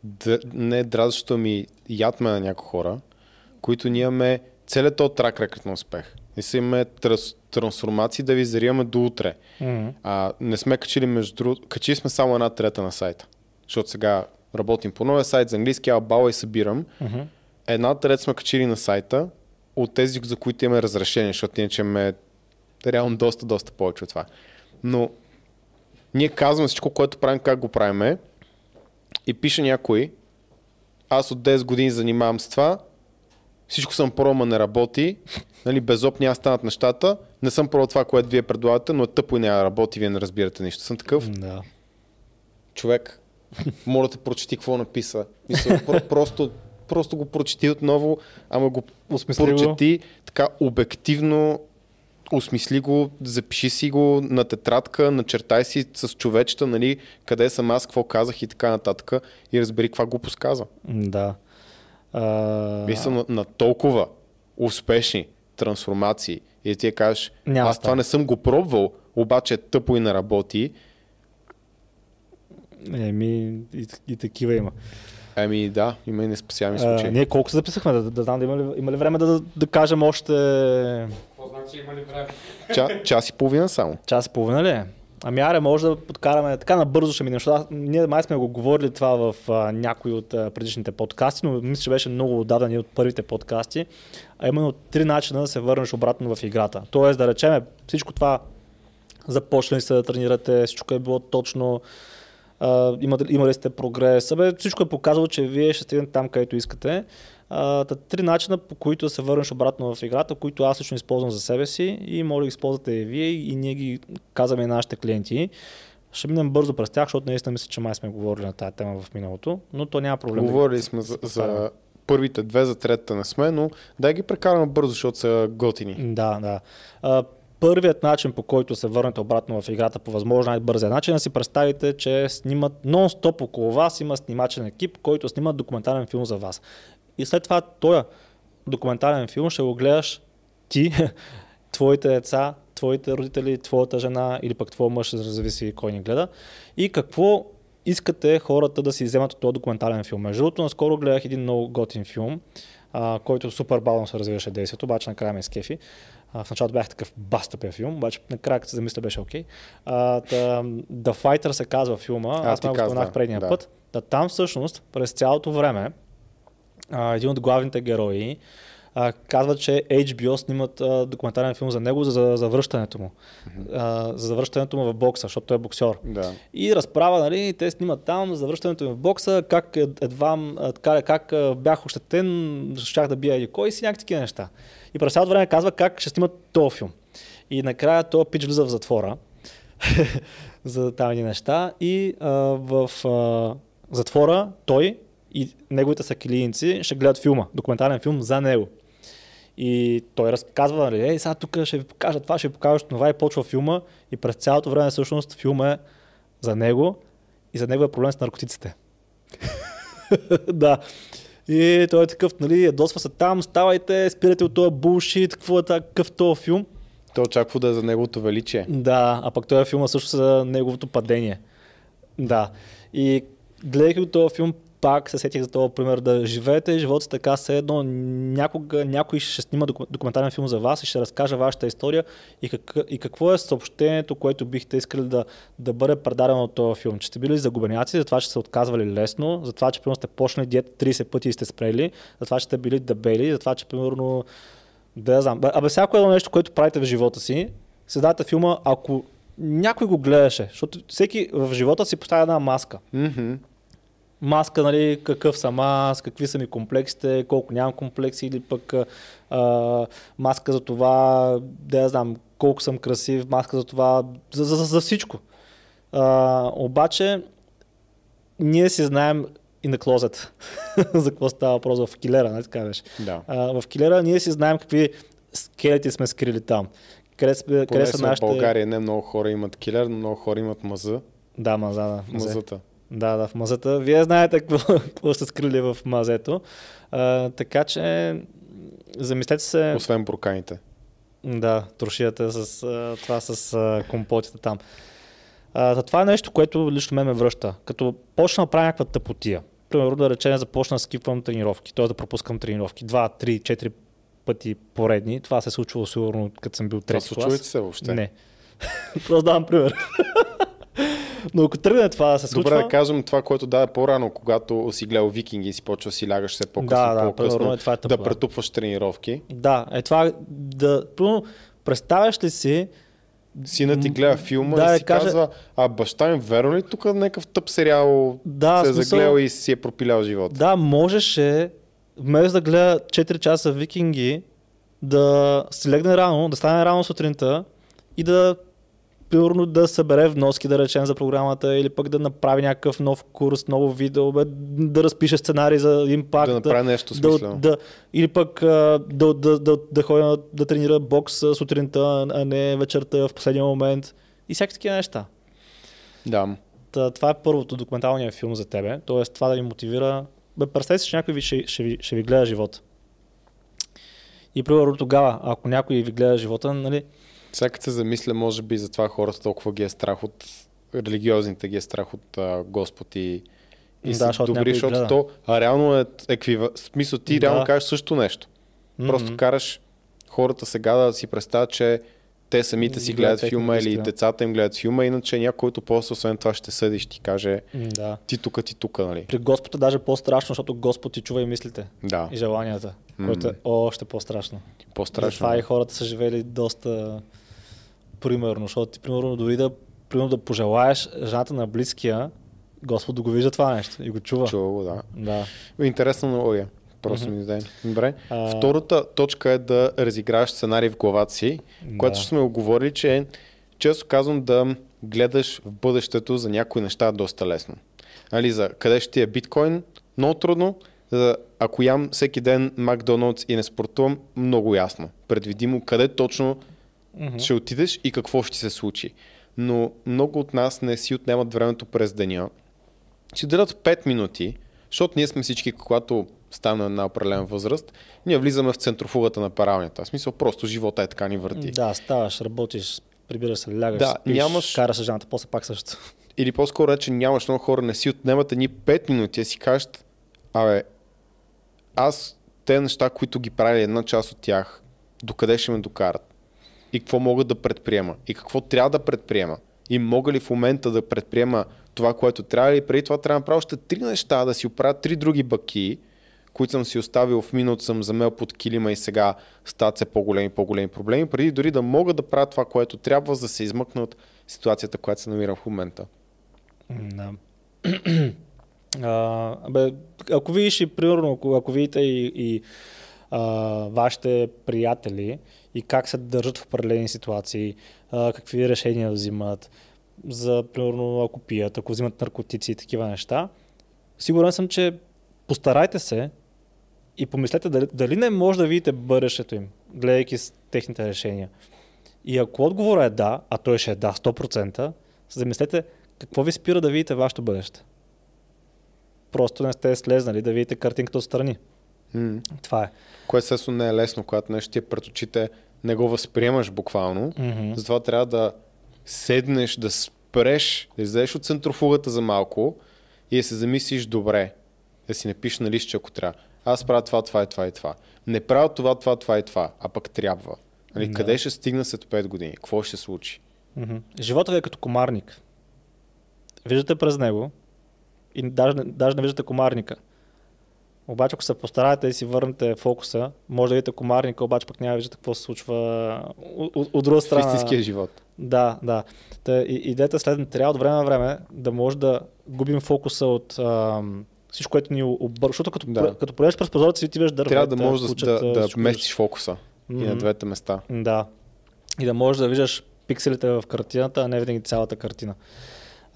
Speaker 2: Д... Не дразнещо ми яд ме на някои хора, които ние имаме целият този трак рекът на успех. И си имаме трас... трансформации да ви зариваме до утре.
Speaker 1: М.
Speaker 2: А, не сме качили между другото, качили сме само една трета на сайта. Защото сега работим по новия сайт за английски, а бала и събирам.
Speaker 1: Мгм.
Speaker 2: Една трета сме качили на сайта от тези, за които имаме разрешение, защото иначе имаме реално доста, доста повече от това. Но ние казваме всичко, което правим, как го правиме и пише някой, аз от 10 години занимавам с това, всичко съм пробвал, не работи, нали, безоп няма станат нещата, не съм пробвал това, което вие предлагате, но е тъпо и да работи, вие не разбирате нищо. Съм такъв
Speaker 1: Да.
Speaker 2: човек, моля те прочети какво написа. Мисля, про- просто, просто го прочети отново, ама го
Speaker 1: Осмисли го.
Speaker 2: прочети така обективно, осмисли го, запиши си го на тетрадка, начертай си с човечета, нали, къде съм аз, какво казах и така нататък и разбери каква глупост каза.
Speaker 1: Да. А...
Speaker 2: Мисля на, на толкова успешни трансформации и ти кажеш,
Speaker 1: Няма
Speaker 2: аз това не съм го пробвал, обаче е тъпо и не работи,
Speaker 1: Еми, и, и такива има.
Speaker 2: ами да, има и неспасяеми
Speaker 1: А,
Speaker 2: случаи.
Speaker 1: ние колко се записахме, да, да знам да има ли, има ли време да, да кажем още
Speaker 3: Какво значи има ли време?
Speaker 2: Ча, час и половина само.
Speaker 1: час и половина ли е? Ами аре, може да подкараме, така набързо ще минем, защото ние май сме го говорили това в а, някои от а, предишните подкасти, но мисля, че беше много отдавна ни от първите подкасти, а именно три начина да се върнеш обратно в играта. Тоест да речеме всичко това започнали сте да тренирате, всичко е било точно, а, има, имали сте прогрес, Абе, всичко е показало, че вие ще стигнете там, където искате. Три начина, по които да се върнеш обратно в играта, които аз лично използвам за себе си и може да ги използвате и вие и ние ги казваме и нашите клиенти. Ще минем бързо през тях, защото наистина мисля, че май сме говорили на тази тема в миналото, но то няма проблем.
Speaker 2: Говорили сме за, за първите две, за третата не сме, но дай ги прекараме бързо, защото са готини.
Speaker 1: Да, да. А, първият начин, по който се върнете обратно в играта по възможно най-бързия начин, да си представите, че снимат нон-стоп около вас, има снимачен екип, който снима документален филм за вас. И след това този документален филм ще го гледаш ти, твоите деца, твоите родители, твоята жена или пък твоя мъж, зависи кой ни гледа. И какво искате хората да си вземат от този документален филм. Между другото, наскоро гледах един много готин филм, а, който супер бавно се развиваше действието, обаче накрая ме скефи. А, в началото бях такъв бастъпен филм, обаче накрая като се замисля беше окей. Okay. The Fighter се казва филма, а, аз ме го споменах предния да. път. Да, там всъщност през цялото време а, един от главните герои а, казва, че HBO снимат а, документален филм за него, за, за завръщането му. Mm-hmm. А, за завръщането му в бокса, защото той е боксер.
Speaker 2: Да.
Speaker 1: И разправа, нали, те снимат там за завръщането му в бокса, как едва, как, как бях ощетен, щях да бия и кой си някакви такива неща. И през цялото време казва как ще снимат този филм. И накрая този пич влиза в затвора за тази неща и а, в а, затвора той и неговите сакилийници ще гледат филма, документален филм за него. И той разказва, нали, ей, сега тук ще ви покажа това, ще ви покажа това и почва филма и през цялото време всъщност филма е за него и за него е проблем с наркотиците. да. И той е такъв, нали, ядосва се там, ставайте, спирате от този булшит, какво е такъв този филм.
Speaker 2: Той очаква да е за неговото величие.
Speaker 1: Да, а пък този филм е също за неговото падение. Да. И гледайки от този филм, пак се сетих за това пример да живеете живота така, все едно някога някой ще снима документален филм за вас и ще разкаже вашата история и, как, и какво е съобщението, което бихте искали да, да бъде предадено от този филм. Че сте били загубеняци, за това, че сте отказвали лесно, за това, че примерно сте почнали диета 30 пъти и сте спрели, за това, че сте били дебели, за това, че примерно да знам. Абе, всяко едно нещо, което правите в живота си, създавате филма, ако някой го гледаше, защото всеки в живота си поставя една маска.
Speaker 2: Mm-hmm
Speaker 1: маска, нали, какъв съм аз, какви са ми комплексите, колко нямам комплекси или пък а, маска за това, да я знам, колко съм красив, маска за това, за, за, за всичко. А, обаче, ние си знаем и на клозет за какво става въпрос в килера, нали така беше?
Speaker 2: Да.
Speaker 1: А, в килера ние си знаем какви скелети сме скрили там. Къде, къде са нашите...
Speaker 2: в България не много хора имат килер, но много хора имат маза.
Speaker 1: Да, маза, да.
Speaker 2: Мазата.
Speaker 1: Да, да, в мазата. Вие знаете какво, какво сте скрили в мазето. А, така че замислете се...
Speaker 2: Освен бурканите.
Speaker 1: Да, трошията с това с а, компотите там. А, това е нещо, което лично ме ме връща. Като почна да правя някаква тъпотия. Примерно да речем, започна да скипвам тренировки, т.е. да пропускам тренировки. Два, три, четири пъти поредни. Това се е случвало сигурно, като съм бил трети
Speaker 2: клас. Това случва се въобще?
Speaker 1: Не. Просто давам пример. Но ако тръгне това да се случва...
Speaker 2: Добре да кажем това, което даде по-рано, когато си гледал викинги и си почва си лягаш все по-късно, да, да, по-късно е, това е да претупваш тренировки.
Speaker 1: Да, е това да... Представяш ли си
Speaker 2: сина ти гледа филма да, и си каже... казва, а баща ми верно ли тук някакъв тъп сериал да, се е смисъл... загледал и си е пропилял живота?
Speaker 1: Да, можеше, вместо да гледа 4 часа викинги, да си легне рано, да стане рано сутринта и да примерно да събере вноски, да речем, за програмата, или пък да направи някакъв нов курс, ново видео, бе, да разпише сценарий за импакт.
Speaker 2: Да направи нещо
Speaker 1: да, да, или пък да, да, да, да, да ходи да, тренира бокс сутринта, а не вечерта в последния момент. И всякакви такива неща.
Speaker 2: Да.
Speaker 1: Та, това е първото документалния филм за тебе. Тоест това да ви мотивира. Бе, представете си, че някой ви, ще, ще, ви, ще ви гледа живота. И примерно тогава, ако някой ви гледа живота, нали,
Speaker 2: сега се замисля, може би за това хората толкова ги е страх от религиозните ги е страх от а, Господ и, и да, са добри, защото гледа. то а реално е еквива... смисъл ти да. реално кажеш също нещо. Mm-hmm. Просто караш хората сега да си представят, че те самите си гледат
Speaker 1: гледат
Speaker 2: филма или децата им гледат филма, иначе някой, който после освен това ще съди, ще ти каже
Speaker 1: Да.
Speaker 2: ти тука, ти тука, нали?
Speaker 1: При Господ е даже по-страшно, защото Господ ти чува и мислите
Speaker 2: Да,
Speaker 1: и желанията, което е още по-страшно.
Speaker 2: по-страшно.
Speaker 1: Затова и хората са живели доста примерно, защото ти примерно дори да, примерно да пожелаеш жената на близкия, Господ да го вижда това нещо и го чува.
Speaker 2: Чува го, да.
Speaker 1: Да.
Speaker 2: Интересна аналогия. Просто ми даде. Добре.
Speaker 1: А,
Speaker 2: Втората точка е да разиграваш сценарий в главата си, което
Speaker 1: Да.
Speaker 2: сме оговорили, че често казвам да гледаш в бъдещето за някои неща доста лесно. Нали, за къде ще ти е биткоин, много трудно. За, ако ям всеки ден Макдоналдс и не спортувам, много ясно. Предвидимо къде точно
Speaker 1: мгм.
Speaker 2: ще отидеш и какво ще се случи. Но много от нас не си отнемат времето през деня. Ще дадат 5 минути, защото ние сме всички, когато ставаме на една определена възраст, ние влизаме в центрофугата на паралнята. В смисъл, просто живота е така ни върти.
Speaker 1: Да, ставаш, работиш, прибираш се, лягаш,
Speaker 2: Да,
Speaker 1: спиш,
Speaker 2: нямаш-
Speaker 1: караш жената, после пак също.
Speaker 2: Или по-скоро е, че нямаш много хора, не си отнемат едни 5 минути, а си кажат, абе, аз те неща, които ги прави една част от тях, докъде ще ме докарат? И какво мога да предприема? И какво трябва да предприема? И мога ли в момента да предприема това, което трябва или преди това трябва да направя още три неща, да си оправя три други баки, които съм си оставил в минут, съм замел под килима и сега стават се по-големи, по-големи проблеми, преди дори да мога да правя това, което трябва, за да се измъкна от ситуацията, която се намирам в момента.
Speaker 1: Да. а, бе, ако видиш и примерно, ако, ако видите и, и вашите приятели и как се държат в определени ситуации, а, какви решения взимат, за примерно ако пият, ако взимат наркотици и такива неща, сигурен съм, че постарайте се и помислете дали, дали не може да видите бъдещето им, гледайки с техните решения. И ако отговорът е да, а той ще е да, 100%, се замислете какво ви спира да видите вашето бъдеще. Просто не сте слезнали да видите картинката отстрани.
Speaker 2: М.
Speaker 1: Това е.
Speaker 2: Което естествено не е лесно, когато нещо ти е пред очите, не го възприемаш буквално.
Speaker 1: Мгм.
Speaker 2: Затова трябва да седнеш, да спреш, да излезеш от центрофугата за малко и да се замислиш добре. Да си напишеш на листче, ако трябва. Аз правя това, това и това и това. Не правя това, това, това и това, а пък трябва. Нали,
Speaker 1: Да.
Speaker 2: Къде ще стигна след 5 години? Какво ще се случи?
Speaker 1: Живота ви е като комарник. Виждате през него и даже, даже не виждате комарника. Обаче, ако се постараете и си върнете фокуса, може да видите комарника, обаче пък няма да виждате какво се случва от, от, друга
Speaker 2: В
Speaker 1: страна.
Speaker 2: истинския живот.
Speaker 1: Да, да. Та, и, идеята следната. Трябва от време на време да може да губим фокуса от ам, всичко, което ни обърва. Защото като,
Speaker 2: Да.
Speaker 1: като проедеш през прозореца, ти виждаш дървета,
Speaker 2: Трябва да можеш да,
Speaker 1: кучета,
Speaker 2: да, да местиш фокуса и на двете места.
Speaker 1: Да. И да можеш да виждаш пикселите в картината, а не винаги цялата картина.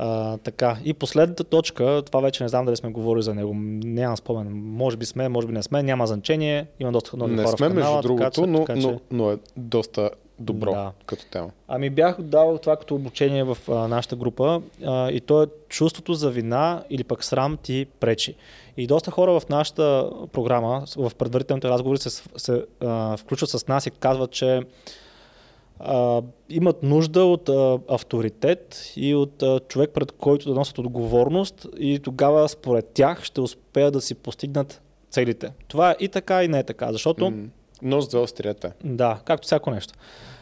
Speaker 1: А, така. И последната точка, това вече не знам дали сме говорили за него, нямам спомен. Може би сме, може би не сме, няма значение. Има доста нови
Speaker 2: Не
Speaker 1: хора
Speaker 2: сме
Speaker 1: в канала,
Speaker 2: между другото,
Speaker 1: така,
Speaker 2: но,
Speaker 1: така, че-
Speaker 2: но, но е доста добро
Speaker 1: Да.
Speaker 2: като тема.
Speaker 1: Ами бях дал това като обучение в а, нашата група а, и то е чувството за вина или пък срам ти пречи. И доста хора в нашата програма, в предварителните разговори се, се а, включват с нас и казват, че а, имат нужда от а, авторитет и от а, човек, пред който да носят отговорност и тогава според тях ще успеят да си постигнат целите. Това е и така и не е така, защото...
Speaker 2: М, Но с две острията.
Speaker 1: Да, както всяко нещо.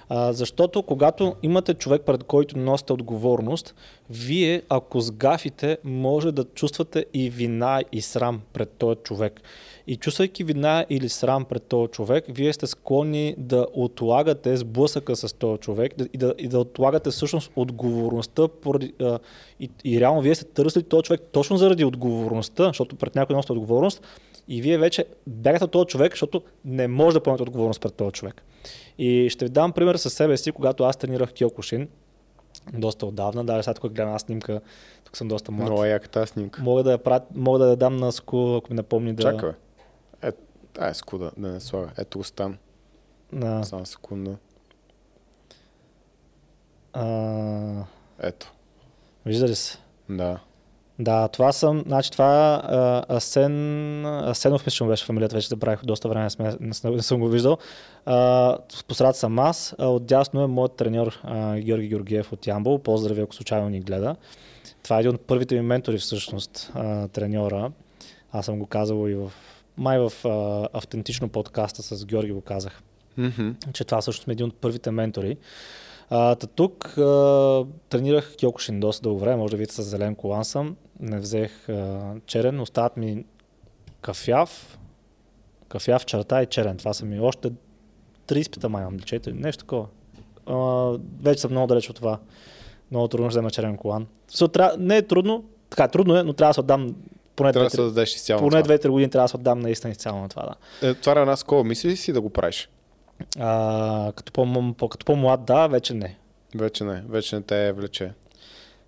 Speaker 1: А, защото когато имате човек, пред който носите отговорност, вие, ако сгафите, може да чувствате и вина и срам пред този човек. И чувствайки вина или срам пред този човек, вие сте склонни да отлагате сблъсъка с този човек и да, и да отлагате всъщност отговорността поради, а, и, и реално вие сте търсили този човек точно заради отговорността, защото пред някой носите отговорност и вие вече бягате от този човек, защото не може да поемете отговорност пред този човек. И ще ви дам пример със себе си, когато аз тренирах Киокушин, доста отдавна, даже сега тук гледам една снимка, тук съм доста млад.
Speaker 2: Много е яка тази снимка.
Speaker 1: Мога да я, прат... Мога да я дам на Ску, ако ми напомни да...
Speaker 2: Чакай. Е, ай, скуда, да не слага. Ето го стан.
Speaker 1: На,
Speaker 2: Само секунда.
Speaker 1: а...
Speaker 2: Ето.
Speaker 1: Вижда ли се?
Speaker 2: Да.
Speaker 1: Да, това съм, значи това е а, Асен, Асенов мисля, че му беше фамилията, вече забравих доста време, не, сме, не, съм- не съм го виждал. А, посред съм аз, а отдясно е моят треньор а, Георги Георгиев от Ямбол, поздрави ако случайно ни гледа. Това е един от първите ми ментори всъщност, а, треньора. Аз съм го казал и в, май в а, автентично подкаста с Георги го казах.
Speaker 2: Mm-hmm.
Speaker 1: че това също сме един от първите ментори. А, та тук а, тренирах Киокушин доста дълго време, може да видите с зелен колан съм. Не взех а, черен, остават ми кафяв, кафяв, черта и черен. Това са ми още три изпита май имам, четири, нещо такова. А, вече съм много далеч от това. Много трудно ще взема черен колан. So, трябва, не е трудно, така трудно е, но трябва да се отдам поне
Speaker 2: Трябва да се
Speaker 1: 2-3
Speaker 2: дадеш изцяло
Speaker 1: поне
Speaker 2: на това.
Speaker 1: 2-3 години трябва да се отдам наистина изцяло на това. Да.
Speaker 2: Е, това е една скола. Мисли ли си да го правиш?
Speaker 1: А, като, по, по, като по-млад, да, вече не.
Speaker 2: Вече не. Вече не те влече.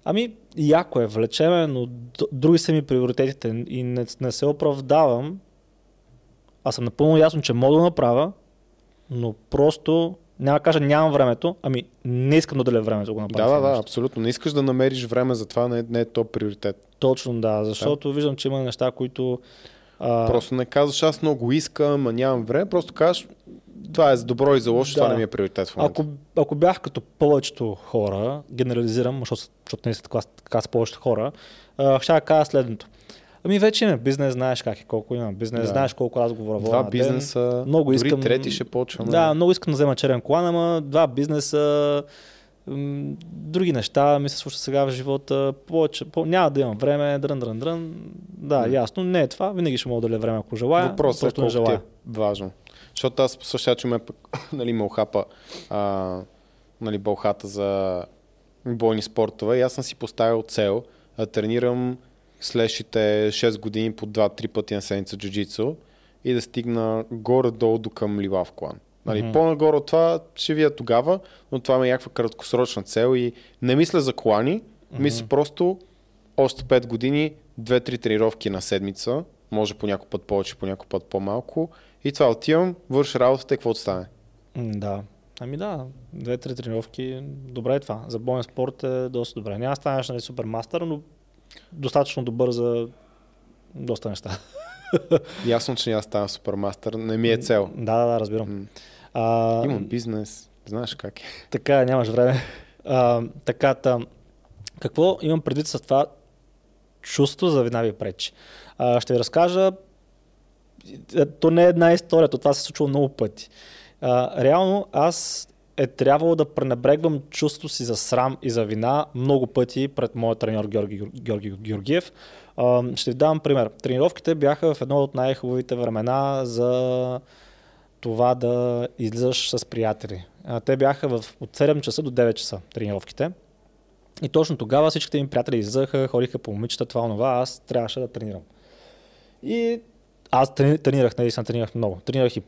Speaker 1: Ами, яко е, влечеме, но други са ми приоритетите и не, не се оправдавам. Аз съм напълно ясно, че мога да направя, но просто няма да кажа нямам времето, ами не искам да отделя време за да го направя.
Speaker 2: Да, да, да, абсолютно. Не искаш да намериш време за това, не, не е то приоритет.
Speaker 1: Точно да, защото виждам, че има неща, които... А,
Speaker 2: Просто не казваш, аз много искам, а нямам време, просто кажеш, това е за добро и за лошо,
Speaker 1: Да.
Speaker 2: това не ми е приоритет в момента.
Speaker 1: Ако, ако бях като повечето хора, генерализирам, защото, защото не са така, така с повечето хора, а, ще кажа следното. Ами вече има бизнес, знаеш как е, колко има бизнес,
Speaker 2: Да.
Speaker 1: знаеш колко разговора
Speaker 2: Два
Speaker 1: на
Speaker 2: бизнеса,
Speaker 1: Много
Speaker 2: дори
Speaker 1: искам-
Speaker 2: трети ще почваме.
Speaker 1: Да, много искам да взема черен колан, ама два бизнеса, други неща ми се случва сега в живота, повече, по, няма да имам време, дрън, дрън, дрън. Да,
Speaker 2: М.
Speaker 1: ясно, не е това, винаги ще мога да отделя време, ако желая.
Speaker 2: Въпросът е
Speaker 1: просто не
Speaker 2: колко ти
Speaker 1: желая.
Speaker 2: е важно. Защото аз същия, че ме нали, ме охапа а, нали, бълхата за бойни спортове и аз съм си поставил цел да тренирам следващите 6 години по 2-3 пъти на седмица джуджицу и да стигна горе-долу до към лива в клан. Нали,
Speaker 1: Мгм.
Speaker 2: По-нагоре от това ще видя тогава, но това ми е някаква краткосрочна цел и не мисля за колани, мисля просто още 5 години, 2-3 тренировки на седмица, може по някой път повече, по някой път по-малко. И това отивам, върша работата и какво стане.
Speaker 1: Да. Ами да, две-три тренировки, добре е това. За боен спорт е доста добре. Няма станеш нали, супер мастър, но достатъчно добър за доста неща.
Speaker 2: Ясно, че да стана супермастър, не ми е цел.
Speaker 1: Да, да, да, разбирам.
Speaker 2: М.
Speaker 1: А,
Speaker 2: Имам бизнес, знаеш как е.
Speaker 1: Така, е, нямаш време. А, така, та, какво имам предвид с това чувство за вина ви пречи? А, ще ви разкажа, е, то не е една история, то това се случва много пъти. А, реално аз е трябвало да пренебрегвам чувството си за срам и за вина много пъти пред моят треньор Георги, Георги Георгиев. Ще ви дам пример. Тренировките бяха в едно от най-хубавите времена за това да излизаш с приятели. Те бяха в, от 7 часа до 9 часа тренировките. И точно тогава всичките ми приятели излизаха, ходиха по момичета, това, онова, аз трябваше да тренирам. И аз трени- тренирах, наистина тренирах много. Тренирах и,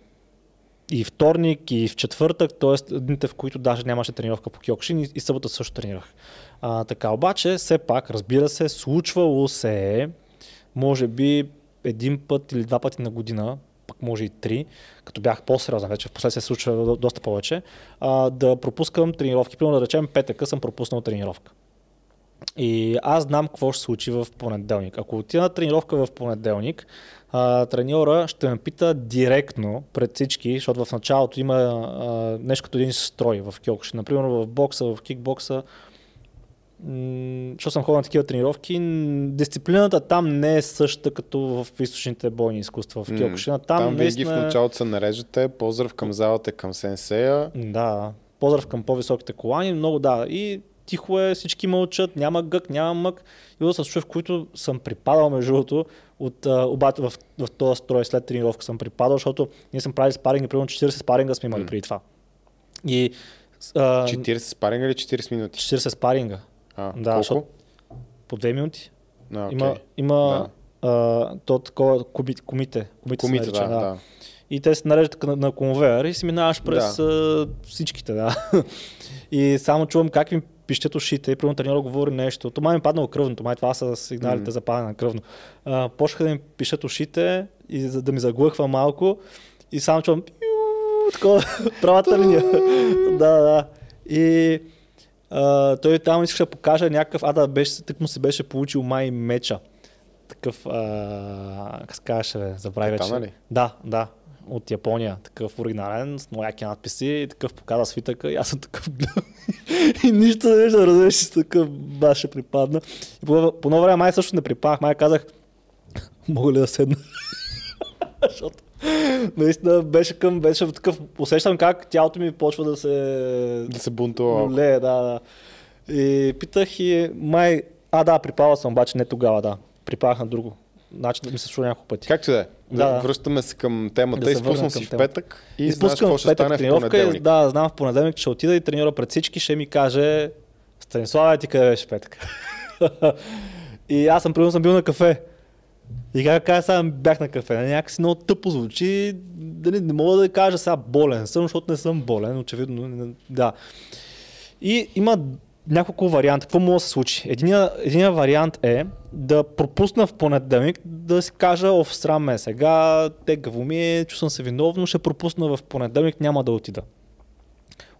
Speaker 1: и вторник, и в четвъртък, т.е. дните, в които даже нямаше тренировка по Киокшин и, и събота също тренирах. А, така, обаче, все пак, разбира се, случвало се е, може би един път или два пъти на година, пък може и три, като бях по-сериозен вече, в последствие се случва до- доста повече, а, да пропускам тренировки. Примерно да речем петъка съм пропуснал тренировка. И аз знам какво ще случи в понеделник. Ако отида на тренировка в понеделник, а, треньора ще ме пита директно пред всички, защото в началото има а, нещо като един строй в кьокуши. Например, в бокса, в кикбокса, защото съм ходил на такива тренировки, дисциплината там не е същата като в източните бойни изкуства в Киокушина.
Speaker 2: Там,
Speaker 1: Там,
Speaker 2: там винаги в
Speaker 1: наистина-
Speaker 2: началото се нареждате, поздрав към залата, към сенсея.
Speaker 1: Да, поздрав към по-високите колани, много да. И тихо е, всички мълчат, няма гък, няма мък. И с човек, в които съм припадал между другото, от, а, обаче в, в този строй след тренировка съм припадал, защото ние сме правили спаринги, примерно 40 спаринга сме имали
Speaker 2: М.
Speaker 1: преди това. И а,
Speaker 2: 40 спаринга или 40 минути?
Speaker 1: 40 спаринга,
Speaker 2: А,
Speaker 1: Да,
Speaker 2: колко?
Speaker 1: защото- по 2 минути.
Speaker 2: А, окей.
Speaker 1: Има, има а, то такова, куби, комите. Комите,
Speaker 2: Комите,
Speaker 1: нарича,
Speaker 2: да, да.
Speaker 1: И те се нареждат на, на конвейер и си минаваш през а, всичките, да. и само чувам как ми пищят ушите и примерно треньора говори нещо. То май ми е паднало кръвното, май това са сигналите
Speaker 2: Мгм.
Speaker 1: за падане на кръвно. А, почнаха да ми пишат ушите и за да ми заглъхва малко и само чувам такова, правата линия. да, да. И а, той там искаше да покаже някакъв, а да беше, тък му се беше получил май меча. Такъв, а, как се казваше, бе, забрави вече.
Speaker 2: Ли?
Speaker 1: Да, да, от Япония, такъв оригинален, с много яки надписи, и такъв показа свитъка и аз съм такъв гледам. и нищо не виждам, разбираш, си такъв баш ще припадна. И по, по едно време май също не припаднах, май казах, мога ли да седна? Защото наистина беше към, беше такъв, усещам как тялото ми почва да се...
Speaker 2: Да се бунтува.
Speaker 1: Ле, да, да. И питах и май... А, да, припала съм, обаче не тогава, да. Припавах на друго. Значи да ми се случва няколко пъти.
Speaker 2: Както да е.
Speaker 1: Да.
Speaker 2: Връщаме се към темата.
Speaker 1: Да се
Speaker 2: Изпуснал си в петък и знаеш
Speaker 1: Изпускам
Speaker 2: какво
Speaker 1: в
Speaker 2: ще стане в
Speaker 1: и да, знам в понеделник ще отида и тренира пред всички, ще ми каже Станислава, ти къде беше петък? и аз съм примерно съм бил на кафе. И как кажа, сега бях на кафе, нали, някакси много тъпо звучи, да не, не мога да кажа сега болен съм, защото не съм болен, очевидно, не- да. И има няколко варианта. Какво може да се случи? Единия, единия вариант е да пропусна в понеделник, да си кажа, оф, срам ме е сега, тегаво ми е, чувствам се виновно, ще пропусна в понеделник, няма да отида.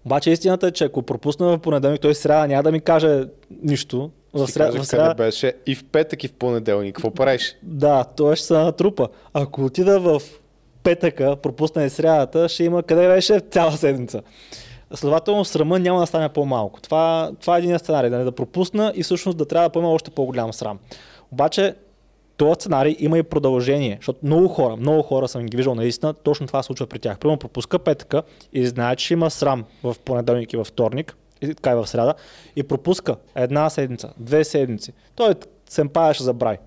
Speaker 1: Обаче истината е, че ако пропусна в понеделник, той сряда няма да ми каже нищо. В сряда, в сряда,
Speaker 2: къде беше и в петък и в понеделник. Какво правиш?
Speaker 1: да, той ще се натрупа. Ако отида в петъка, пропусна и срядата, ще има къде беше цяла седмица. Следователно, срама няма да стане по-малко. Това, това е един сценарий, нали, да пропусна и всъщност да трябва да поема още по-голям срам. Обаче, този сценарий има и продължение, защото много хора, много хора съм ги виждал наистина, точно това се случва при тях. Примерно пропуска петъка и знае, че има срам в понеделник и във вторник, и така и в среда, и пропуска една седмица, две седмици. Той семпая ще забрави.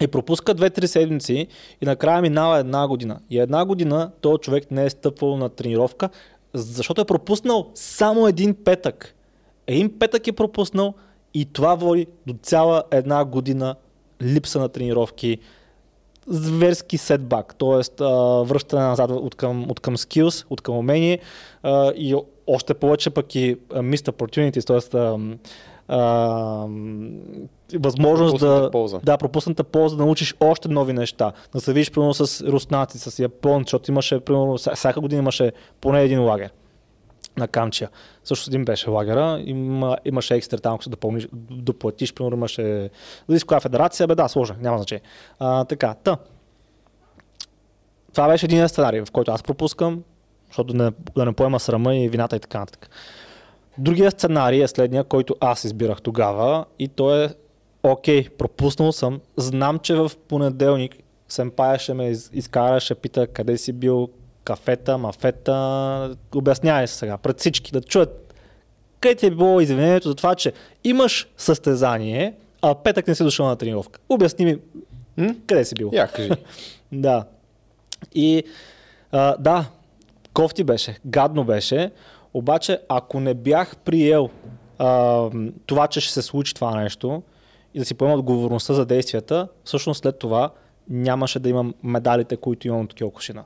Speaker 1: И пропуска 2-3 седмици и накрая минава една година. И една година този човек не е стъпвал на тренировка, защото е пропуснал само един петък. Един петък е пропуснал и това води до цяла една година липса на тренировки, зверски сетбак, т.е. връщане назад от към, от към skills, от към умение и още повече пък и missed opportunities, т.е. а, възможност да,
Speaker 2: полза.
Speaker 1: да, пропусната полза да научиш още нови неща. Да се видиш примерно с руснаци, с японци, защото имаше, примерно, вся- всяка година имаше поне един лагер на Камчия. Също един беше лагера, има, имаше екстра там, ако се допълниш, доплатиш, примерно имаше, зависи коя федерация, бе да, сложа, няма значение. А, така, та. Това беше един сценарий, в който аз пропускам, защото да не, да не поема срама и вината и така нататък. Другия сценарий е следния, който аз избирах тогава и то е окей, пропуснал съм, знам, че в понеделник Семпая ще ме из- изкара, ще пита къде си бил, кафета, мафета, обяснявай се сега пред всички, да чуят къде ти е било извинението за това, че имаш състезание, а петък не си дошъл на тренировка. Обясни ми
Speaker 2: М?
Speaker 1: къде си бил.
Speaker 2: Я, кажи.
Speaker 1: Да. И а, да, кофти беше, гадно беше, обаче ако не бях приел а, това, че ще се случи това нещо и да си поема отговорността за действията, всъщност след това нямаше да имам медалите, които имам от Киокушина.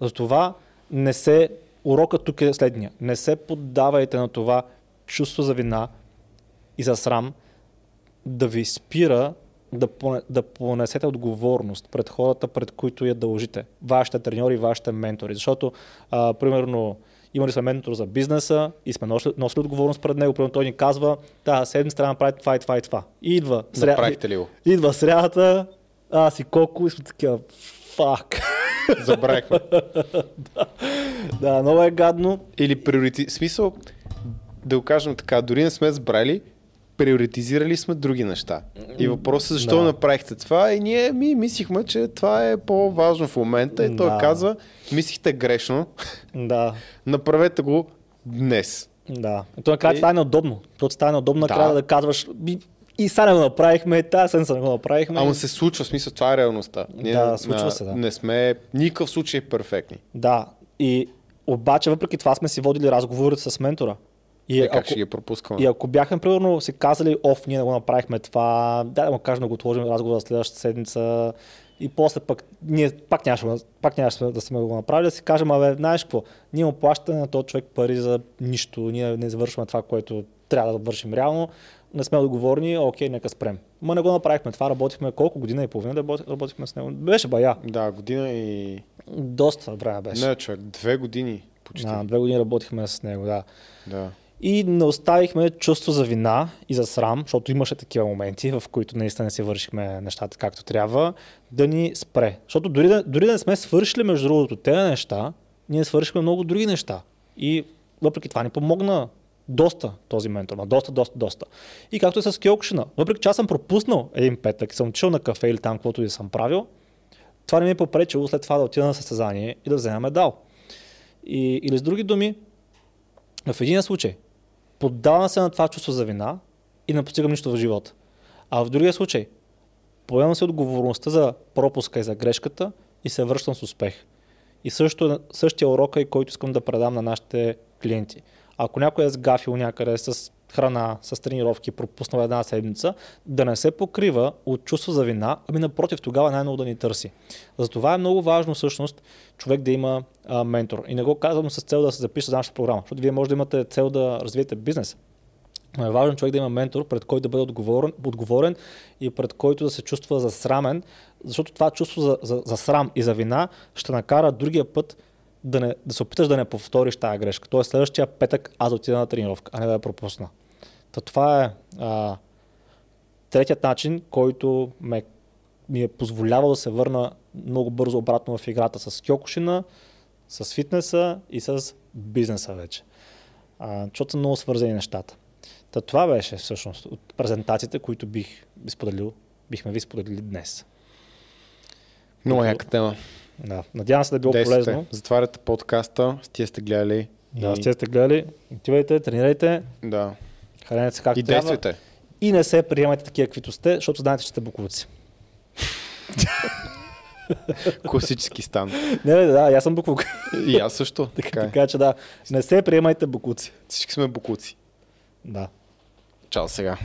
Speaker 1: Затова не се, урокът тук е следния, не се поддавайте на това чувство за вина и за срам, да ви спира да, да понесете отговорност пред хората, пред които я дължите. Вашите треньори, вашите ментори. Защото, а, примерно, имали сме ментор за бизнеса и сме носили, носили отговорност пред него. Примерно той ни казва, да, седмица трябва да направите това и това и това. И идва,
Speaker 2: Направихте ли го?
Speaker 1: идва срядата, аз и колко и сме такива, фак.
Speaker 2: Забравихме.
Speaker 1: да, много е гадно.
Speaker 2: Или приорити... Смисъл, да го кажем така, дори не сме забрали, приоритизирали сме други неща. И въпросът е защо
Speaker 1: Да.
Speaker 2: направихте това и ние ми мислихме, че това е по-важно в момента и той
Speaker 1: Да.
Speaker 2: каза, мислихте грешно,
Speaker 1: Да,
Speaker 2: направете го днес.
Speaker 1: Да. И то накрая
Speaker 2: И-
Speaker 1: стане неудобно. То стане неудобно
Speaker 2: Да.
Speaker 1: накрая да казваш и, сега не го направихме, тази седмица не го направихме.
Speaker 2: Ама се случва, в смисъл, това е реалността.
Speaker 1: Да, случва се, да.
Speaker 2: Не сме никакъв случай перфектни.
Speaker 1: Да. И обаче въпреки това сме си водили разговори с ментора. И,
Speaker 2: Е, как
Speaker 1: ако,
Speaker 2: ще ги пропускаме?
Speaker 1: и ако бяхме, примерно, си казали, оф, ние не го направихме това, да, да му кажем да го отложим разговора следващата седмица, и после пък ние пак нямаше, пак нямаше да сме го направили, да си кажем, абе, знаеш какво, ние му плащаме на този човек пари за нищо, ние не завършваме това, което трябва да вършим реално, не сме договорни, окей, нека спрем. Ма не го направихме това, работихме колко година и половина да работи- работихме с него. Беше бая.
Speaker 2: Да, година и...
Speaker 1: Доста време беше.
Speaker 2: Не, човек, две години почти.
Speaker 1: А, две години работихме с него, да.
Speaker 2: Да.
Speaker 1: И не оставихме чувство за вина и за срам, защото имаше такива моменти, в които наистина не си вършихме нещата както трябва, да ни спре. Защото дори да, дори да не сме свършили, между другото, тези неща, ние свършихме много други неща. И въпреки това ни помогна доста този ментор, ма доста, доста, доста. И както и с Киокушина, въпреки че аз съм пропуснал един петък съм отишъл на кафе или там, каквото и съм правил, това не ми е попречило след това да отида на състезание и да взема медал. И, или с други думи, в един случай поддавам се на това чувство за вина и не постигам нищо в живота. А в другия случай поемам се отговорността за пропуска и за грешката и се връщам с успех. И също, същия урок е, който искам да предам на нашите клиенти. Ако някой е сгафил някъде с храна, с тренировки, пропуснал една седмица, да не се покрива от чувство за вина, ами напротив, тогава най-много да ни търси. Затова е много важно всъщност човек да има а, ментор. И не го казвам с цел да се запише за нашата програма, защото вие може да имате цел да развиете бизнес. Но е важно човек да има ментор, пред който да бъде отговорен, отговорен и пред който да се чувства засрамен, защото това чувство за, за, за срам и за вина ще накара другия път да, не, да се опиташ да не повториш тази грешка. Тоест следващия петък аз да отида на тренировка, а не да я пропусна. Та това е а, третият начин, който ме, ми е позволявал да се върна много бързо обратно в играта с Кьокушина, с фитнеса и с бизнеса вече. А, защото са много свързани нещата. Та това беше всъщност от презентациите, които бих споделил, бихме ви споделили днес.
Speaker 2: Много яка тема.
Speaker 1: Да, надявам се да е било
Speaker 2: Действате.
Speaker 1: полезно.
Speaker 2: Затваряте подкаста, с тия сте гледали.
Speaker 1: Да,
Speaker 2: и...
Speaker 1: сте сте гледали, отивайте, тренирайте,
Speaker 2: да.
Speaker 1: Хранете се както
Speaker 2: И
Speaker 1: трябва.
Speaker 2: действайте.
Speaker 1: И не се приемайте такива, каквито сте, защото знаете, че сте буковци.
Speaker 2: Класически стан.
Speaker 1: Не, не, да, аз съм буклук.
Speaker 2: И аз също.
Speaker 1: така,
Speaker 2: Така е.
Speaker 1: така че да, не се приемайте букуци.
Speaker 2: Всички сме букуци.
Speaker 1: Да.
Speaker 2: Чао сега.